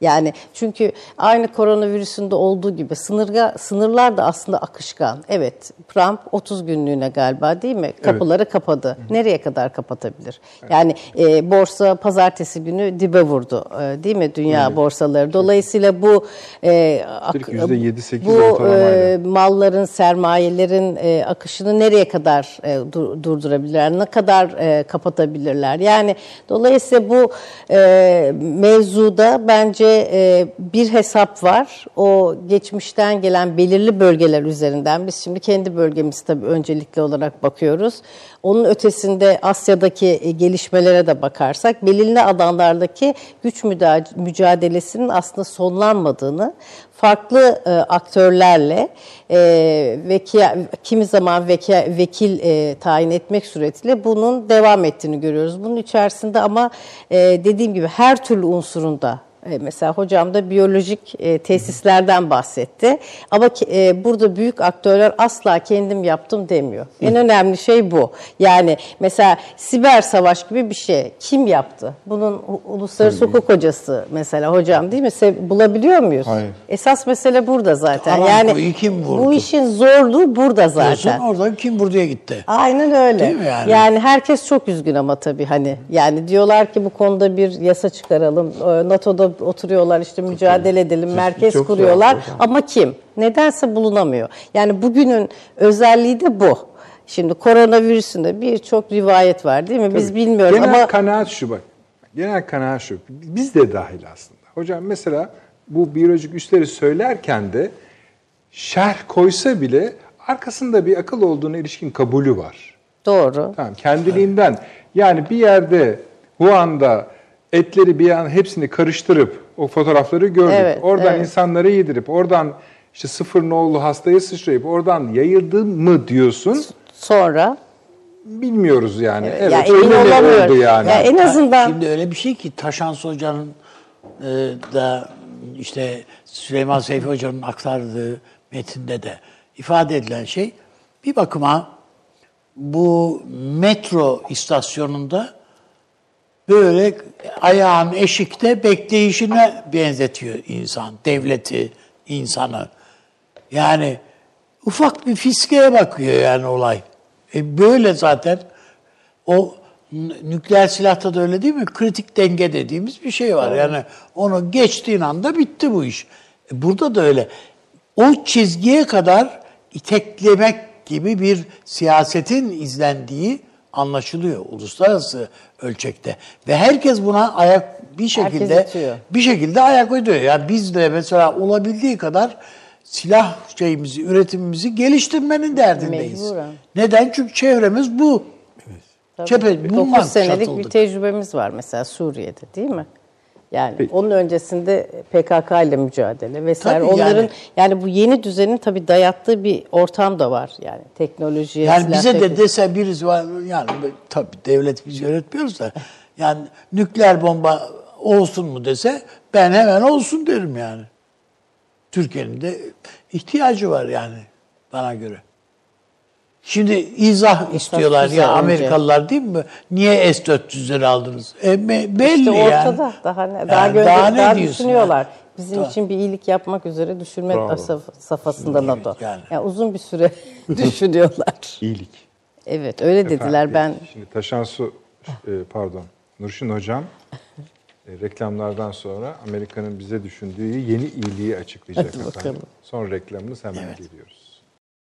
Yani çünkü aynı koronavirüsünde olduğu gibi sınırga, sınırlar da aslında akışkan. Evet Trump 30 günlüğüne galiba değil mi? Kapıları kapadı. Nereye kadar kapatabilir? Yani e, borsa pazartesi günü dibe vurdu e, değil mi dünya borsaları? Dolayısıyla bu e, ak- %7-8 bu e, malların, sermayelerin e, akışını nereye kadar e, dur- durdurabilirler, ne kadar e, kapatabilirler? Yani dolayısıyla bu e, mevzuda bence önce e, bir hesap var. O geçmişten gelen belirli bölgeler üzerinden. Biz şimdi kendi bölgemiz tabii öncelikli olarak bakıyoruz. Onun ötesinde Asya'daki e, gelişmelere de bakarsak belirli alanlardaki güç mücadelesinin aslında sonlanmadığını farklı e, aktörlerle e, veki, kimi zaman veki, vekil e, tayin etmek suretiyle bunun devam ettiğini görüyoruz. Bunun içerisinde ama e, dediğim gibi her türlü unsurunda Mesela hocam da biyolojik e, tesislerden bahsetti. Ama e, burada büyük aktörler asla kendim yaptım demiyor. En önemli şey bu. Yani mesela siber savaş gibi bir şey. Kim yaptı? Bunun uluslararası hukuk hocası mesela hocam değil mi? Se- bulabiliyor muyuz? Hayır. Esas mesele burada zaten. Aramco'yu yani kim vurdu? bu işin zorluğu burada Diyorsun, zaten. oradan kim buraya gitti? Aynen öyle. Değil mi yani? Yani herkes çok üzgün ama tabii hani yani diyorlar ki bu konuda bir yasa çıkaralım. Ee, NATO'da oturuyorlar işte mücadele edelim, merkez çok kuruyorlar ama kim? Nedense bulunamıyor. Yani bugünün özelliği de bu. Şimdi koronavirüsünde birçok rivayet var değil mi? Biz Tabii. bilmiyoruz genel ama kanaat şu bak. Genel kanaat şu. Biz de dahil aslında. Hocam mesela bu biyolojik üsleri söylerken de şerh koysa bile arkasında bir akıl olduğuna ilişkin kabulü var. doğru. Tamam kendiliğinden yani bir yerde Wuhan'da etleri bir an hepsini karıştırıp o fotoğrafları gördük. Evet, oradan evet. insanlara yedirip oradan işte sıfır nolu hastaya sıçrayıp oradan yayıldı mı diyorsun Sonra bilmiyoruz yani. Evet, ya öyle emin mi oldu yani. Ya en azından Şimdi öyle bir şey ki Taşan Hoca'nın e, da işte Süleyman Seyfi Hoca'nın aktardığı metinde de ifade edilen şey bir bakıma bu metro istasyonunda böyle ayağın eşikte bekleyişine benzetiyor insan, devleti, insanı. Yani ufak bir fiskeye bakıyor yani olay. E böyle zaten o nükleer silahta da öyle değil mi? Kritik denge dediğimiz bir şey var. Yani onu geçtiğin anda bitti bu iş. E burada da öyle. O çizgiye kadar iteklemek gibi bir siyasetin izlendiği anlaşılıyor uluslararası ölçekte. Ve herkes buna ayak bir şekilde bir şekilde ayak uyduruyor. Yani biz de mesela olabildiği kadar silah şeyimizi, üretimimizi geliştirmenin derdindeyiz. Mecburen. Neden? Çünkü çevremiz bu. Çepe, bununla 9 senelik bir çatıldık. tecrübemiz var mesela Suriye'de değil mi? Yani onun öncesinde PKK ile mücadele vesaire. Tabii Onların yani. yani. bu yeni düzenin tabii dayattığı bir ortam da var. Yani teknolojiye, Yani bize de teknoloji- dese birisi var yani tabii devlet biz yönetmiyoruz da yani nükleer bomba olsun mu dese ben hemen olsun derim yani. Türkiye'nin de ihtiyacı var yani bana göre. Şimdi izah istiyorlar ya güzel önce. Amerikalılar değil mi? Niye S-400'leri aldınız? E, belli İşte yani. ortada daha ne, daha, Yani gönder- daha ne daha düşünüyorlar. yani? Bizim Tamam. için bir iyilik yapmak üzere düşünmek saf- safhasında NATO. yani. Yani. uzun bir süre (laughs) düşünüyorlar. İyilik. Evet öyle dediler Efendim, ben. Şimdi Taşan Su, e, pardon, Nurşin Hocam e, reklamlardan sonra Amerika'nın bize düşündüğü yeni iyiliği açıklayacak Hadi efendim. bakalım. Son reklamımız hemen geliyoruz.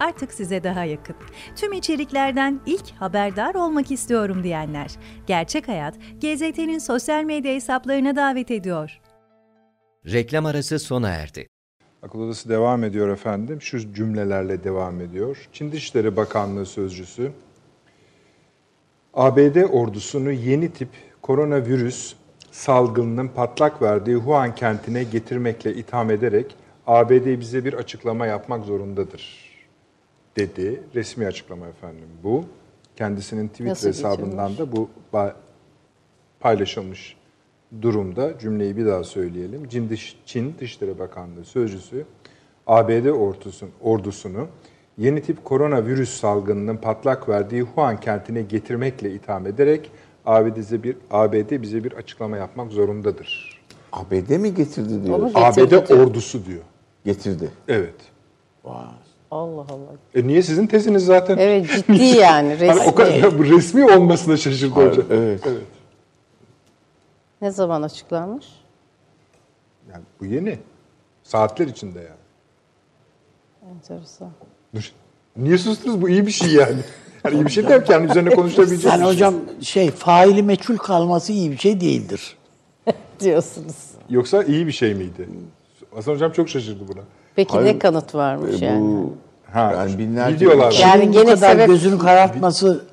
artık size daha yakın. Tüm içeriklerden ilk haberdar olmak istiyorum diyenler. Gerçek Hayat, GZT'nin sosyal medya hesaplarına davet ediyor. Reklam arası sona erdi. Akıl Odası devam ediyor efendim. Şu cümlelerle devam ediyor. Çin Dışişleri Bakanlığı Sözcüsü, ABD ordusunu yeni tip koronavirüs salgınının patlak verdiği Wuhan kentine getirmekle itham ederek ABD bize bir açıklama yapmak zorundadır dedi. Resmi açıklama efendim bu. Kendisinin Twitter Nasıl hesabından da bu paylaşılmış durumda. Cümleyi bir daha söyleyelim. Çin, Dış, Çin Dışişleri Bakanlığı Sözcüsü ABD ordusun, ordusunu yeni tip koronavirüs salgınının patlak verdiği Wuhan kentine getirmekle itham ederek ABD bize bir, ABD bize bir açıklama yapmak zorundadır. ABD mi getirdi diyor. ABD getirdi diyor. ordusu diyor. Getirdi. Evet. Allah Allah. E niye sizin teziniz zaten? Evet ciddi (laughs) yani Hani resmi. o kadar bu resmi olmasına şaşırdı hocam. Evet. Ne zaman açıklanmış? Yani bu yeni. Saatler içinde yani. Enteresan. Dur. Niye sustunuz? Bu iyi bir şey yani. Hani iyi bir şey yani üzerine konuşabileceğiz. Yani hocam şey faili meçhul kalması iyi bir şey değildir. (laughs) Diyorsunuz. Yoksa iyi bir şey miydi? Hasan hocam çok şaşırdı buna. Peki Hayır, ne kanıt varmış E, yani? bu Ha, Yani binlerce- videolar var. Yani Yani gene kadar sebep- gözünü karartması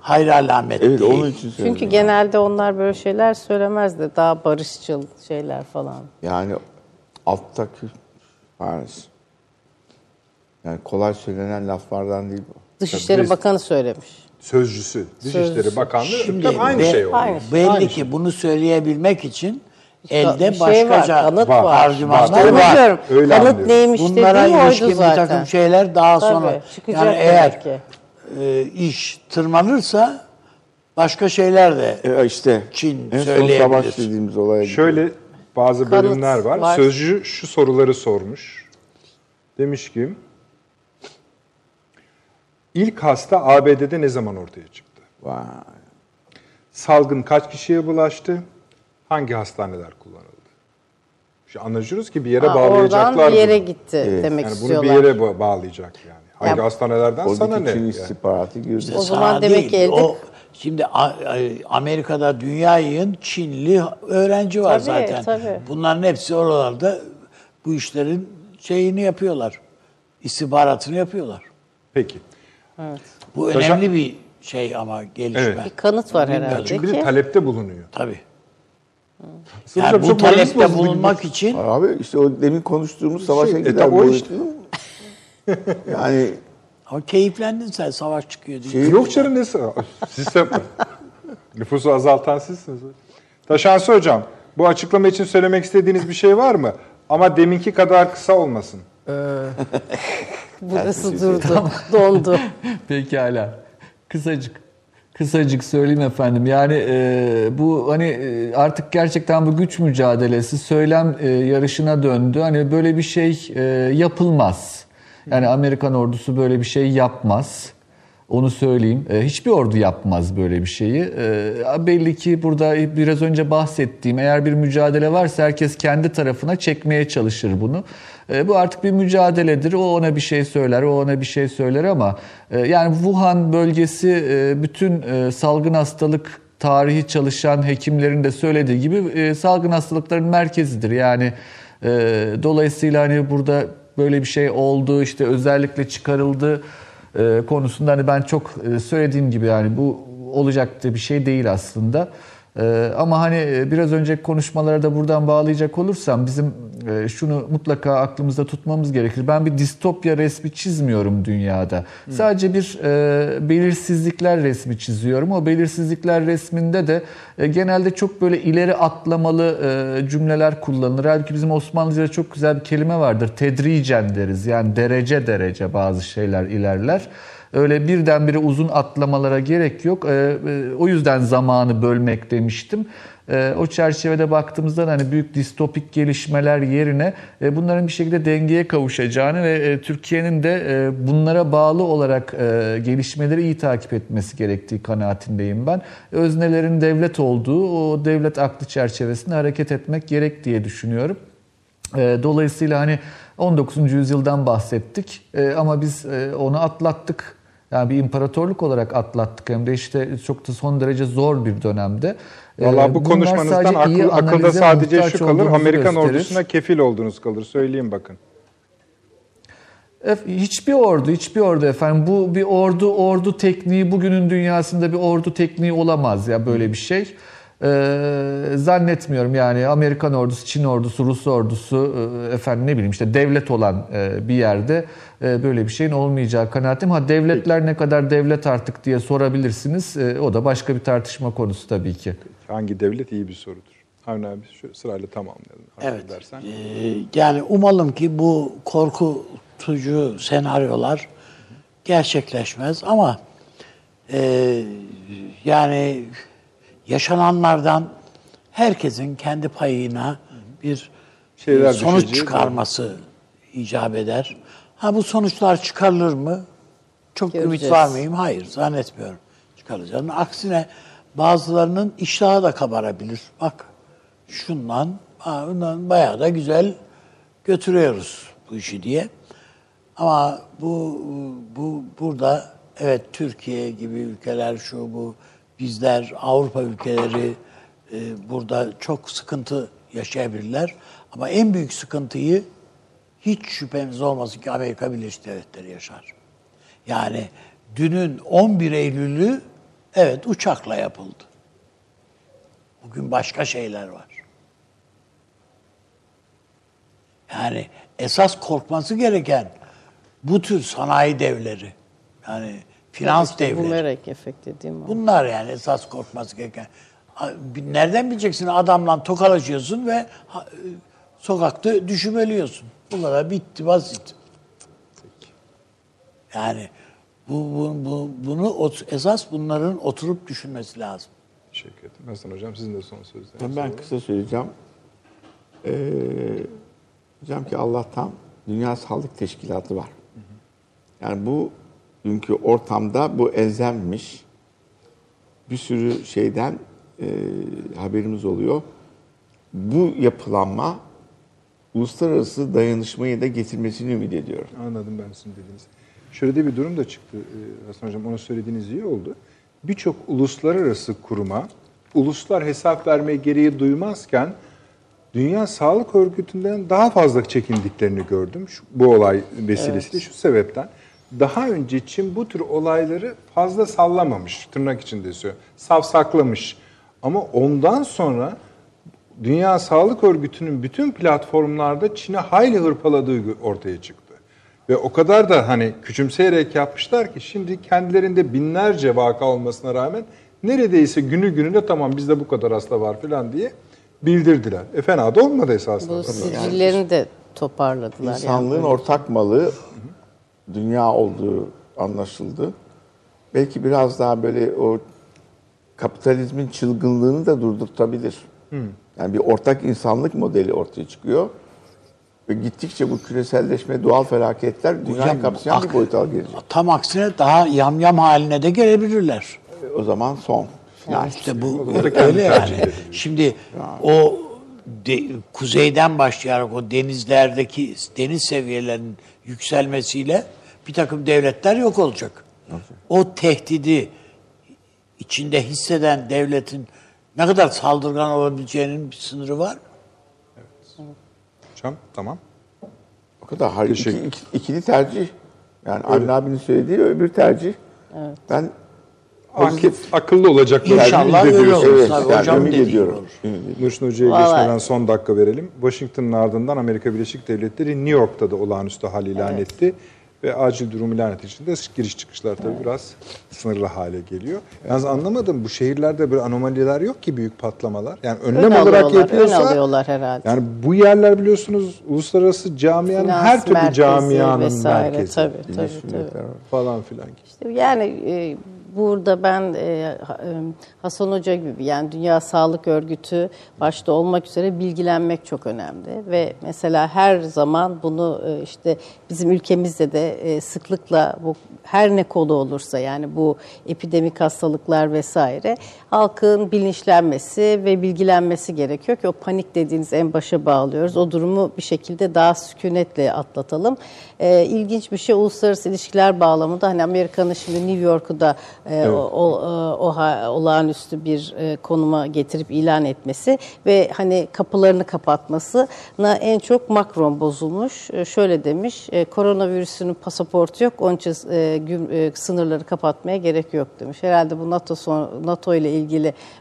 hayır alamet evet değil. onun için. Çünkü genelde onlar böyle şeyler söylemezdi. Daha barışçıl şeyler falan. Yani alttaki Paris. Yani kolay söylenen laflardan değil bu. Dışişleri Tabii. Bakanı söylemiş. Sözcüsü, Dışişleri Sözcüsü. Bakanlığı Şimdi aynı be- şey oldu. Aynı. Belli Aynı ki bunu söyleyebilmek için elde şey var, başkaca kanıt var. var. argümanlar Var. var. Anlıyorum. Öyle Kanıt anlıyorum. neymiş Bunlara ilişkin oydu bir zaten. takım şeyler daha Tabii, sonra çıkacak yani eğer ki. e, iş tırmanırsa başka şeyler de E işte Çin en son söyleyebilir. savaş dediğimiz olaya gidiyor. Şöyle bazı Kanıt bölümler var. var. Sözcü şu soruları sormuş. Demiş ki ilk hasta ABD'de ne zaman ortaya çıktı? Vay. Salgın kaç kişiye bulaştı? Hangi hastaneler kullanıldı? Şu anlaşıyoruz ki bir yere Ha, bağlayacaklar oradan bir yere bunu. gitti demek Yani bunu istiyorlar. bir yere ba- bağlayacak yani. Hangi Ya- hastanelerden sana ne? Yani. istihbaratı girdi. O zaman demek değil, ki elde- o şimdi A- Amerika'da dünya yayın Çinli öğrenci var Tabii, zaten. tabii. Bunların hepsi oralarda bu işlerin şeyini yapıyorlar. İstihbaratını yapıyorlar. Peki. Bu Taşa- önemli bir şey ama gelişme. Evet. Bir kanıt var herhalde Çünkü bir de talepte bulunuyor. Tabii. Yani bu moraliniz talepte bulunmak için Abi işte o demin konuştuğumuz savaşa Şey, e, gider tabii o işte. (laughs) yani ama keyiflendin sen savaş çıkıyor diye. Şey- Yok canım nesi? (laughs) Sistem. Nüfusu azaltan sizsiniz. Taşansı hocam, bu açıklama için söylemek istediğiniz bir şey var mı? Ama deminki kadar kısa olmasın. (laughs) Burası durdu, dondu. Pekala. Kısacık. Kısacık söyleyeyim efendim. Yani e, bu hani e, artık gerçekten bu güç mücadelesi söylem e, yarışına döndü. Hani böyle bir şey e, yapılmaz. Yani Amerikan ordusu böyle bir şey yapmaz. Onu söyleyeyim. E, hiçbir ordu yapmaz böyle bir şeyi. E, belli ki burada biraz önce bahsettiğim eğer bir mücadele varsa herkes kendi tarafına çekmeye çalışır bunu. E, bu artık bir mücadeledir. O ona bir şey söyler, o ona bir şey söyler ama e, yani Wuhan bölgesi e, bütün salgın hastalık tarihi çalışan hekimlerin de söylediği gibi salgın hastalıkların merkezidir. Yani dolayısıyla hani burada böyle bir şey oldu, işte özellikle çıkarıldı e, konusunda hani ben çok söylediğim gibi yani bu olacak bir şey değil aslında. E, ama hani e, biraz önceki konuşmalara da buradan bağlayacak olursam bizim e, şunu mutlaka aklımızda tutmamız gerekir. Ben bir distopya resmi çizmiyorum dünyada. Sadece bir e, belirsizlikler resmi çiziyorum. O belirsizlikler resminde de e, genelde çok böyle ileri atlamalı e, cümleler kullanılır. Halbuki bizim Osmanlıca'da çok güzel bir kelime vardır. Tedricen deriz. Yani derece derece bazı şeyler ilerler. Öyle birdenbire uzun atlamalara gerek yok. E, e, o yüzden zamanı bölmek demiştim. E, o çerçevede baktığımızda da hani büyük distopik gelişmeler yerine e, bunların bir şekilde dengeye kavuşacağını ve e, Türkiye'nin de bunlara bağlı olarak gelişmeleri iyi takip etmesi gerektiği kanaatindeyim ben. Öznelerin devlet olduğu o devlet aklı çerçevesinde hareket etmek gerek diye düşünüyorum. Dolayısıyla hani 19. yüzyıldan bahsettik ama biz onu atlattık. Yani bir imparatorluk olarak atlattık hem de işte çok da son derece zor bir dönemde. E, Vallahi bu bunlar konuşmanızdan akıl, akılda sadece şu kalır. Amerikan gösterir. ordusuna kefil olduğunuz kalır. Söyleyeyim bakın. Hiçbir ordu, hiçbir ordu efendim. Bu bir ordu, ordu tekniği bugünün dünyasında bir ordu tekniği olamaz ya böyle bir şey. Ee, zannetmiyorum yani Amerikan ordusu, Çin ordusu, Rus ordusu e, efendim ne bileyim işte devlet olan e, bir yerde e, böyle bir şeyin olmayacağı kanaatim. Ha devletler ne kadar devlet artık diye sorabilirsiniz. E, o da başka bir tartışma konusu tabii ki. Hangi devlet iyi bir sorudur. Avni abi şu sırayla tamamlayalım. Evet. Dersen. Ee, yani umalım ki bu korkutucu senaryolar gerçekleşmez ama e, yani yaşananlardan herkesin kendi payına bir Şeyler sonuç düşeceği çıkarması icap eder. Ha bu sonuçlar çıkarılır mı? Çok Göreceğiz. ümit var mıyım? Hayır, zannetmiyorum çıkarılacağını. Aksine bazılarının iştahı da kabarabilir. Bak şundan, bundan bayağı da güzel götürüyoruz bu işi diye. Ama bu bu burada evet Türkiye gibi ülkeler şu bu bizler Avrupa ülkeleri e, burada çok sıkıntı yaşayabilirler. Ama en büyük sıkıntıyı hiç şüphemiz olmasın ki Amerika Birleşik Devletleri yaşar. Yani dünün 11 Eylül'ü evet uçakla yapıldı. Bugün başka şeyler var. Yani esas korkması gereken bu tür sanayi devleri. Yani finans İşte devleri. Bumerang efekt dediğim o. Bunlar yani esas korkması gereken. Nereden bileceksin adamla tokalaşıyorsun ve e, sokakta düşüp ölüyorsun. Bu kadar bitti basit. Yani bu, bu, bu bunu esas bunların oturup düşünmesi lazım. Teşekkür ederim. Hasan Hocam sizin de son sözleriniz. Ben, kısa söyleyeceğim. Ee, diyeceğim ki Allah'tan Dünya Sağlık Teşkilatı var. Yani bu dünkü ortamda bu elzemmiş. Bir sürü şeyden e, haberimiz oluyor. Bu yapılanma uluslararası dayanışmayı da getirmesini ümit ediyorum. Anladım ben sizin dediğinizi. Şöyle de bir durum da çıktı e, Hasan Hocam. Onu söylediğiniz iyi oldu. Birçok uluslararası kuruma uluslar hesap vermeye gereği duymazken Dünya Sağlık Örgütü'nden daha fazla çekindiklerini gördüm. Şu, bu olay vesilesiyle şu sebepten. Daha önce Çin bu tür olayları fazla sallamamış. Tırnak içinde söylüyorum. Savsaklamış. Ama ondan sonra Dünya Sağlık Örgütü'nün bütün platformlarda Çin'e hayli hırpaladığı ortaya çıktı. Ve o kadar da hani küçümseyerek yapmışlar ki şimdi kendilerinde binlerce vaka olmasına rağmen neredeyse günü gününe tamam bizde bu kadar hasta var falan diye bildirdiler. E fena da olmadı esasında. Bu sicillerini de toparladılar. İnsanlığın yani. ortak malı dünya olduğu anlaşıldı. Belki biraz daha böyle o kapitalizmin çılgınlığını da durdurtabilir. Yani bir ortak insanlık modeli ortaya çıkıyor. Ve gittikçe bu küreselleşme, doğal felaketler dünyayı kapsayan bir ak- boyuta gelecek. Tam aksine daha yamyam haline de gelebilirler. E, O zaman son. Yani işte bu (laughs) öyle yani. Şimdi o de- kuzeyden başlayarak o denizlerdeki deniz seviyelerinin yükselmesiyle bir takım devletler yok olacak. O tehdidi içinde hisseden devletin ne kadar saldırgan olabileceğinin bir sınırı var. Hocam tamam. O kadar har- iki, iki- ikili tercih. Yani Avni abinin söylediği öbür tercih. Ben Akif, akıllı olacaklarını İnşallah öyle olur. evet, Tabii yani hocam ümit ediyorum. Nurşin Hoca'ya geçmeden son dakika verelim. Washington'ın ardından Amerika Birleşik Devletleri New York'ta da olağanüstü hal ilan etti. Ve acil durum ilan ettiğinde giriş çıkışlar tabii biraz sınırlı hale geliyor. Yalnız anlamadım bu şehirlerde böyle anomaliler yok ki büyük patlamalar. Yani önlem Ön olarak alıyorlar, ön yapıyorsa... alıyorlar herhalde. Yani bu yerler biliyorsunuz uluslararası camianın Finans her türlü merkezi camianın vesaire, merkezi. Tabii, tabii, tabii. Falan filan. İşte Yani e, burada ben e, e, Hasan Hoca gibi yani Dünya Sağlık Örgütü başta olmak üzere bilgilenmek çok önemli. Ve mesela her zaman bunu e, işte bizim ülkemizde de e, sıklıkla bu her ne kolu olursa yani bu epidemik hastalıklar vesaire halkın bilinçlenmesi ve bilgilenmesi gerekiyor ki o panik dediğiniz en başa bağlıyoruz. O durumu bir şekilde daha sükunetle atlatalım. E, ilginç bir şey uluslararası ilişkiler bağlamında hani Amerika'nın şimdi New York'u da e, o, o, e, o olağanüstü bir e, konuma getirip ilan etmesi ve hani kapılarını kapatmasına en çok Macron bozulmuş. E, şöyle demiş, e, koronavirüsünün pasaportu yok, onun için e, güm- e, sınırları kapatmaya gerek yok demiş. Herhalde bu NATO son, NATO ile ilgili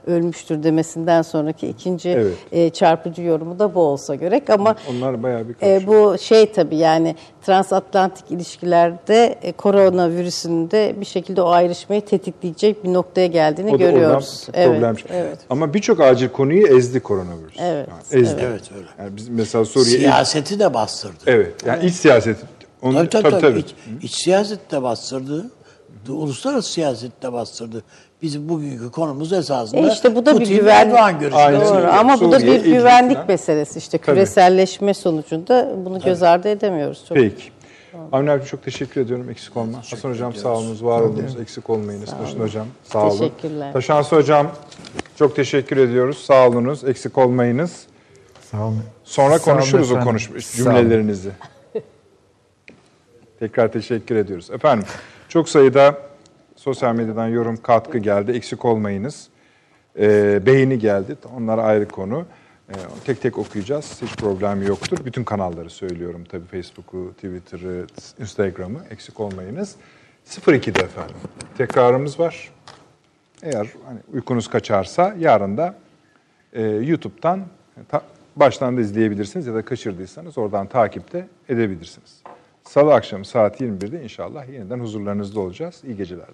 ölmüştür demesinden sonraki ikinci Evet. e, çarpıcı yorumu da bu olsa gerek ama Onlar bayağı bir e, bu şey tabii yani transatlantik ilişkilerde e, koronavirüsünün de bir şekilde o ayrışmayı tetikleyecek bir noktaya geldiğini O görüyoruz. problem Evet, çıkıyor. evet. Ama birçok acil konuyu ezdi koronavirüs. Evet, Yani ezdi. Evet öyle. Yani biz mesela Suriye ilk- Siyaseti de bastırdı. evet. Yani iç siyaset. Onu, Tabii tabii. tabii, tabii. İç, iç siyaset de bastırdı. Uluslararası siyaset de bastırdı. Bizim bugünkü konumuz esasında E işte bu da bir Putin güven- Erdoğan görüşmesi. Suriye, Ama bu da bir güvenlik falan. meselesi işte Tabii. küreselleşme sonucunda bunu göz ardı edemiyoruz. Çok. Peki. Avni abi çok teşekkür ediyorum. Eksik olma. Hasan hocam sağ olunuz, var olunuz. Eksik olmayınız. Taşın hocam sağ olun. Teşekkürler. Taşansı hocam çok teşekkür ediyoruz. Sağ olunuz. Eksik olmayınız. Sağ olun. Sonra Sağ olun konuşuruz o olun. cümlelerinizi. Tekrar teşekkür ediyoruz. Efendim çok sayıda sosyal medyadan yorum katkı geldi. Eksik olmayınız. Ee, beğeni geldi. Onlar ayrı konu. Ee, tek tek okuyacağız. Hiç problem yoktur. Bütün kanalları söylüyorum tabii. Facebook'u, Twitter'ı, Instagram'ı eksik olmayınız. 02'de efendim. Tekrarımız var. Eğer hani uykunuz kaçarsa yarın da e, YouTube'dan ta- baştan da izleyebilirsiniz ya da kaçırdıysanız oradan takipte edebilirsiniz. Salı akşamı saat 21'de inşallah yeniden huzurlarınızda olacağız. İyi geceler.